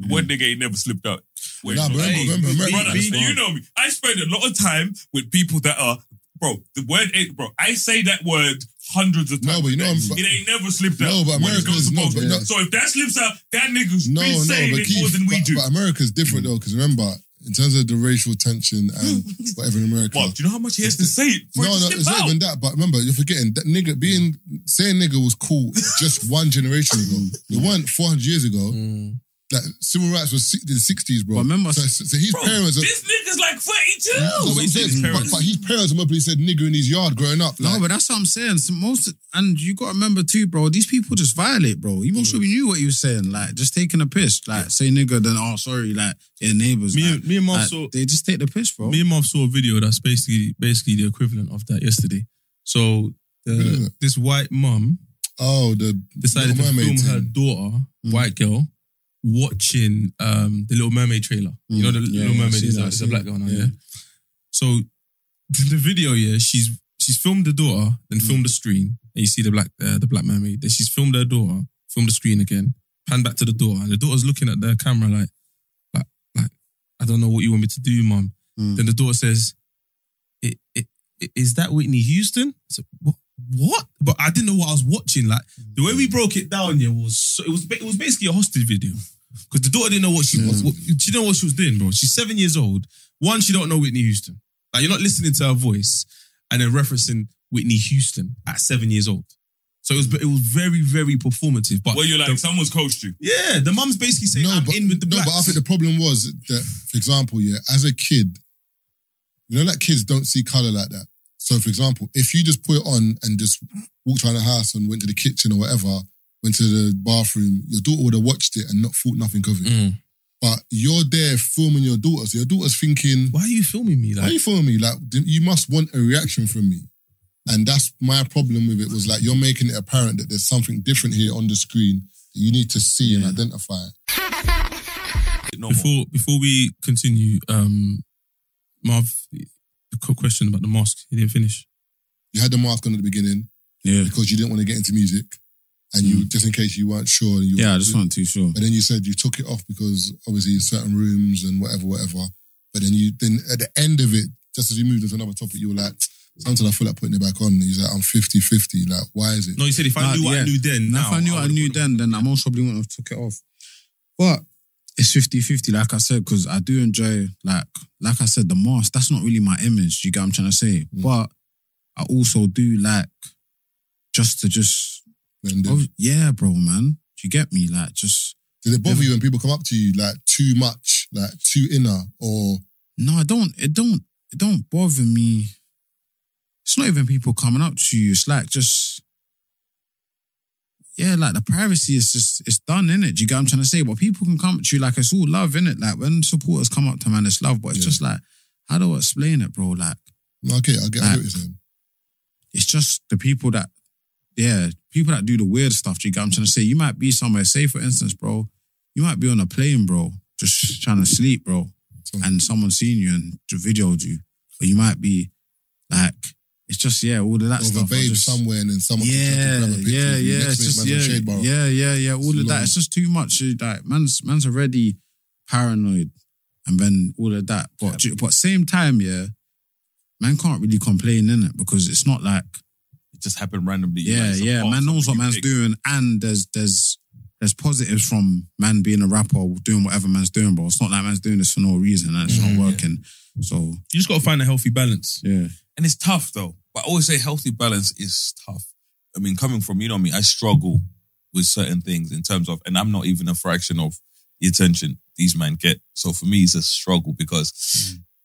One nigga ain't never slipped out. Wait, Nah, no, remember, hey, remember, remember. brother, That's you know me. I spend a lot of time with people that are, bro. The word ain't, bro. I say that word hundreds of times. No, but you know, a. I'm- it ain't never slipped out. No, but when it's America's- no, supposed to. but no- So if that slips out, that nigga's No, been no, saying but it more Keith, than we but, do. but America's different though, because remember, in terms of the racial tension and whatever in America. Mark, do you know how much he has to say? For No, it to no, slip it's not even that. But remember, you're forgetting that nigga being saying nigga was cool just one generation ago. It weren't 400 years ago. Mm. Like civil rights was si- the 60s, bro. But remember- so, so, so his Bro, parents. Are, this nigga's like 32. That's what I'm saying, but, but his parents are probably said nigger in his yard growing up. Like, No, but that's what I'm saying. So most and you got to remember too, bro. These people just violate, bro. You most probably knew what he was saying, like just taking a piss, like say nigga, then oh sorry, like yeah, neighbors. Me, like, and me and Marv like, saw they just take the piss, bro. me and Marv saw a video that's basically basically the equivalent of that yesterday. So the, Yeah. this white mum oh, the decided to Little film Mermaid her thing. daughter, mm. white girl, watching um, the Little Mermaid trailer. You know, the Mm. Yeah, Little yeah, Mermaid is that, a, black girl now, Yeah. yeah. So the the video, yeah, she's she's filmed the daughter, then Mm. filmed the screen, and you see the black uh, the black mermaid. Then she's filmed her daughter, filmed the screen again, pan back to the daughter, and the daughter's looking at the camera like, like, like, I don't know what you want me to do, mum. Mm. Then the daughter says, "I- I- I- "Is that Whitney Houston?" I said, "What? What?" But I didn't know what I was watching. Like the way we broke it down, yeah, was so, it was it was basically a hostage video because the daughter didn't know what she was. Mm. What, she didn't know what she was doing, bro. She's seven years old. One, she don't know Whitney Houston. Like you're not listening to her voice and then referencing Whitney Houston at seven years old. So it was it was very very performative. But Well, you're like, the- someone's coached you. yeah, the mum's basically saying no, I'm but, in with the no, but I think the problem was that, for example, yeah, as a kid, you know, like kids don't see color like that. So, for example, if you just put it on and just walked around the house and went to the kitchen or whatever, went to the bathroom, your daughter would have watched it and not thought nothing of it. Mm. But you're there filming your daughter, so your daughter's thinking, Why are you filming me? "Why are you filming me? Like, you must want a reaction from me." And that's my problem with it. Was like you're making it apparent that there's something different here on the screen. that You need to see and identify. before before we continue, um, Marv, the quick question about the mask. You didn't finish. You had the mask on at the beginning, yeah, because you didn't want to get into music, and you just in case you weren't sure. You, Yeah, I just wasn't too sure. But then you said you took it off because obviously certain rooms and whatever, whatever. But then you then at the end of it, just as you moved into another topic, you were like, sometimes I feel like putting it back on. And he's like, I'm 50-50. Like, why is it? No, he said if I Nah, knew what yeah. I knew then, now if I knew what I knew then, then I most probably wouldn't have took it off. But it's 50-50, like I said, because I do enjoy, like, like I said, the mask, that's not really my image, you get what I'm trying to say? Mm. But I also do like just to just And then- yeah, bro, man. Do you get me? Like just Did it bother you when people come up to you like too much, like too inner, or No, I don't. It don't. It don't bother me it's not even people coming up to you. It's like just yeah, like the privacy is just it's done in it. Do you get what I'm trying to say? But people can come to you like it's all love in it. Like when supporters come up to man, it's love. But it's just like how do I explain it, bro? Like okay, I get, I Like- get what you're saying. it's just the people that, yeah, people that do the weird stuff. Do you get what I'm trying to say? You might be somewhere, say for instance, bro, you might be on a plane, bro, just trying to sleep, bro, and someone's seen you and videoed you, or you might be like, it's just yeah, all of that Or stuff. a I babe just- somewhere and then someone yeah, grab a picture yeah, yeah, next it's to it, just yeah, yeah, yeah, yeah. All It's of that, it's just too much. Uh, like man's man's already paranoid, and then all of that. But but same time, yeah, man can't really complain in it because it's not like just happened randomly. yeah, Like, yeah. Man knows what man's pick. doing, and there's there's there's positives from man being a rapper, doing whatever man's doing, bro. It's not like man's doing this for no reason and it's Mm, not working. So You just got to find a healthy balance. Yeah. And it's tough though. But I always say healthy balance is tough. I mean, coming from, you know me, I struggle with certain things in terms of, and I'm not even a fraction of the attention these men get. So for me, it's a struggle because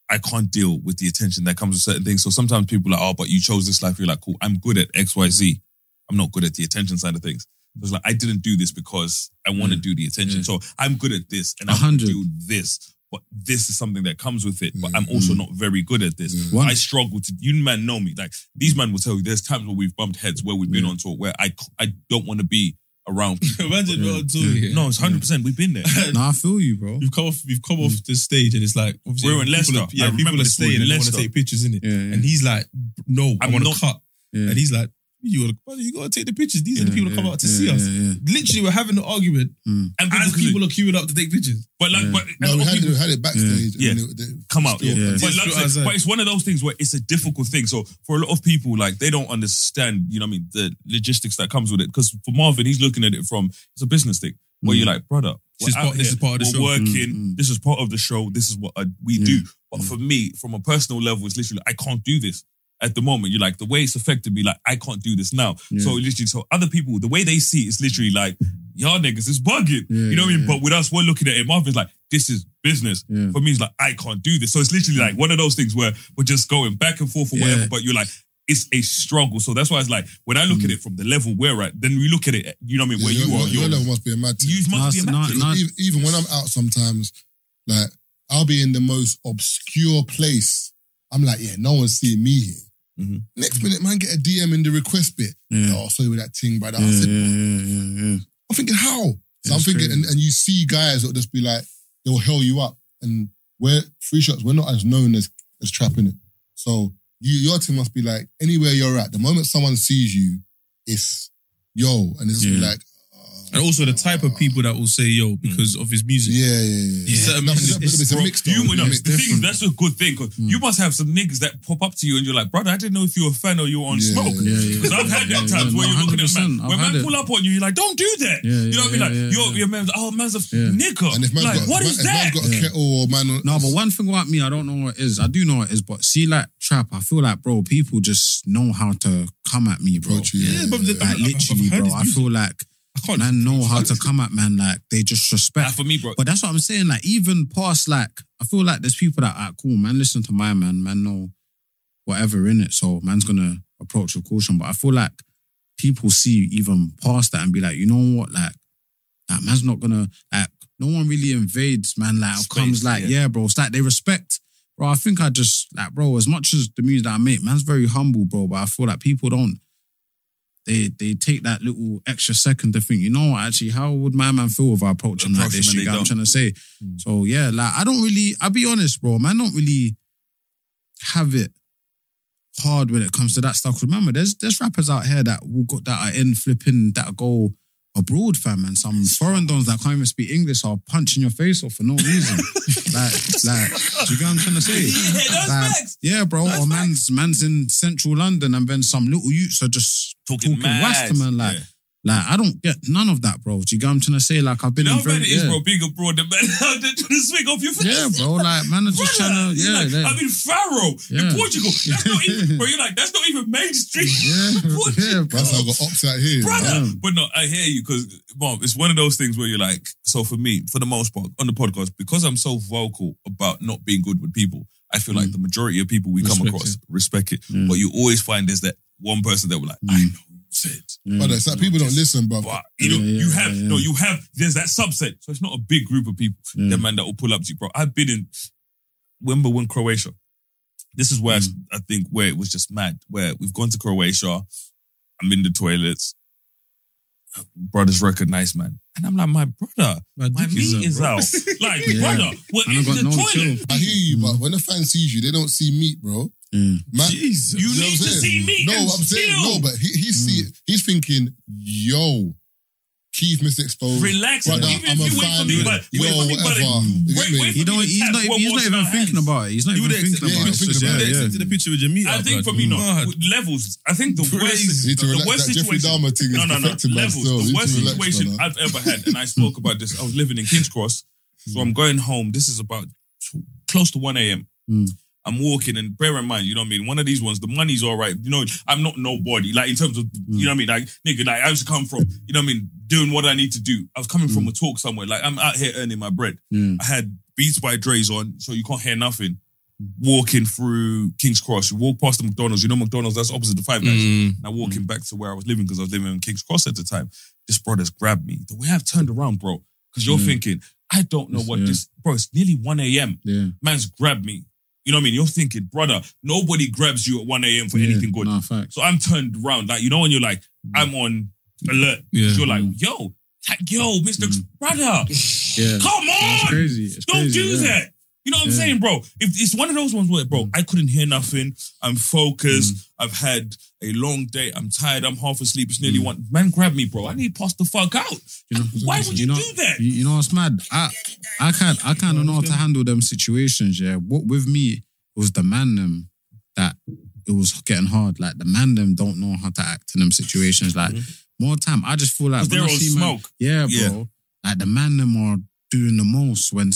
I can't deal with the attention that comes with certain things. So sometimes people are like, oh, but you chose this life. You're like, cool, I'm good at X, Y, Z. I'm not good at the attention side of things. So It's like, I didn't do this because I want to mm. do the attention. Mm. So I'm good at this and I'm going to do this. But this is something that comes with it. But I'm mm. also not very good at this. One- I struggle to, you man know me. Like these men will tell you there's times where we've bumped heads, where we've been on tour, where I, I don't want to be around. Imagine we're yeah. No, it's 100%. We've been there. no, I feel you, bro. We've come off, we've come off mm. the stage, and it's like obviously We're in people Leicester. Are, yeah, I people are this, we were staying and they want to Leicester. take pictures in it, and he's like, "No, I I'm want to not- cut," and he's like. You gotta, brother, you gotta take the pictures. These are the people that come out to see us. Literally, we're having an argument, Mm. and as people are queuing up to take pictures. But like, but No, we had, it, we had it backstage. Yeah. and they- they- come out. still- Yeah. But, like I said, but it's one of those things where it's a difficult thing. So for a lot of people, like they don't understand, you know what I mean, the logistics that comes with it. Because for Marvin, he's looking at it from it's a business thing. Where Mm. you're like, brother, This is we're part- out this here, is part of the we're show. working. Mm, This is part of the show. This is what uh, we do. But for me, from a personal level, it's literally I can't do this. At the moment, you're like the way it's affected me, like I can't do this now. Yeah. So literally, so other people, the way they see it is literally like, y'all niggas is bugging. you know what I mean? yeah. But with us, we're looking at it. Marvin's like, this is business. Yeah. For me, it's like, I can't do this. So it's literally like one of those things where we're just going back and forth or whatever, but you're like, it's a struggle. So that's why it's like, when I look at mm. it from the level we're at, then we look at it, you know what I mean, where your, you are. your, your level must be a mad. You must be a mad thing. Even, even when I'm out sometimes, like, I'll be in the most obscure place. I'm like, yeah, no one's seeing me here. Mm-hmm. Next minute, man, get a DM in the request bit. Yeah. Oh, sorry with that thing, brother. Yeah, I said, yeah, yeah, yeah. I'm thinking, how? So I'm thinking, and, and you see guys that'll just be like, they'll hell you up. And we're free shots, we're not as known as, as trapping it. So you, your team must be like, anywhere you're at, the moment someone sees you, it's yo. And it's Yeah. like, And also the type of people that will say yo hmm. because of his music. Yeah, yeah, yeah. Certain No, music- it's- it's a bro, mix You, know, It's the thing is, different. that's a good thing because hmm. you must have some niggas that pop up to you and you're like, brother, I didn't know if you were a fan or you were on Yeah, smoke. yeah, yeah. Because I've had Yeah, them times yeah, where no, you're looking at 100%, man, when I've had man it. pull up on you, you're like, don't do that. Yeah, you know what I mean? yeah, Like, yeah, your, yeah. your man's, oh, man's a Yeah. nigga. And if man's like, got, what if is man, that? Man's got a kettle or man, No, but one thing about me, I don't know what it is. I do know what it is, but see, like trap, I feel like, bro, people just know how to come at me, bro. Approach you, yeah, Yeah, but Like I've- I've literally, heard bro. his I music. feel like I can't man know how to come at man. Like they just respect. Nah, for me, bro. But that's what I'm saying. Like even past, like I feel like there's people that are cool. Man, listen to my man. Man, know whatever in it. So man's gonna approach with caution. But I feel like people see even past that and be like, you know what, like that man's not gonna like. No one really invades, man. Like Space, comes like, yeah. yeah. bro. It's like they respect. Bro, I think I just like, bro. As much as the music that I make, man's very humble, bro. But I feel like people don't they they take that little extra second to think, you know what, actually, how would my man feel if I approach him like this? You and get what I'm trying to say? Hmm. So yeah, like I don't really, I'll be honest, bro, man, I don't really have it hard when it comes to that stuff. remember, there's there's rappers out here that will go that are in flipping that go abroad, fam, and some foreign dons that can't even speak English are punching your face off for no reason. like, like, do you get what I'm trying to say? Yeah, that's Like, facts. yeah, bro. or man's man's in central London and then some little youths are just Talking talking, mad. west to man. Like, Yeah. Like I don't get none of that, bro. Do you get what I'm trying to say? Like I've been You know in how bad very it is, yeah. bro, being abroad, the man out there trying to swing off your face. Yeah, bro. Like man are just trying to yeah. like, they- I mean, Faro Yeah. in Portugal. That's not even, bro. You're like, that's not even mainstream. yeah, Portugal. yeah, bro. that's how I got ops out here. brother. Yeah. But no, I hear you because, mom, it's one of those things where you're like, so for me, for the most part, on the podcast, because I'm so vocal about not being good with people, I feel like mm. the majority of people we come across it. respect it, mm. but you always find there's that one person that will like, I mm. know you said. Mm. But it's like mm. people don't listen, bro. But you know, you have no, you have. There's that subset, so it's not a big group of people. The mm. man that will pull up to you, bro. I've been in Wimbledon, Croatia. This is where I- Mm. I think where it was just mad. Where we've gone to Croatia, I'm in the toilets. Brothers recognize man, and I'm like, my brother, my, dick is meat out, is bro. out. Like, Yeah. brother, what I in the no toilet? chill. I hear you, but when a fan sees you, they don't see meat, bro. Mm. Man, Jesus. You know what need I'm to saying? see meat No, and I'm saying no, but he, he's mm. see, he's thinking, yo, Keith misexposed. Relax, brother, even I'm if a you wait for fan. me, but- yo, wait for me, but- whatever. You get me? He don't. He's not. He's not even thinking about it. He's not even thinking about it. you It's think just- about yeah, it. yeah. To the picture with your. I think for me, no with levels. I think the worst, You need to the worst situation. Dahmer thing is no, no, no. Levels. The worst situation. I've ever had, and I spoke about this. I was living in Kings Cross, so I'm mm. going home. This is about close to one a.m. I'm walking, and bear in mind, you know what I mean. One of these ones, the money's all right. You know, I'm not nobody. Like in terms of, you know what I mean. Like nigga, like I used to come from, you know what I mean, doing what I need to do. I was coming from a talk somewhere. Like I'm out here earning my bread. I had Beats by Dre's on, so you can't hear nothing. Walking through King's Cross, you walk past the McDonald's. You know McDonald's that's opposite the Five Guys. Mm. Now walking back to where I was living because I was living in King's Cross at the time. This brother's grabbed me. The way I've turned around, bro, because you're Mm. thinking, I don't know what Yeah. this, bro. It's nearly one a.m. Yeah. Man's grabbed me. You know what I mean? You're thinking, brother, nobody grabs you at 1 a.m. for Yeah, anything good. nah. So I'm turned around. Like, you know, when you're like, mm. I'm on alert. Yeah. You're like, mm. yo, like, yo, Mr. Mm. Brother, Yeah. come on. It's crazy. It's Don't crazy, do yeah. that. You know what I'm Yeah. saying, bro? If it's one of those ones where, bro, I couldn't hear nothing. I'm focused. Mm. I've had a long day. I'm tired. I'm half asleep. It's nearly Mm. one. Man, grab me, bro. I need to pass the fuck out. You know, Why would you, know, do that? You, you know what's mad? I I can I kind of know how to handle them situations. Yeah, what with me it was the man them that it was getting hard. Like the man them don't know how to act in them situations. Like more time, I just feel like they're on see man- smoke. yeah, bro. Yeah. Like the man them are doing the most when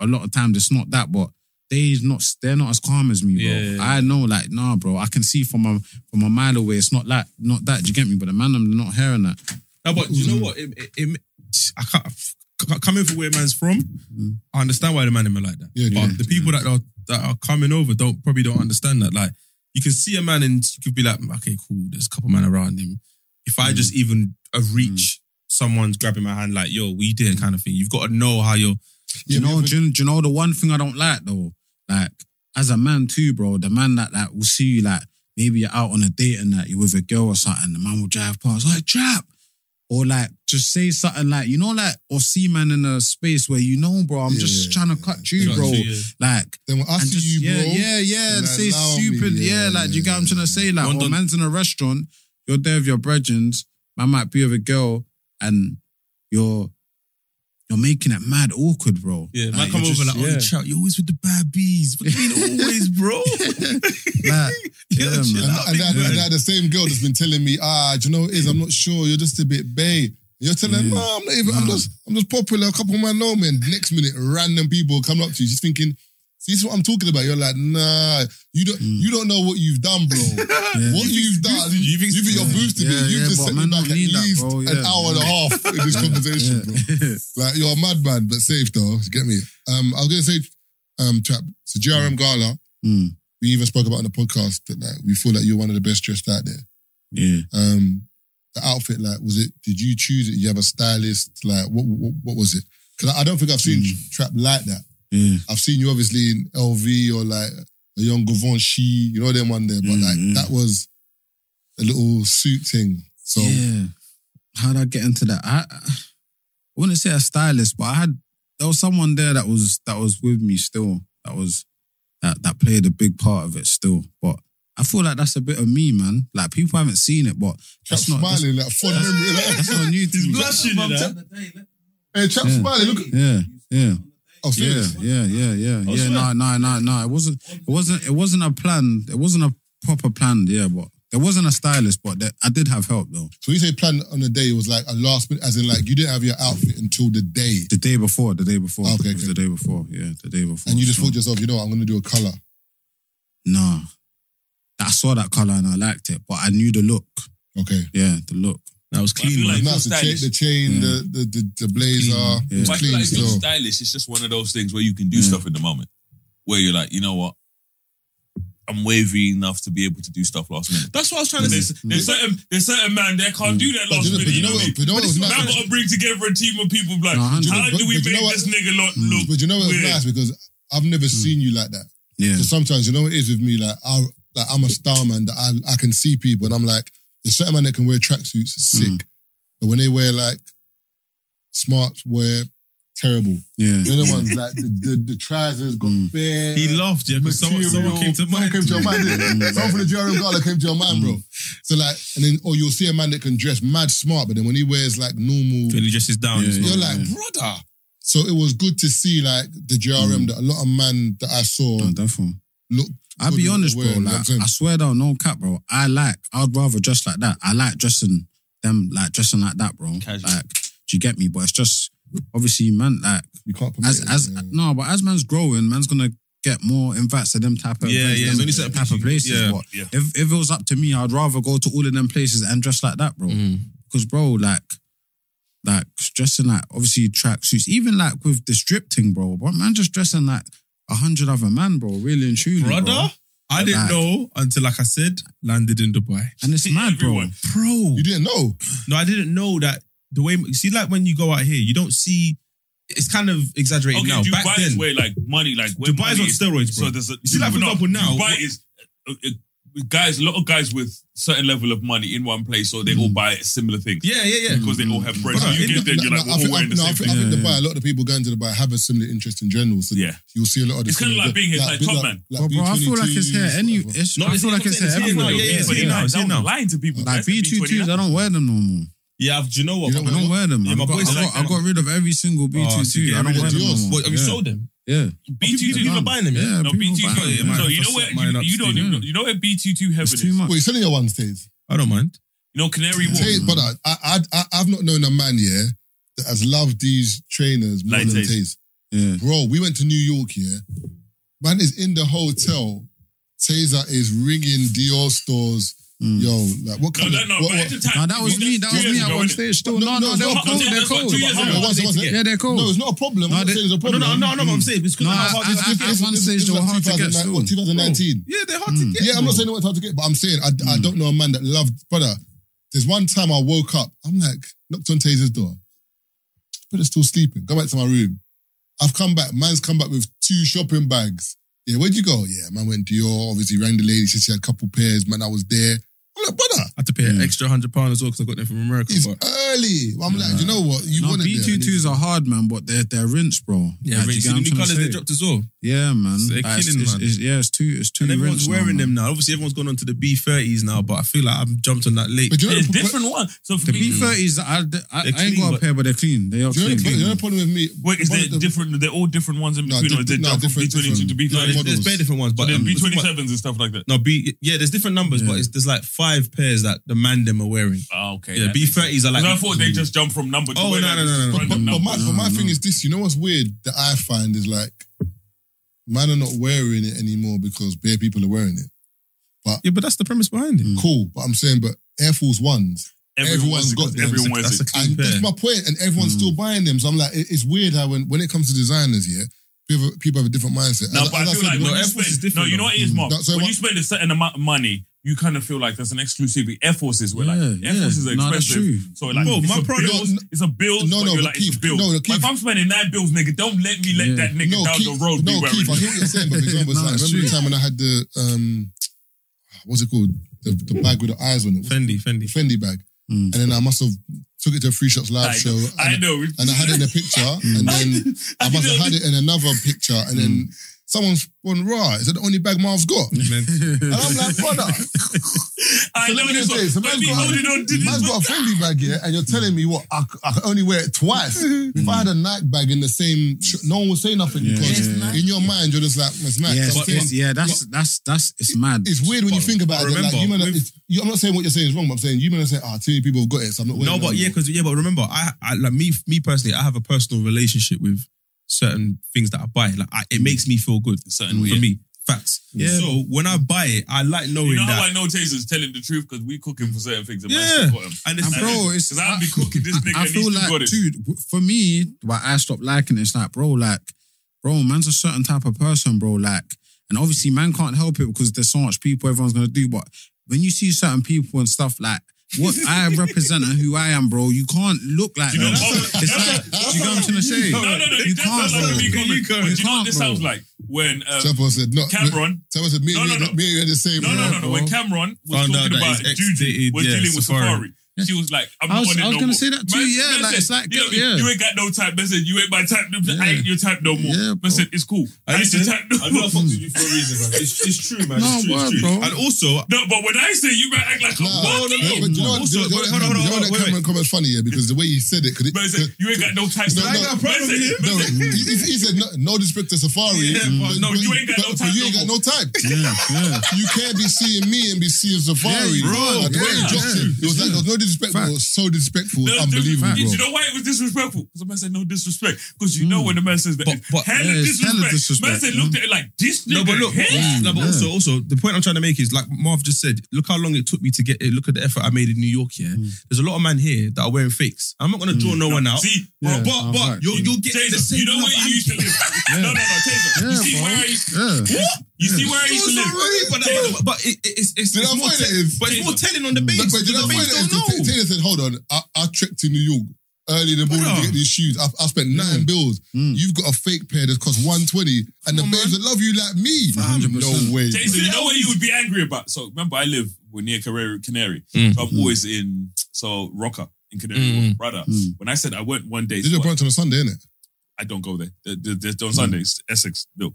a lot of times it's not that, but. they's not they're not as calm as me, bro. Yeah, yeah, I know, like, nah, bro. I can see from a from a mile away. It's not like not that. Do you get me? But the man, I'm not hearing that. No, but you know what? It, it, it, I can't coming from where man's from. Mm. I understand why the man are like that. Yeah, but yeah. the people that are that are coming over don't probably don't understand that. Like you can see a man and you could be like, mm, okay, cool. There's a couple men around him. If I mm. just even uh, reach someone's grabbing my hand, like yo, we did kind of thing. You've got to know how you're. Do you know? Do you, do you know the one thing I don't like though? Like as a man too, bro. The man that like will see you like maybe you're out on a date and that you're with a girl or something. The man will drive past like trap, or like just say something like you know like or see man in a space where you know, bro. I'm just trying to cut you, bro. you, yeah. Like Then when I and see just, you, yeah, bro, yeah, yeah, and say allow me, stupid, yeah, yeah, like do you get what I'm trying to say? Like, One oh, or man's in a restaurant, you're there with your brethren, man might be with a girl, and you're you're making it mad awkward, bro. Yeah, man Like, come you're over just- like, oh, yeah. chat, you're always with the bad bees. What do you mean always, bro? Like, yeah, And, man. and, that, and that the same girl that's been telling me, ah, do you know what it is? I'm not sure. You're just a bit bay. You're telling, no, I'm not even. I'm just, I'm just popular. A couple of my know men. Next minute, random people come up to you, just thinking, see, this is what I'm talking about. You're like, nah, you don't, you don't know what you've done, bro. What you've done, you think, you're boosting Yeah, me. You've yeah, just but set me man back at need that, least an hour and a half in this conversation, bro. Like you're a madman, but safe though. You get me? Um, I was gonna say, um, trap. So GRM Gala, Mm. we even spoke about on the podcast that like we feel like you're one of the best dressed out there. Yeah. Um, the outfit, like, was it? Did you choose it? You have a stylist? Like, what? What, what was it? Because I don't think I've seen trap like that. Yeah. I've seen you obviously in LV or like a young Givenchy, you know them one there, but like mm-hmm. that was a little suit thing. So yeah, how'd I get into that? I, I wouldn't say a stylist, but I had there was someone there that was that was with me still. That was that that played a big part of it still. But I feel like that's a bit of me, man. Like people haven't seen it, but Trap that's not that's, smiling, like fond memory. Like, that's not new to me. Hey, Trap Yeah. smiling, look. Yeah, yeah. Oh, yeah, serious? yeah, yeah, yeah, Oh, yeah. No, no, no, no. It wasn't. It wasn't. It wasn't a plan. It wasn't a proper plan. Yeah, but there wasn't a stylist. But there, I did have help though. So you say plan on the day was like a last minute, as in like you didn't have your outfit until the day, The day before. The day before. Okay, It was the day before. Yeah, the day before. and you just So- thought to yourself, you know, what, I'm gonna do a color. No. I saw that color and I liked it, but I knew the look. Okay. Yeah, the look. That was clean. Well, like the, cha- the chain, mm. the, the the blazer. Yeah. It was clean like still. stylish. It's just one of those things where you can do mm. stuff in the moment, where you're like, you know what, I'm wavy enough to be able to do stuff last minute. That's what I was trying to say. There's, mm. certain there's certain man there can't mm. do that last minute. But you know what? But, you know but now got to bring together a team of people. Like, no, how but, do we make you know this nigga look? Mm. But you know what's nice because I've never mm. seen you like that. Yeah. So sometimes you know what it is with me. Like I like I'm a star man that I I can see people and I'm like the certain man that can wear tracksuits, is sick. Mm. But when they wear like smart wear, terrible. Yeah. The other ones like the, the, the trousers got mm. bare. He laughed, yeah, because someone, someone came to mind. Came to your mind. Mm. Someone from the GRM Gala came to your mind, mm. bro. So like, and then or you'll see a man that can dress mad smart, but then when he wears like normal when he dresses down, yeah, you're yeah, like, yeah. brother. So it was good to see like the GRM mm. that a lot of man that I saw oh, look I'll be honest, bro. Like, I swear not no cap, bro. I like. I'd rather dress like that. I like dressing them like dressing like that, bro. Casual. Like, do you get me? But it's just obviously, man. Like, you can't as it, as yeah. no, but as man's growing, man's gonna get more invites to them type of yeah, yeah, them, only type of places. Yeah, but yeah. if if it was up to me, I'd rather go to all of them places and dress like that, bro. Because mm. bro, like. Like dressing like obviously track suits, even like with the strip thing, bro. But man, just dressing like a hundred other man, bro. Really and truly, brother. Bro. I didn't like, know until, like I said, landed in Dubai. And it's mad, bro. Bro, you didn't know? No, I didn't know that the way. See, like when you go out here, you don't see. It's kind of exaggerated okay, now. Dubai Back then, way like money, like Dubai's money on steroids, bro. So there's a, see, like for example, now Dubai is guys, a lot of guys with certain level of money in one place, or they all mm. buy similar things. Yeah, yeah, yeah. Because they all have friends. So you get there, you're like, we're all wearing the same thing. I think the buy, a lot of people going to the buy have a similar interest in general. So yeah, you'll see a lot of. It's kind of like being here, like top man. Well, bro, I feel like it's here. Any, it's, no, I feel like it's here. Yeah, yeah, yeah. I'm lying to people. Like B two twos, I don't wear them no more. Yeah, I've, do you know what? You don't, I don't wear them. Yeah, my got, I, got, I got rid of every single oh, B two two. I don't wear them. No more. Have you sold them? Yeah. BT2 people are buying them. Yeah, Yeah, no, people BT2. buy So man. No, you know where you, you don't know, yeah. you know where BT2 heaven It's is. too much. selling Selena one stays. I don't mind. You know Canary Wharf. Tay, brother, I, I, I, I've not known a man, yeah, that has loved these trainers more Like than Taze. Taze. Yeah. Bro, we went to New York, yeah. Man is in the hotel. Taser is ringing Dior stores, Mm. Yo, like what kind no, of? No, no, what, what? Time, no, that was me. That was me at one stage. Still, no, no, no they're cold. They're cold. Yeah, they're cold. No, it's not a problem. No, it's a problem. No, no, no. I'm mm. saying it's because at one stage they were hard to get. 2019. Yeah, they're hard to mm. get. Yeah, I'm not saying they were hard to get, but I'm saying I mm. don't know a man that loved brother. There's one time I woke up. I'm like knocked on Taser's door. But it's still sleeping. Go back to my room. I've come back. Man's come back with two shopping bags. Yeah, where'd you go? Yeah, man went to your. Obviously, rang the lady. She said she had a couple pairs. Man, I was there look, brother. I had to pay an mm. extra hundred pounds as well because I got them from America. It's but early. Well, I'm like, you know what? You no, wanted B two twos are hard, man, but they're they're rinsed, bro. Yeah, like, you see the new colours they dropped as well. Yeah, man. So they're like, killing, it's, man. It's, yeah, it's two. It's two. And everyone's wearing now, them now. Obviously, everyone's gone on to the B thirties now, but I feel like I've jumped on that late. But you know, it's different one. So the B thirties, I, I, I ain't got a pair, but they're clean. They are clean. The only problem with me, wait, is there different? They're all different ones in between. No, different. B twenty two to B thirty. There's bare different ones, but um, B twenty sevens and stuff like that. No, B yeah, there's different numbers, but there's like five five pairs that the man them are wearing. Oh, okay. Yeah, B thirties are like. I thought they just jumped from number to Oh, no, no, no, no. But, but, but my, but my thing is this: you know what's weird that I find is like, man are not wearing it anymore because bare people are wearing it. But Yeah, but that's the premise behind it. Hmm. Cool, but I'm saying, but Air Force ones, everyone's got them. everyone wears That's a it. and that's my point, and everyone's still hmm. buying them. So I'm like, it- it's weird how when, when it comes to designers, yeah, people, have a different mindset. No, As- but I as feel said, like when no, you Air Force is different. no, you know what it is, Mark. though. When you spend a certain amount of money, you kind of feel like there's an exclusivity. Air Forces where like Air yeah. Forces are Nah, that's expensive. true. So like, Bro, it's my a product- bills, it's a bill. No, No, no, no, it's a build. no, Like, if I'm spending nine bills, nigga, don't let me let Yeah. that nigga down Keith, the road be no, wearing. Keith, I hear what you're saying, but for example, No, like, it's remember the time when I had the um, what's it called? The, the bag with the eyes on it, Fendi, Fendi. Fendi bag, Mm. and then I must have took it to a Free Shots live Like, show, and I know. and I had it in a picture, and then I must have had it in another picture, and then mm. Someone's on raw. Is that the only bag Marv's got? and I'm like, brother. I so know this one. So man's, got, on to man's got a Fendi bag here, and you're telling me what I, I can only wear it twice. if I had a Nike bag in the same, no one would say nothing yeah. because yeah. in your mind you're just like, it's Nike. Yeah, yeah that's, but, that's that's it's mad. It's weird when but, you think about it. Remember, like, you you, I'm not saying what you're saying is wrong, but I'm saying you man say, ah, oh, too many people have got it, so I'm not. No, but yeah, because yeah, but remember, I like me me personally, I have a personal relationship with certain things that I buy. Like I, it mm. makes me feel good. Certain mm. for me. Facts. Yeah. So when I buy it, I like knowing you know that. I know Taser's telling the truth because we cooking for certain things. And yeah, and, it's, and bro, it's because I'll be cooking this nigga. I, feel like, dude, for me, why I stopped liking it, it's like, bro, like, bro, man's a certain type of person, bro. Like, and obviously, man can't help it because there's so much people everyone's gonna do. But when you see certain people and stuff like what I represent and who I am, bro. You can't look like that. You know what I'm trying to say? You can't, bro. Do you know what this sounds like? When um, said, no, Cam'ron, Chapo said, me, no, no, no. me, me, and you had the same. No, no, no, no. When Cam'ron was oh, talking about Juju, was dealing with Safaree. She was like, I'm I was, not on I was gonna say that too. Man, yeah, man like, said, it's like you, know, yeah. you ain't got no type. Man said, you ain't my type. Yeah. I ain't your type no more. Yeah, man said, it's cool. I, I ain't your type no I know I fucked with you for a reason, man. It's, it's true, man. No, it's true, word, it's true. Bro. And also, no, but when I say you might act like a nah, what? No, but you know what? Also, hold on, hold on, hold on. That Cam'ron comment funny yeah because the way he said it, because man said you ain't got no type. No, no, he said no disrespect to Safaree. No, you ain't got no type. You ain't got no type. Yeah, yeah. You can't be seeing me and be seeing Safaree, bro. The way he dropped it, it was like there no no disrespectful Fact. so disrespectful, no, unbelievable. Dis- you know why it was disrespectful? Because the man said no disrespect. Because you mm. know hmm. when the man says that, but, but hella, yeah, disrespect. hella disrespect. Man said looked at it like this. No, but look, mm, no, but yeah. also, also the point I'm trying to make is like Marv just said. Look how long it took me to get it. Look at the effort I made in New York. Yeah, hmm. there's a lot of men here that are wearing fakes. I'm not gonna hmm. draw no, no one out. See, yeah, but but right, you're you're getting Taser, the same. You know where you used to live. No, no, no, Taser. You see where I used to what? You see where I used to live. But but it's it's it's more telling on the base. But you know what? Taylor, Taylor said, hold on, I, I trekked to New York early in the morning to get these shoes. I, I spent nine bills. You've got a fake pair that cost 120 and the on, babes that love you like me. No way. Jason, you know what you would be angry about? So remember, I live we're near Carrera, Canary. Mm. So I'm mm. always in, so Roka in Canary Wharf, mm. brother. When I said I went one day. Did you brunch on a Sunday, innit? I don't go there. There's on Sundays, Essex, no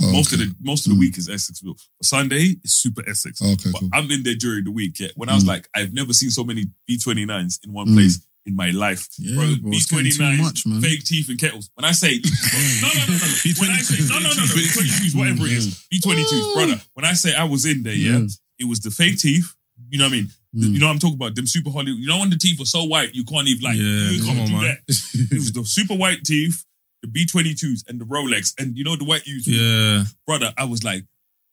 most of the most of the mm. week is Essexville. Sunday is super Essex. Okay, but cool. I'm in there during the week. Yeah, when I was mm. like, I've never seen so many B29s in one mm. place in my life. Yeah, bro, bro B twenty nines, much, man. fake teeth and kettles. When I say, no, no, no, no. When I say, no, no, no, no, B22s, whatever it is, B22s, brother. When I say I was in there, yeah, it was the fake teeth. You know what I mean? Mm. You know what I'm talking about? Them super Hollywood. You know when the teeth are so white, you can't even like, yeah, you can't do on, that. it was the super white teeth the B twenty twos and the Rolex and you know the white youth. Yeah, brother, I was like,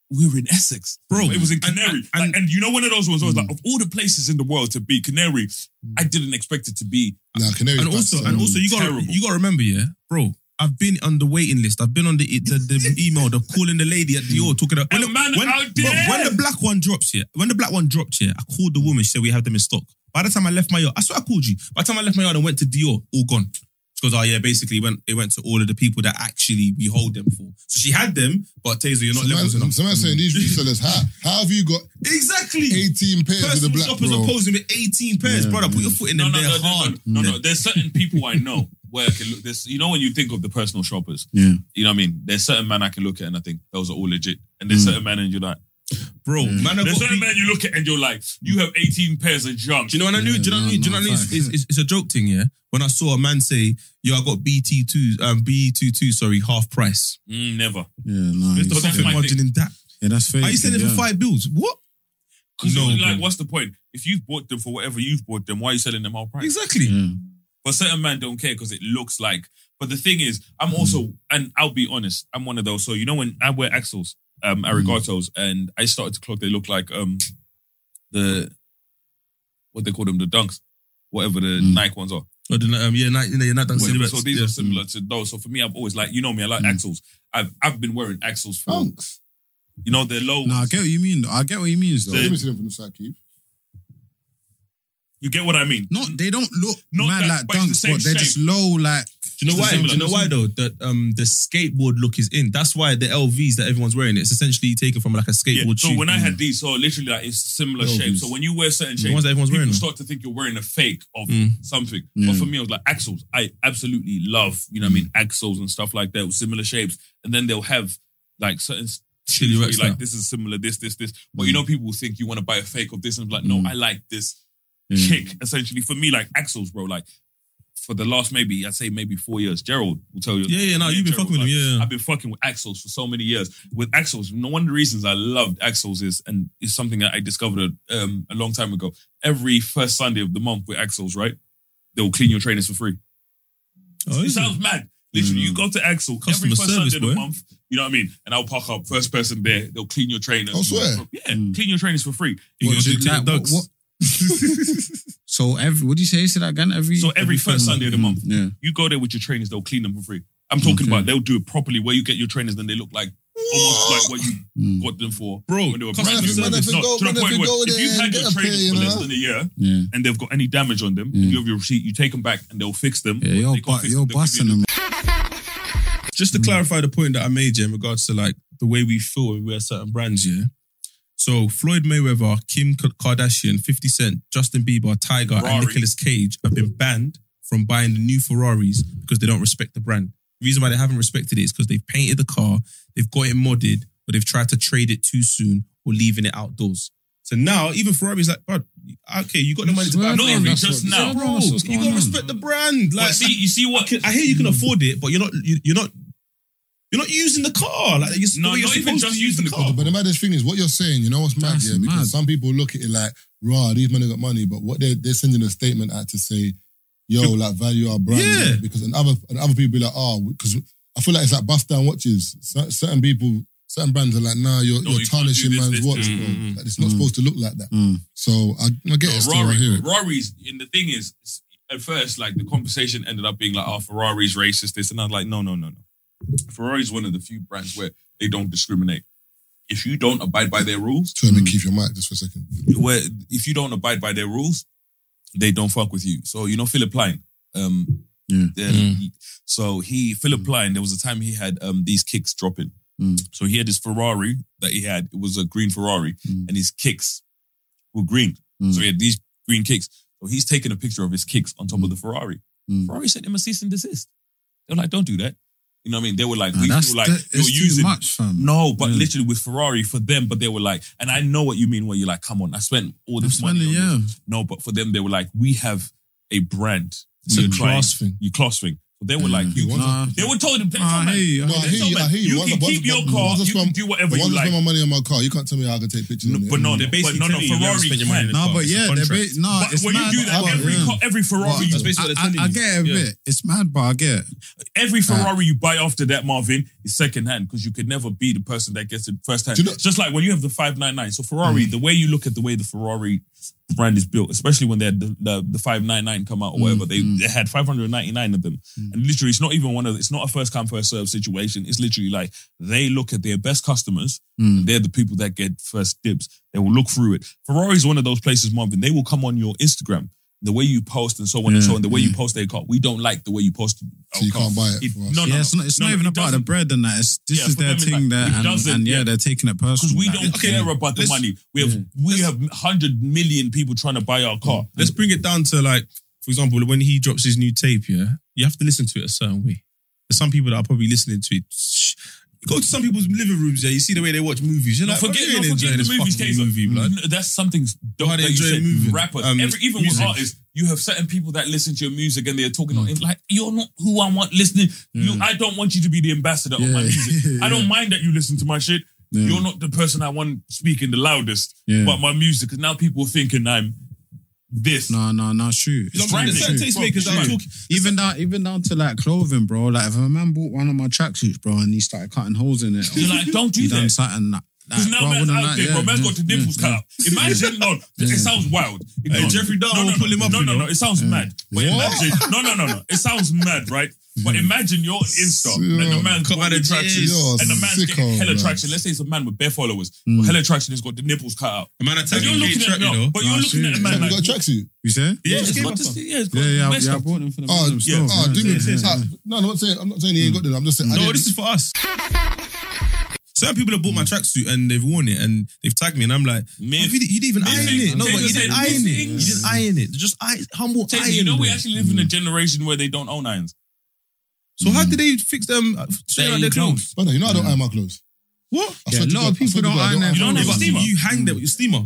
we were in Essex, bro. It was in Canary, and, and, like, and you know one of those ones. I was mm. like, hmm. of all the places in the world to be Canary, hmm. I didn't expect it to be. Nah, Canary. And also, and also, you got you got to remember, yeah, bro. I've been on the waiting list. I've been on the the, the email, the calling the lady at the Or hmm. talking about when, the, man when, out there. when the black one drops here. When the black one drops here, I called the woman. She said we have them in stock. By the time I left my yard, I swear I called you. By the time I left my yard and went to Dior, all gone goes, oh yeah, basically went it went to all of the people that actually we hold them for. So she had them, but Taser, you're not someone, levels enough. Someone's saying these resellers, how how have you got exactly 18 pairs Personal of the black shoppers bro. are posing with 18 pairs, yeah, brother. Put your foot in no, them. No, no, hard. No, no, no. There's certain people I know. Where I can look this, you know, when you think of the personal shoppers, yeah, you know what I mean. There's certain man I can look at and I think those are all legit, and there's mm. certain man and you're like, Bro, mm. man, there's certain men you look at and you're like, you have 18 pairs of junk. Do you know what I knew? Yeah, do you know what I knew? Do you know? It's, it's, it's, a joke thing, yeah. When I saw a man say, "Yo, I got BT two, um, BT two, sorry, half price." Mm, never. Yeah, no. There's nothing that. Yeah, that's fair. Are you selling yeah. for five bills? What? No, like, what's the point? If you've bought them for whatever you've bought them, why are you selling them half price? Exactly. Yeah. But certain men don't care because it looks like. But the thing is, I'm also, mm. and I'll be honest, I'm one of those. So you know when I wear Axels, um, hmm. arigatos, mm. and I started to clock they look like um, the what they call them, the dunks, whatever the mm. Nike ones are. Oh, the, um, yeah, Nike, yeah, dunks. So these yeah. are similar hmm. to those. So for me, I've always like you know me, I like mm. Axels. I've I've been wearing Axels for dunks. You know they're low. No, I get what you mean. I get what you mean. Though. From the side, Keith. You get what I mean? Not they don't look not mad that, like dunks, but, the but they're shape. just low like you know why? Do you know why though? That um the skateboard look is in. That's why the LVs that everyone's wearing, it's essentially taken from like a skateboard yeah, so shoe. So when I had these, so literally like it's similar LVs. shape. So when you wear certain shapes, the ones that everyone's people wearing start to think you're wearing a fake of mm. something. Mm. But for me, I was like Axels. I absolutely love, you know, what I mean, Axels and stuff like that with similar shapes. And then they'll have like certain Chili like this is similar, this, this, this. But mm. you know, people think you want to buy a fake of this, and like, no, mm. I like this mm. kick essentially for me like Axels bro like for the last maybe I'd say maybe four years. Gerald will tell you. Yeah, yeah, no, you've been Gerald, fucking with him. Yeah, I've been fucking with Axels for so many years. With Axels, one of the reasons I loved Axels is, and it's something that I discovered um, a long time ago. Every first Sunday of the month with Axels, right? They'll clean your trainers for free. Oh, it sounds it? mad. Literally, mm. you go to Axel Customer every first service, Sunday of the month. You know what I mean? And I'll park up first person there. They'll clean your trainers. I swear. Yeah, mm. clean your trainers for free. You what, do, that, what, what, so every what do you say? to that again. Every so every, first Sunday of the month, Yeah. you go there with your trainers. They'll clean them for free. I'm talking Okay. about they'll do it properly. Where you get your trainers, then they look like almost like what you Mm. got them for. Bro, when they were brand new. service, not go- to the if point you where go if there you've and had get your a trainers pay, for less than a year Yeah. and they've got any damage on them, you have your receipt, you take them back and they'll fix them. Yeah, you're, busting them. Just to hmm. clarify the point that I made, yeah, in regards to like the way we feel when we wear certain brands, yeah. So Floyd Mayweather, Kim Kardashian, 50 Cent, Justin Bieber, Tiger, Ferrari. and Nicolas Cage have been banned from buying the new Ferraris because they don't respect the brand. The reason why they haven't respected it is because they've painted the car, they've got it modded, but they've tried to trade it too soon or leaving it outdoors. So now, even Ferrari's like, bro, okay, you got the money to buy a no, Ferrari just now, bro. You gotta respect the brand. Like, see, you see what? I, I hear you can hmm. afford it, but you're not. You, are not you're not using the car. Like you're, no, you're not even just using the car. But the maddest thing is what you're saying. You know what's mad? That's yeah, because mad. some people look at it like, "Raw, these men got money," but what they're they're sending a statement out to say, "Yo, like value our brand," yeah. because and other and other people be like, ah, "Oh," because I feel like it's like bust down watches. Certain people certain brands are like, nah, you're, no, you're you tarnishing this, man's this, watch, mm, bro. Mm, like, it's not mm, supposed to look like that. Mm. So I, I get no, it. Rory, here. Rory's, and the thing is, at first, like the conversation ended up being like, oh, Ferrari's racist, this. And I was like, no, no, no, no. Ferrari is one of the few brands where they don't discriminate. If you don't abide by their rules, let me mm, keep your mic just for a second. Where if you don't abide by their rules, they don't fuck with you. So you know Philipp Plein. Um, yeah. Mm. So he Philip mm. Plein. There was a time he had um, these kicks dropping. Mm. So he had his Ferrari that he had. It was a green Ferrari, mm. and his kicks were green. Mm. So he had these green kicks. So he's taking a picture of his kicks on top of the Ferrari. Ferrari sent him a cease and desist. They're like, "Don't do that." You know what I mean? They were like, no, we were like, the, you're using much, No, but yeah. literally with Ferrari for them, but they were like, and I know what you mean when you're like, come on, I spent all this money. Yeah. This. No, but for them, they were like, we have a brand. It's we a class trying, thing. You class thing. They were like mm. you. Nah. They were told. They Ah, told hey, No, I hear you. You. Can keep your car. you can do whatever you like. spend my money on my car, you can't tell me how I can take pictures. No, but no, they basically no, no, telling you Ferrari spent your No, but yeah, they're ba- no, But it's when mad. you do that, every yeah. car, every Ferrari, you, That's basically I, I, I get it a you. Yeah. bit. It's mad, but I get every Ferrari you buy after that, Marvin, is second hand because you could never be the person that gets it first hand. Just like when you have the five nine nine. So Ferrari, mm. the way you look at the way the Ferrari brand is built, especially when they had the, the, the 599 come out or whatever. Mm, they, mm. they had 599 of them. Mm. And literally, it's not even one of, it's not a first come, first serve situation. It's literally like they look at their best customers. Mm. they're the people that get first dibs. They will look through it. Ferrari's one of those places, Marvin. They will come on your Instagram the way you post and so on and so on, the way you mm-hmm. post their car, we don't like the way you post. our So you can't buy it. It- no, no, Yeah, it's not, it's no, not even it about the bread and that. It's, this Yeah, is their thing like, it that, and, doesn't, and yeah, yeah. they're taking it personal. Because we like, don't okay, care about the let's- money. We have mm. we have hundred million people trying to buy our car. Mm. Let's bring it down to like, for example, when he drops his new tape, yeah, you have to listen to it a certain way. There's some people that are probably listening to it. sh- Go to some people's living rooms, yeah. You see the way they watch movies. You're not like, forget, oh, not the movies, Taser. Movie, blood. That's something How they that you said. Movie. Rappers, um, every, even music. with artists, you have certain people that listen to your music and they're talking mm. on like you're not who I want listening. You, mm. I don't want you to be the ambassador yeah. of my music. yeah. I don't mind that you listen to my shit. Yeah. You're not the person I want speaking the loudest yeah. about my music because now people are thinking I'm this. No, no, no. True. It's tastemakers. Even down, even down to like clothing, bro. Like if a man bought one of my tracksuits, bro, and he started cutting holes in it, You're like, don't do that. something that. Because now bro, man's wouldn't out like- there, yeah, bro. Man's yeah, got the yeah, cut out. Imagine, no, it sounds wild. Hey, Jeffrey Dahmer pull him up, No, you no, know. no. It sounds mad. Wait, imagine. No, no, no, no. It sounds mad, right? But mm. imagine you're on Insta and the man's got hella and the man's sicko, getting hella traction. Let's say it's a man with bare followers. Mm. Hella traction has got the nipples cut out. A man attacking you're looking at no, you know. but you're looking at a man you like got a tracksuit? You say? yeah, yeah, got Yeah, yeah, I- oh, yeah. Oh, yeah. Ah, no, I'm not saying. I'm not saying he ain't mm. got them. I'm just saying. No, this is for us. Certain people have bought my tracksuit and they've worn it and they've tagged me and I'm like, oh, you, didn't, even iron it. No, but you didn't iron it. You didn't iron it. Just humble iron. you know, we actually live in a generation where they don't own irons. So how mm. do they fix them? uh, Straight out their clothes. But you know I don't iron my clothes. What? I Yeah, a lot of people don't iron their You don't have a steamer. You hang them with your steamer.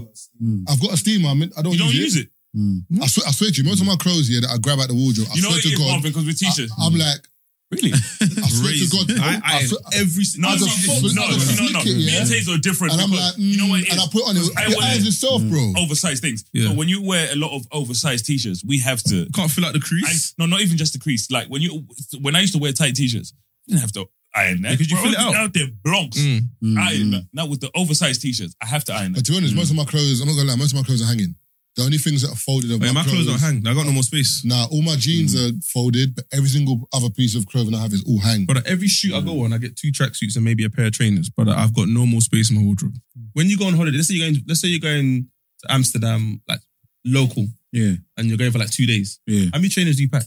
Mm. I've got a steamer. I don't use it. You don't use it. Mm. I swear, I swear to you, most of my clothes here that I grab out the wardrobe, I You know swear to is, God, because we're teachers. I, am like, Really? I swear to God, I, I, am every no, as a no, no, as no, no, no. flick it, Me and Taser are different. And I'm because like, you know what? Mm, and I put on it, Because I wear eyes itself, bro. Mm, oversized things. Yeah. So when you wear a lot of oversized t-shirts, we have to. Can't fill out the And, crease. no, not even just the crease. Like when you when I used to wear tight t-shirts, you didn't have to iron that Because you fill it out. Now they're blonks. Mm. Iron mm. that. Now with the oversized t-shirts, I have to iron that. But to be honest, most of my clothes, I'm not gonna lie, most of my clothes are hanging. The only things that are folded are Wait, my clothes don't hang. I got no more space. Nah, all my jeans hmm. are folded, but every single other piece of clothing I have is all hang. But every shoot I go on, I get two tracksuits and maybe a pair of trainers. But I've got no more space in my wardrobe. When you go on holiday, let's say you're going, let's say you're going to Amsterdam, like local, Yeah, and you're going for like two days. yeah. How many trainers do you pack?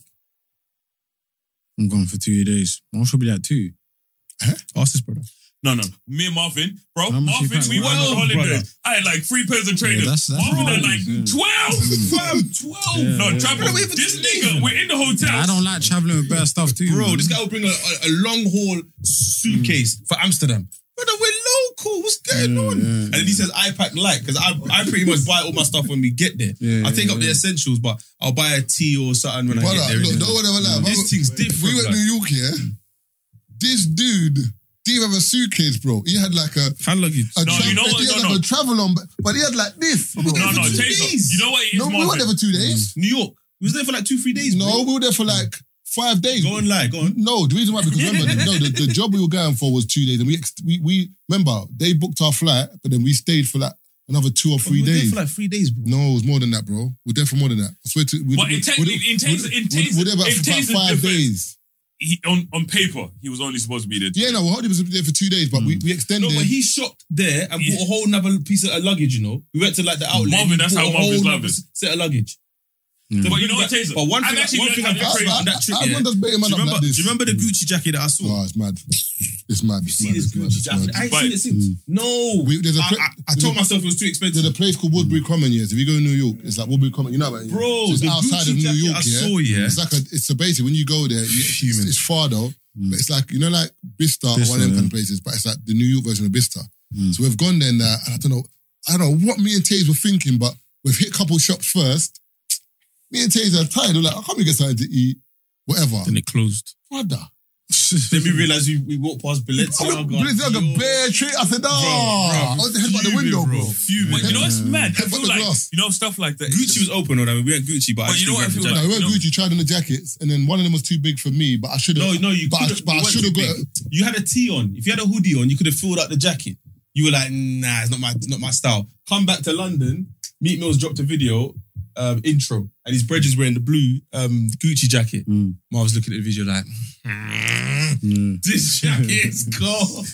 I'm gone for two days. Mine should be like two. Ask this brother. No, no. Me and Marvin, bro. How much you Marvin, pack? we went on Twelve, holiday. brother. I had like three pairs of trainers. that's- that's Marvin had like Yeah. 12. Fam, 12. Yeah, no, yeah. travel. Bro, This nigga, we're in the hotel. I don't like traveling with bad stuff too. Bro, man. this guy will bring a, a, a long haul suitcase mm. for Amsterdam. Brother, we're local. What's going on? And then he says, I pack light because I, I pretty much buy all my stuff when we get there. Yeah, I take yeah, up the yeah. essentials, but I'll buy a tea or something when I Brother, get there. look, innit? don't ever lie. This Brother, thing's different. We went to like. New York, yeah. This dude didn't have a suitcase, bro. He had like a hand luggage. A No, you know what? He had No, like no. a travel on, but he had like this. Bro. No, no, Taser. You know what it is, No, we Marvin? weren't there for two days. Mm. New York. We was there for like two, three days. No, we were there for like five days. Go on, lie, go on. No, the reason why because remember, no, the, the job we were going for was two days, and we ex- we we remember they booked our flight, but then we stayed for like another two or But three we were there days. for like three days, bro. No, it was more than that, bro. We're there for more than that. I swear to. We're, But in ta- we're, in Taser- in Taser- we're there about, in for about Taser's five defense, days. He, on, on paper, he was only supposed to be there. Yeah, no, we hardly was there for two days, but we, hmm. we extended. No, but he shopped there and bought a whole nother piece of luggage, you know. We went to like the outlet. Marvin, that's how a Marvin's whole life nother is. Set of luggage. Mm. But you know what, Taser? But one I've thing, actually one thing I'm to different on that trip, I- I yeah. want us Do you remember, like this. do you remember the Gucci jacket that I saw? Oh, it's mad. It's mad. It's See mad. this It's mad. Gucci jacket? mad. I ain't seen it since. Mm. No. We- there's a I, pla- I, I told myself it was too expensive. There's a place called Woodbury mm. Common, yes. If you go to New York, it's like Woodbury Common. You know about it? Bro, it's the outside Gucci of New jacket York, I yeah. saw, yeah. It's like a, it's a basic, when you go there, you, it's, it's far though. But it's like you know, like Bicester, or one of them kind of places. But it's like the New York version of Bicester. So we've gone there now, uh, and I don't know, I don't know what me and Taze were thinking, but we've hit a couple shops first. Me and Taze are tired. We're like, how come we get something to eat? Whatever. Then it closed. Brother. then we realized we, we walked past Balenciaga. Balenciaga bare tree. I said, Bro, ah. I was head by the window, bro. But you know what's mad? I Head by feel the like, glass. you know, stuff like that. Gucci was open on that. We went Gucci, but, I But you know what I feel grabbed No, we went jacket. Gucci, tried on the jackets, and then one of them was too big for me, but I should have. No, no, you but I, could've- but I you weren't should have too got. big. You had a tee on. If you had a hoodie on, you could have filled out the jacket. You were like, nah, it's not my, it's not my style. Come back to London. Meat Mills dropped a video um, intro, and his brethren wearing the blue um, Gucci jacket. Mm. I was looking at the video like, this jacket is cold.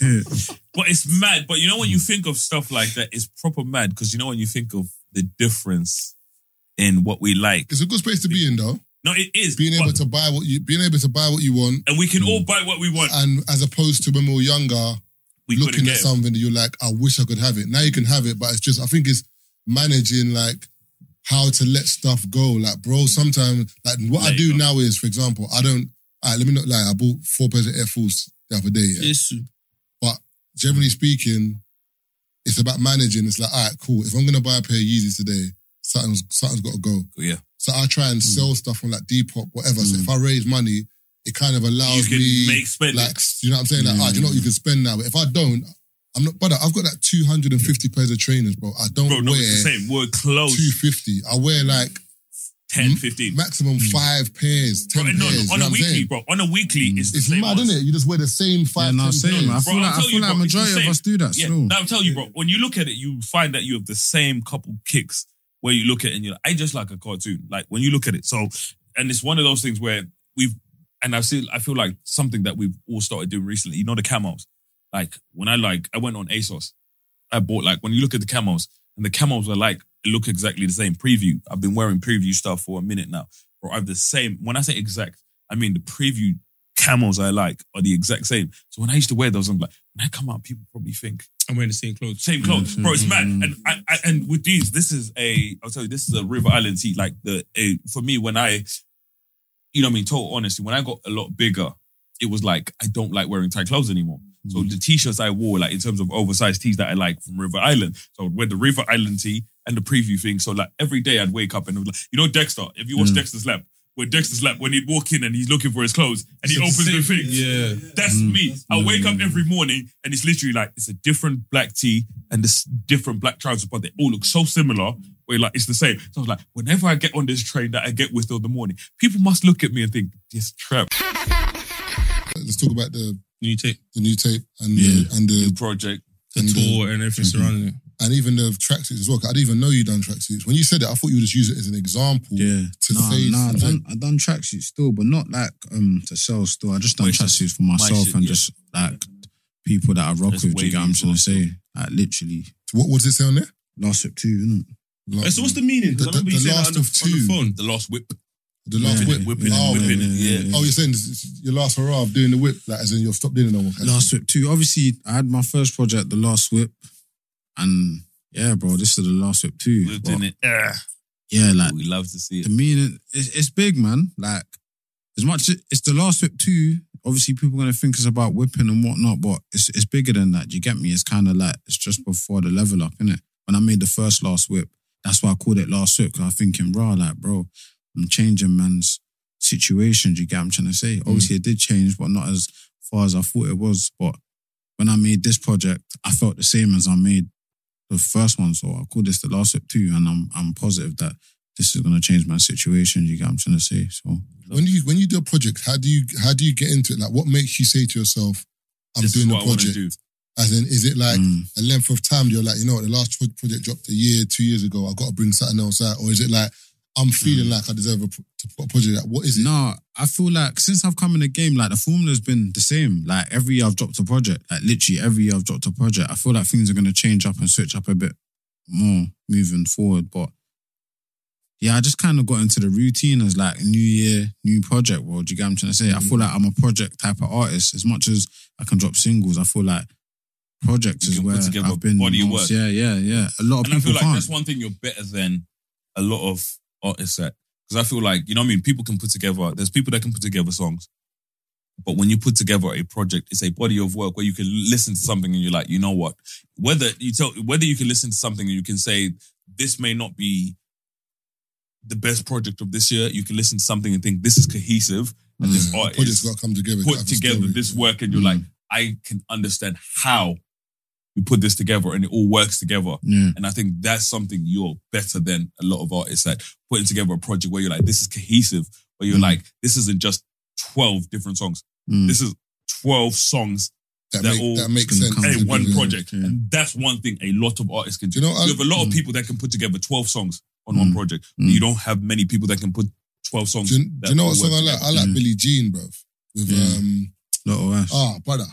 But it's mad. But you know when you think of stuff like that, it's proper mad because you know when you think of the difference in what we like. It's a good space to be in, though. No, it is. Being able to buy what you, being able to buy what you want, and we can all buy what we want. and as opposed to when we were younger, We looking at something that you're like, I wish I could have it. Now you can have it, but it's just, I think it's managing like how to let stuff go. Like, bro, sometimes, like what I do now is, for example, I don't, all right, let me not lie, I bought four pairs of Air Force the other day. Yeah? Yes. But generally speaking, it's about managing. It's like, all right, cool. If I'm gonna buy a pair of Yeezys today, something's something's got to go. Yeah. So I try Hmm. and sell stuff on like Depop, whatever. So if I raise money, it kind of allows You can me like you know what I'm saying. Like, ah, do you know what you can spend now? But if I don't, I'm not. But I've got like 250 pairs of trainers, bro. I don't Bro, no, wear it's the same. We're close. 250. I wear like 10, 15. maximum hmm. five pairs, ten Bro, no, pairs. no, you on know a what I'm weekly, saying? bro. On a weekly, it's the It's same. mad, as- isn't it? You just wear the same five. Yeah, no, 10 same. pairs. I feel Bro, like, I'll I tell feel you, like bro, it's the majority of same. us do that Yeah, still. now I'll tell you, bro. When you look at it, you find that you have the same couple kicks where you look at it and you're like, I just like a cartoon. Like when you look at it. So, and it's one of those things where we've, and I've seen, I feel like something that we've all started doing recently. You know, the camos. Like when I like, I went on ASOS. I bought like, when you look at the camos and the camos are like, look exactly the same. Preview. I've been wearing preview stuff for a minute now. Bro, I have the same, when I say exact, I mean the preview camos I like are the exact same. So when I used to wear those, I'm like, when I come out, people probably think I'm wearing the same clothes. same clothes, bro. It's mad. Mm-hmm. And I, I, and with these, this is a. I'll tell you, this is a River Island tee. Like the a, for me, when I, you know, what I mean, total honesty, when I got a lot bigger, it was like I don't like wearing tight clothes anymore. So mm-hmm. the t-shirts I wore, like in terms of oversized tees that I like from River Island, so I'd wear the River Island tee and the preview thing. So like every day I'd wake up and like, you know, Dexter. If you watch mm. Dexter's Lab, where Dexter's Lab, when he'd walk in and he's looking for his clothes and he opens the thing. Yeah. that's mm. me. I wake up every morning and it's literally like it's a different black tee and this different black trousers, but they all look so similar. Where like it's the same. So I was like, whenever I get on this train that I get with till the morning, people must look at me and think this trap Let's talk about the New tape. the new tape and Yeah. the, and the project. The and tour and everything surrounding it. and even the tracksuits as well. 'cause I didn't even know you done tracksuits. When you said it, I thought you would just use it as an example. Yeah. To Nah, say nah, I something. done I done tracksuits still, but not like um to sell still. I just done My shit- tracksuits for myself shit, and yeah. just like people that I rock Just with. Do you get what I'm wavy trying to say? Like literally. What what does it say on there? Last whip two, isn't it? Hey, so what's the meaning? 'Cause I The- remember the- you the saying that last on the, of on the two. phone. The last whip. The last Yeah, whip. whipping it, oh, whipping okay. yeah, yeah. Oh, you're saying this is your last hurrah of doing the whip, like as in you've stopped doing it no more. Last whip too. Obviously, I had my first project, the last whip, and yeah, bro, this is the last whip too. Whipped But in it. Ah. Yeah, like We love to see it. the it. meaning it's, it's big, man. Like as much it's the last whip too. Obviously, people are gonna think it's about whipping and whatnot, but it's it's bigger than that. Do you get me? It's kind of like it's just before the level up, isn't it? When I made the first last whip, that's why I called it last whip. Cause I'm thinking, raw, like, bro, I'm changing man's situation. Do you get what I'm trying to say? Obviously, it did change, but not as far as I thought it was. But when I made this project, I felt the same as I made the first one. So I call this the last whip too, and I'm I'm positive that this is gonna change my situation. You get what I'm trying to say? So When you when you do a project, how do you how do you get into it? Like, what makes you say to yourself, "I'm This doing the what I wanna project"? do. As in, is it like Mm. a length of time? You're like, you know what, the last project dropped a year, two years ago. I got to bring something else out, or is it like I'm feeling mm. like I deserve a, to put a project out? What is it? No, I feel like since I've come in the game, like the formula's been the same. Like every year I've dropped a project. Like literally every year I've dropped a project. I feel like things are gonna change up and switch up a bit more moving forward. But yeah, I just kind of got into the routine as like new year, new project world. You get what I'm trying to say? I feel mm. like I'm a project type of artist. As much as I can drop singles, I feel like projects You is where I've been. body of most- work. Yeah, yeah, yeah. A lot of and I people feel like can't. that's one thing you're better than a lot of artists at. Because I feel like, you know what I mean? People can put together, there's people that can put together songs. But when you put together a project, it's a body of work where you can listen to something and you're like, you know what? Whether you tell whether you can listen to something and you can say, this may not be the best project of this year, you can listen to something and think this is cohesive and this The art project's is got to come together. put together story. this work and you're mm. like, I can understand how you put this together and it all works together. Yeah. And I think that's something you're better than a lot of artists at putting together a project where you're like, this is cohesive, where you're like, this isn't just 12 different songs. Mm. This is 12 songs That that, make- all that makes sense. Hey, one project. And that's one thing a lot of artists can do. You know, you have a lot of Mm. people that can put together 12 songs on one project. Mm. You don't have many people that can put 12 songs. Do you, do you know what song I like? I like Billie Jean, bruv. With Yeah. um, of ass. ah, brother,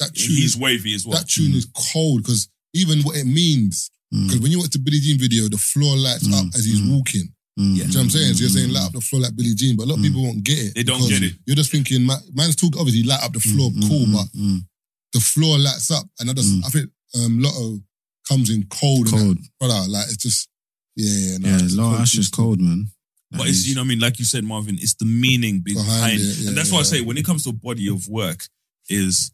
that tune. He's is- wavy as well. That tune is cold because even what it means. Mm. Because when you watch the Billie Jean video, the floor lights up as he's walking. Mm. Do you know what I'm saying? So you're saying light up the floor like Billie Jean, but a lot of people won't get it. They don't because get it. You're just thinking, man, man's talk obviously light up the floor, Mm, cool, but the floor lights up, and I just I think um, Lotto comes in cold, and Cold. that, brother. Like it's just yeah, yeah, no, yeah, it's Law cold Ash is tune. cold, man. But it's you know what I mean, like you said, Marvin, it's the meaning behind, Behind it, yeah, and that's why I say when it comes to a body of work, is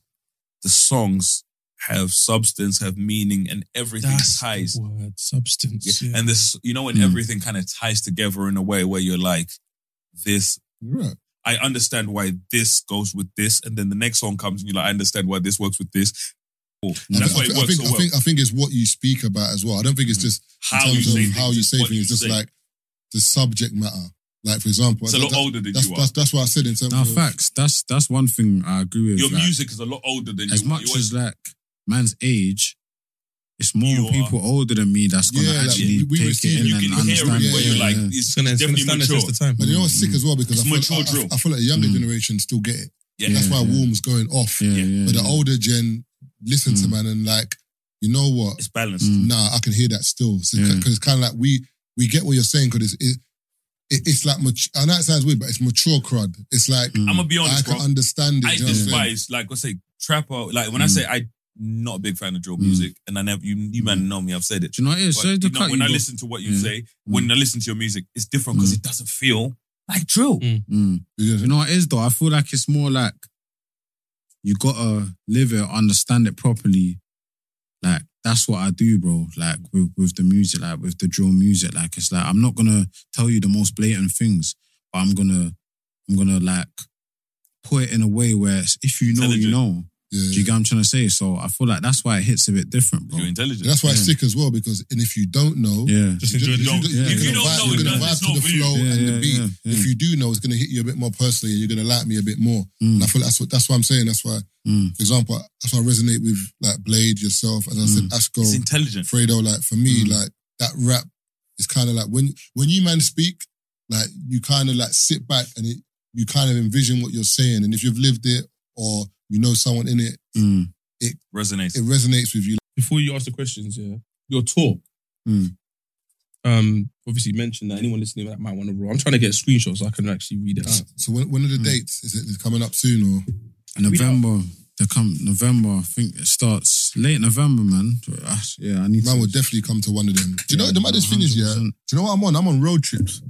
the songs have substance, have meaning, and everything That's ties. the word substance. Yeah. yeah. And this, you know, when Mm. everything kind of ties together in a way where you're like, this. Right. I understand why this goes with this, and then the next song comes, and you're like, I understand why this works with this. Cool. I that's think, why it I works think, so I think I think it's what you speak about as well. I don't think it's just How in you say of how you say things. you It's just say. like the subject matter. Like for example, It's a lot that- older than that's, you are. That's, that's what I said in terms Now, of facts. That's that's one thing I agree with. Your like, music is a lot older than as you. much you always- as like man's age, it's more You people older than me that's gonna Yeah, like, actually we- we take it in you and can understand it it. where you're yeah, like, yeah. it's, gonna- it's definitely gonna stand the test of time. But you know what's sick as well because It's I feel, I. I, I feel like the younger Mm. generation still get it. Yeah. That's why yeah. Warm's going off. Yeah, yeah, But the older gen listen to Mm. man and like, you know what? It's balanced. Mm. Nah, I can hear that still. Because Yeah. it's kind of like we we get what you're saying because it's it, it, it's like mat- I know it sounds weird, but it's mature crud. It's like Mm. I'm gonna be honest. I honest, can bro. understand it. I do you know what I'm saying? despise, like I say, trapper. Like when I Mm. say I'm not a big fan of drill music, and I never, you, you man know me, I've said it. Do you know what it is? But, Sorry to you know, cut when you, I but- listen to what you Yeah. say, when I listen to your music, it's different because it doesn't feel like drill. Mm. You know what it is though? I feel like it's more like you gotta live it, understand it properly. Like that's what I do, bro. Like with, with the music, like with the drill music. Like it's like I'm not gonna tell you the most blatant things, but I'm gonna I'm gonna like put it in a way where it's- if you know, you know. Yeah, Do you get what I'm trying to say? So I feel like that's why it hits a bit different, bro. You're intelligent. That's why it's sick as well because and if you don't know, Yeah. Just you enjoy the you song. you Yeah. you're If gonna you don't vibe, know, you're gonna does- vibe to the flow Yeah, and yeah, the beat. yeah, yeah. If you do know, it's gonna hit you a bit more personally, and you're gonna like me a bit more. Mm. And I feel that's what that's what I'm saying. That's why Mm. For example, that's why I resonate with like Blade, yourself, as I said, Asco, It's intelligent. Fredo. Like for me, Mm. like that rap is kind of like when when you man speak, like you kind of like sit back and it, you kind of envision what you're saying, and if you've lived it or you know someone in it, Mm. it Resonates. it resonates with you. Before you ask the questions, yeah, your talk. Mm. Um, obviously mentioned that anyone listening that might want to roll. I'm trying to get screenshots so I can actually read it out. So when, when are the dates? Is it is it coming up soon or? November. They come November. I think it starts late November, man. Ah, Yeah, I need. Man to, will definitely come to one of them. Do you know Yeah, the maddest thing is, yeah? 100%. Do you know what I'm on? I'm on road trips.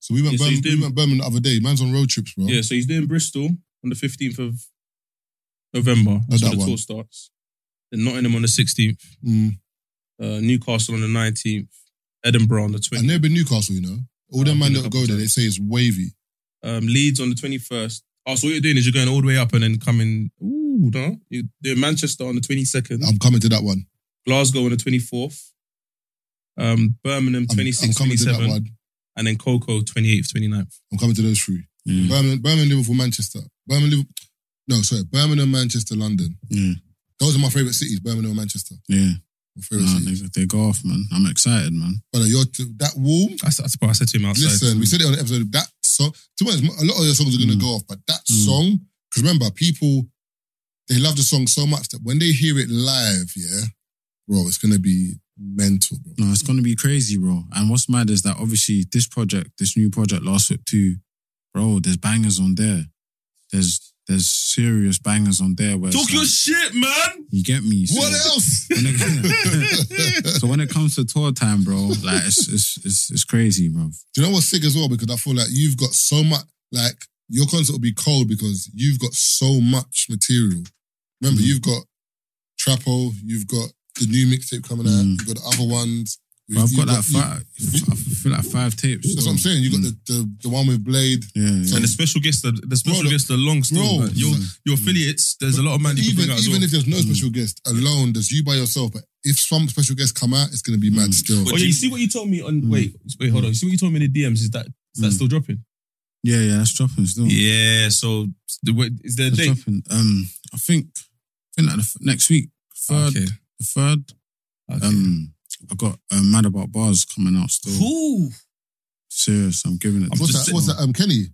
So we went, Yeah, so Birmingham, he's doing- we went Birmingham the other day. Man's on road trips, bro. Yeah, so he's doing Bristol on the 15th of November. That's that when the one. tour starts. Then Nottingham on the 16th. Mm. Uh, Newcastle on the 19th. Edinburgh on the 20th. I've never been Newcastle, you know. All them I've man been a that go there, they say it's wavy. Um, Leeds on the 21st. Oh, so what you're doing is you're going all the way up and then coming. Ooh, no. You're doing Manchester on the 22nd. I'm coming to that one. Glasgow on the 24th. Um, Birmingham I'm, 26th, I'm coming to that 27th. one. And then Coco 28th, 29th. I'm coming to those three. Mm. Birmingham, Birmingham, Liverpool, Manchester. Birmingham, Liverpool. No, sorry. Birmingham, Manchester, London. Yeah, Those are my favourite cities, Birmingham and Manchester. yeah. My favourite Nah, cities. they, they go off, man. I'm excited, man. But you're t- that wall, That's, that's what I said to him outside. listen, we said it on the episode, that song, to be honest, a lot of your songs are going to Mm. go off, but that Mm. song, because remember, people, they love the song so much that when they hear it live, yeah, bro, it's going to be mental, bro. No, it's gonna be crazy, bro. And what's mad is that obviously this project, this new project, Last Whip 2, bro, there's bangers on there. There's there's serious bangers on there where Talk your like- shit, man. you get me. So, What else? when it, so when it comes to tour time, bro, like it's it's it's, it's crazy, bro. Do you know what's sick as well? Because I feel like you've got so much, like, your concert will be cold because you've got so much material. Remember, Mm. you've got Trapo, you've got the new mixtape coming out, Mm. you've got the other ones. Bro, I've You've got, like you- five. I feel like five tapes. That's what I'm saying. You got the, the, the one with Blade. Yeah, yeah. And the special guest, are, the special Bro, guests are long still. bro, your mm. your affiliates, there's a lot of man you even as even well. if there's no special guest alone, there's you by yourself. But if some special guests come out, it's gonna be mad still. Oh yeah, you see what you told me on. Wait, wait, hold on. You see what you told me in the DMs? Is that is that Mm. still dropping? Yeah, yeah, that's dropping still. Yeah. So the, wait, is there a That's date? dropping. Um, I think I think like the, f- next week, third, Okay. the third. Okay. Um, I got um, Mad About Bars coming out still. Ooh. Serious, I'm giving it. I'm What's that? What's that? Um, Kenny.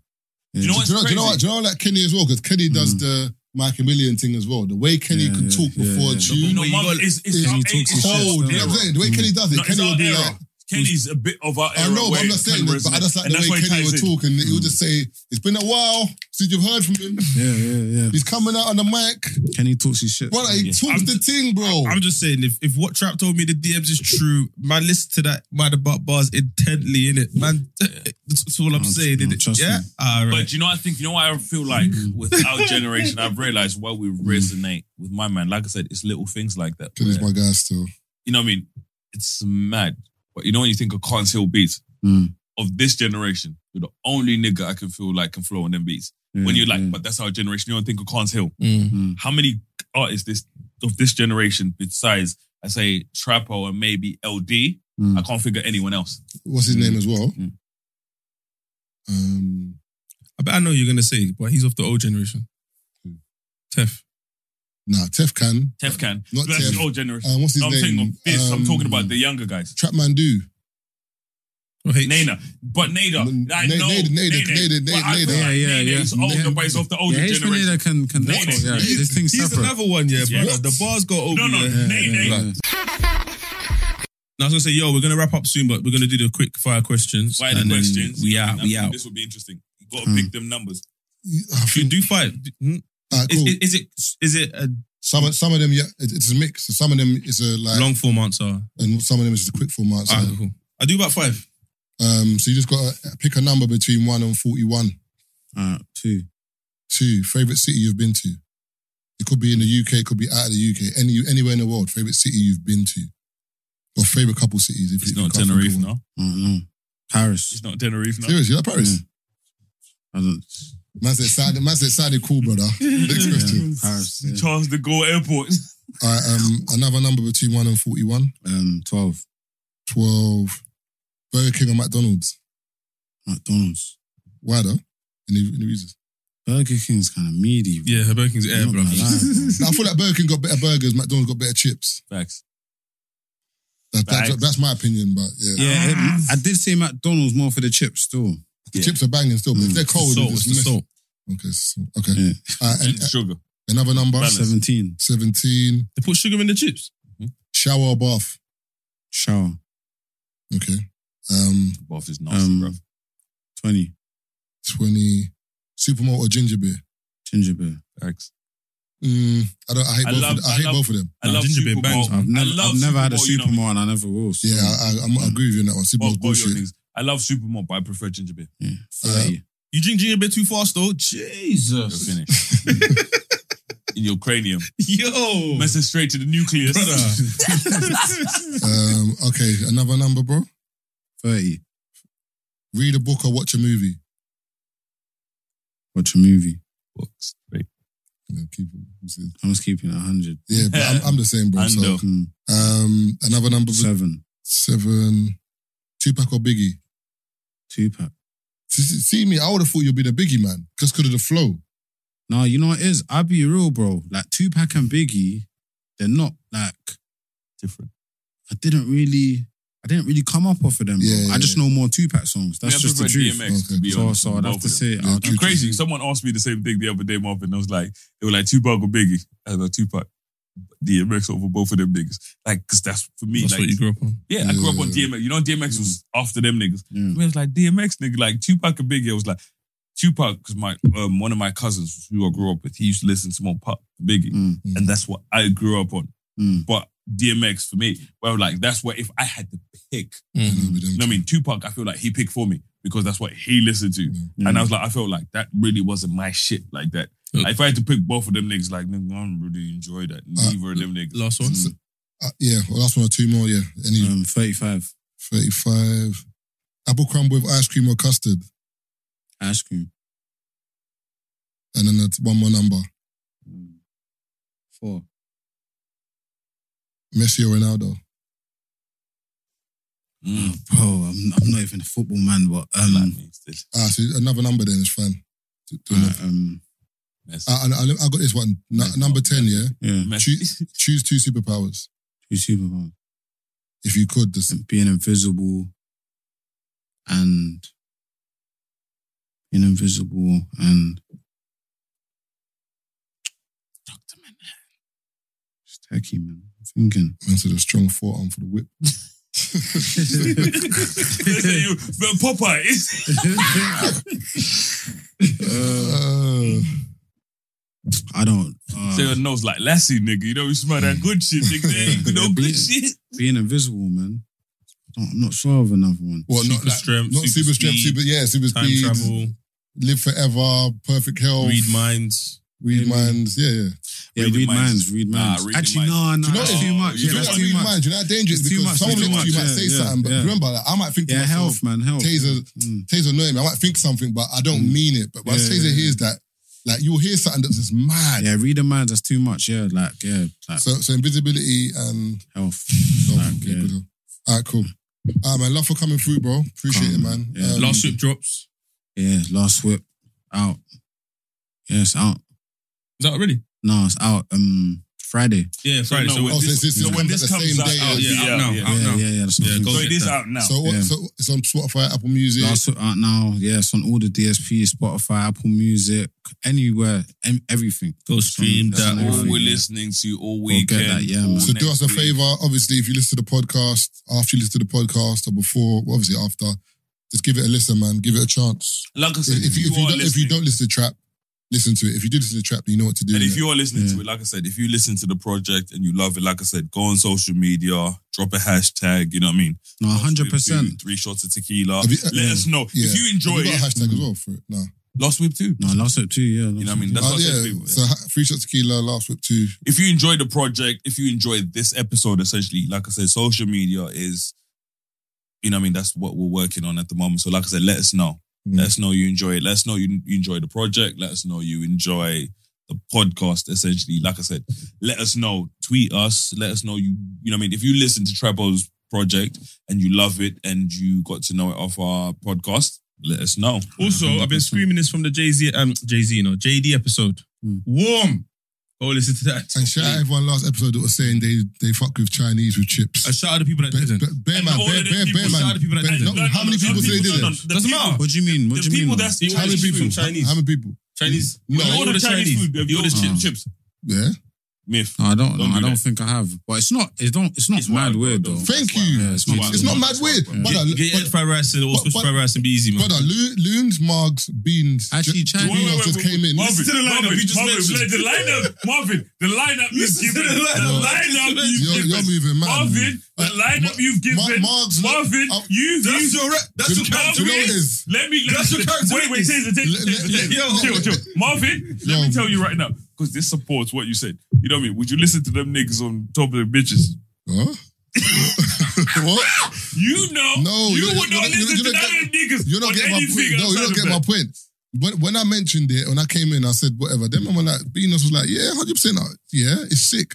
Yeah. You know Do you know, do you know crazy? what? Do you know like Kenny as well? Because Kenny does Mm. the Mike Million thing as well. The way Kenny Yeah, could yeah, talk yeah, before yeah. a You tune. know, you mum, got- it's, it's, Kenny talks it's his shit cold. You know what I'm saying? The way Kenny does it, No, Kenny our will be era. like, Kenny's a bit of our I know, but I'm not saying can this, but I just like And the way Kenny ties would in. talk and he would just say, It's been a while since you've heard from him. Yeah, yeah, yeah. He's coming out on the mic. Kenny talks his shit. Brother, he Yeah. talks the thing, bro. I'm just saying, if, if what Trap told me the DMs is true, man, listen to that Mad About Bars intently, in it, Man, that's, that's all I'm No, saying, no, innit? trust Yeah? me. All right. But you know, I think you know what I feel like mm. with our generation. I've realized why we resonate with my man. Like I said, it's little things like that. Kenny's my guy still. you know what I mean? It's mad. But you know when you think of Carns Hill beats Mm. of this generation, you're the only nigga I can feel like can flow on them beats. Yeah, when you're like, yeah. but that's our generation. You don't think of Carns Hill. Mm. Mm. How many artists this of this generation besides I say Trapo and maybe LD? Mm. I can't figure anyone else. What's his name as well? Mm. Um, I bet I know you're going to say, but he's of the old generation. Tef. Nah, Tef can. Tef can. Not That's Tef. old generation. Um, what's his I'm name? thinking of this. I'm Um, talking about the younger guys. Trapman Do. Or H. Nana. But Nada. N- I Nada, know. Nada, Nada, Nada, Nada. Yeah, yeah, yeah. is older, Nene. but he's of the older Yeah, generation. Mineta can can Nene. that's yeah. He's, This thing's he's separate. another one, yeah, Yeah. brother. The bars go over. No, no, yeah. Nene. Yeah, yeah. Now I was gonna say, yo, we're gonna wrap up soon, but we're gonna do the quick fire questions. Fire and then questions. We out. We out. This will be interesting. You got to Hmm. pick them numbers. I You think, do five. Hmm? Alright, Is, cool. is, is it is it a some, of- some of them, yeah, it- it's a mix. Some of them is a like, long form answer? and some of them is a quick form answer. Alright, cool. I do about five. Um, so you just got to pick a number between one and forty-one. Uh, two. Two favorite city you've been to. It could be in the UK, it could be out of the UK, any anywhere in the world. Favorite city you've been to, or favorite couple cities. If It's you not can't think of Tenerife, no. I don't know. Paris. It's not Tenerife, no. Seriously, like Paris. Yeah. I don't. Man said, "Sounded, man said, sounded cool, brother." Next question. Yeah, Paris. Yeah. Charles de Gaulle Airport. All right, um, another number between one and forty-one. Um, twelve. 12. Burger King or McDonald's? McDonald's. Why though? Any, any reasons? Burger King's kind of meaty. Bro. Yeah, Burger King's air, I'm bro. lie, bro. Now, I feel like Burger King got better burgers, McDonald's got better chips. Facts. That, that, that's my opinion, but yeah. Yeah, it- I did say McDonald's more for the chips still. The chips are banging still, but if they're cold, salt, it's it's the mess- Okay, so, okay. Uh, and, sugar. Another number? Balance. 17. 17. They put sugar in the chips. Shower or bath? Shower. Okay. Um, Bath is nasty, Um, bro. 20. 20. Supermalt or ginger beer? Ginger beer. Facts. Mm, I don't. I hate I both. love- of, I I hate love- both of them. I love ginger beer Super bangs, I've never, I love I've never had a Super Bowl, you know, Supermalt and I never will. so- Yeah, I, I, I'm, I agree with you on that one. Supermalt's Both, both your bullshit. things. I love Supermalt, but I prefer ginger beer. Yeah. Uh, You drink ginger beer too fast, though. You're Jesus. finished. In your cranium. Yo. Messing straight to the nucleus. um, okay, another number, bro. 30. Read a book or watch a movie. Watch a movie. Books. Right. Yeah, keep it. I was keeping it 100. Yeah, but I'm, I'm the same, bro. So, um, another number. seven. Seven. Tupac or Biggie? Tupac. See, see me, I would have thought you'd been a Biggie man just because of the flow. No, you know what it is? I'll be real, bro. Like Tupac and Biggie, they're not like Different. I didn't really I didn't really come up off of them, bro. Yeah, yeah, I just know more Tupac songs. That's I just the prefer truth. DMX, to be So, honest. so I'd both have to of say Yeah, I'd have true, I'm crazy. Someone asked me the same thing the other day, Marvin. I was like, they were like Tupac or Biggie. I was like Tupac, DMX over both of them niggas. Like, because that's for me. That's like, what you grew up on. Yeah, I grew up on DMX. You know, DMX was after them niggas. Yeah. I was like DMX nigga, like Tupac and Biggie. I was like Tupac because my um, one of my cousins who I grew up with, he used to listen to more pop Biggie, Mm, and that's what I grew up on. mm. But DMX for me, well, like that's what if I had to pick, You know, you know what I mean? Tupac, I feel like he picked for me because that's what he listened to, and I was like, I felt like that really wasn't my shit like that. Like, if I had to pick both of them niggas, like nigga, I don't really enjoy that. Neither of them niggas. Last one. Uh, yeah, well, last one or two more, yeah. Any Um, 35. 35. Apple crumble with ice cream or custard. Ice cream. And then that's one more number. Four. Messi or Ronaldo. Mm. Bro, I'm, I'm not even a football man, but um, Like me, still. Ah, so another number then is fine. Do- do alright, another. um, Messi. Ah, I, I, I got this one. Nu- Messi. number 10, yeah? yeah, Messi. Choose, choose two superpowers. two Super Bowl. If you could. Just, Being invisible and being invisible and Doctor Manhattan. It's techie, man. I'm thinking. man said a strong forearm for the whip. They say Popeye. Uh, I don't. Uh, Say your nose like Lassie, nigga. You know, you smell that good shit, nigga. There ain't no good shit. being invisible, man. Oh, I'm not sure of another one. well, not Super like, strength, not super super, strength, speed, super, yeah, super Time speed, travel, live forever, perfect health, read minds. read Yeah, minds, yeah, yeah. Yeah, Reading read minds. minds. Read Nah, minds. Actually, minds. no, no, Do you know that's what- too much. Do Yeah, you know that's what too read much. minds? Do you know how dangerous? It's too because much, someone it's too next to you much, might yeah, say yeah, something, but yeah. remember, like, I might think to Yeah, myself, health, man, health. Taser, Mm. Taser know him. I might think something, but I don't mean it. But once Yeah, Taser yeah, hears that, like you'll hear something that's just mad. Yeah, read the minds. That's too much. Yeah, like yeah, like So, so invisibility and health. oh, Like, yeah. good. All right, cool. All right, man. Love for coming through, bro. Appreciate it, Calm, man. yeah. Um, Last whip drops. Yeah, last whip out. Yeah, it's out. Is that already? No, it's out. Um, Friday. Yeah, Friday. no, So, when Oh, so this- this is so when this comes same out, day out, yeah, yeah, out now. yeah. Out yeah, now. yeah, yeah. That's Yeah, So it is that. out now. So, what, Yeah. so it's on Spotify, Apple Music. Last out uh, now. Yeah, it's on all the DSP, Spotify, Apple Music, anywhere, em- everything. Go It's on- stream that's that. on All we're yeah. listening to all Go get weekend. that, yeah, all. So do us a next week. favor. Obviously, if you listen to the podcast, after you listen to the podcast or before, well, obviously after, just give it a listen, man. Give it a chance. Like I said, If, you, if, you don't, if you don't listen to trap, listen to it. If you do listen to the trap, you know what to do. And if you are listening Yeah. to it, like I said, if you listen to the project and you love it, like I said, go on social media, drop a hashtag, you know what I mean? No, hundred percent. Three shots of tequila. Have you- uh, Let yeah. us know. Yeah. If you enjoy Have you it, a hashtag as well for it. No. Lost Whip too. No, last whip too. Yeah, You know what I mean? That's Oh, what I said yeah. So ha- free shots tequila, last whip two. if you enjoy the project, if you enjoy this episode, essentially, like I said, social media is, you know, what I mean, that's what we're working on at the moment. So, like I said, let us know. Mm. Let us know you enjoy it. Let us know you, you enjoy the project. Let us know you enjoy the podcast. Essentially, like I said, let us know. Tweet us. Let us know you. You know, what I mean, if you listen to Trabo's project and you love it and you got to know it off our podcast, Let us know. Also, I've been screaming this from the Jay Z, um, Jay Z, you know, JD episode. Warm. Go listen to that. And shout out everyone last episode that was saying they they fuck with Chinese with chips. I shout out the people that didn't. Bear man, bear, of bear, bear man. out the people that bear- didn't. no, how many people say they did it? Doesn't matter. What do you mean? What do you mean? How many people? Chinese. How many people? Chinese. No. I order Chinese food. Have you orders ordered chips. chips? Yeah. Myth. No, I don't. Don't no, I do don't that. think I have. But it's not. It's don't. It's not mad wild, weird bro. though. Thank you. Yeah, it's not. It's not mad weird. Brother, Get, get your fried rice and also but- fried rice and be easy, man. brother, Lo- loons, margs, beans. Actually, ju- Chinese- beans Wait, wait, just wait, came in. Marvin, Listen to the lineup Marvin, you just Marvin, mentioned. the lineup, Marvin, the lineup you've Listen to given, the the lineup. lineup you've You're, given, you're moving mad. Marvin, the Uh, lineup Ma- you've given, Ma- Margs- Marvin, uh, you, That's you, your re- that's Do- your do you know character. what it is? Let me, let That's me, your character wait, wait, witness. Taser, Taser, Let- Taser, let- Taser. Yo. chill, chill. Marvin, let Yo. me tell you right now, because this supports what you said. You know what I mean? Would you listen to them niggas on top of the bitches? Huh? what? You know, No, you would not listen to none of niggas not on getting my point. No, not of getting my point. When, when I mentioned it, when I came in, I said whatever. Then I'm like, Beanos was like, yeah, hundred percent. Yeah, it's sick.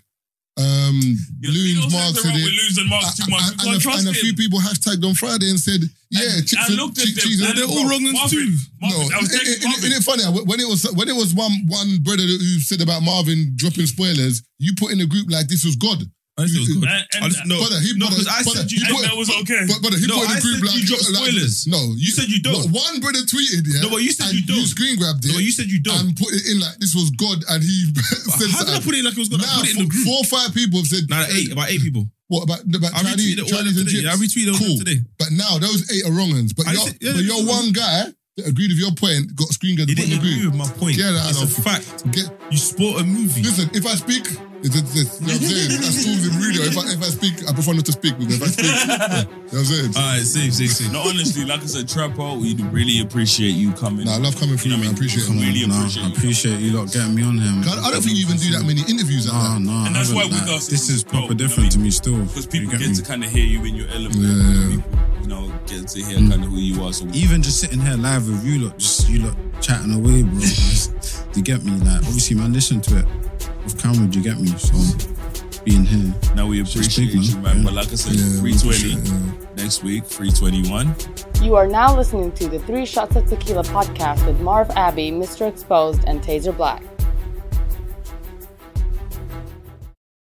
Um, Loons, There's Mark nothing said wrong it. with losing marks too much. And, We and, a, and a few people hashtagged on Friday and said, yeah, chicks I and at chick them, cheese. and And they're all wrong and Marvin, No, isn't it- isn't Marvin. it funny? When it was when it was one one brother who said about Marvin dropping spoilers, you put in a group like this was God. I just was good. And- and- I just, no, Brother, he- no, because I brother, said he you. put- And that was okay. But, but he No, put in I a group said like you drop like- spoilers. No, You said you don't. No, one brother tweeted, yeah. No, but you said and you don't. You screen grabbed it. No, but you said you don't. And put it in like this was God, and he said How did I put it in like it was gonna Now, put it in the four- group? Four or five people have said. Nah, eight, about eight people. What about about I Chinese, retweeted Chinese and today. chips? Yeah, I retweeted all of cool. today. But now those eight are wrong ones. But I your yeah, but your one guy that agreed with your point got screen grabbed He to didn't agree with my point. Yeah, that's a fact. Get You sport a movie. Listen, if I speak, it's, it's, it's, you know what I'm saying? That's tools in radio. If I, if I speak, I prefer not to speak. Because if I speak, you know what I'm saying? All right, save, save, save. No, honestly, like I said, Trappo, we really appreciate you coming. Nah, I love coming through, You know man. I what I appreciate it. Really no, appreciate I appreciate you lot getting me on here. man. God, I don't think you even do that many interviews like No, that. no, And that's why haven't, with us, this is proper dope, you know different to me still. Because people get get to kind of hear you in your element. Yeah, yeah. You know, get to hear kind of who you are. So Even just sitting here live with you lot, just you lot chatting away, bro. It's- you get me? Like, obviously, man, listen to it off camera. Do you get me? So being here, now we appreciate big, you, man. man. Yeah. But like I said, Yeah, 320 appreciate it, next week, 321. You are now listening to the Three Shots of Tequila podcast with Marv Abbey, Mr. Exposed, and Taser Black.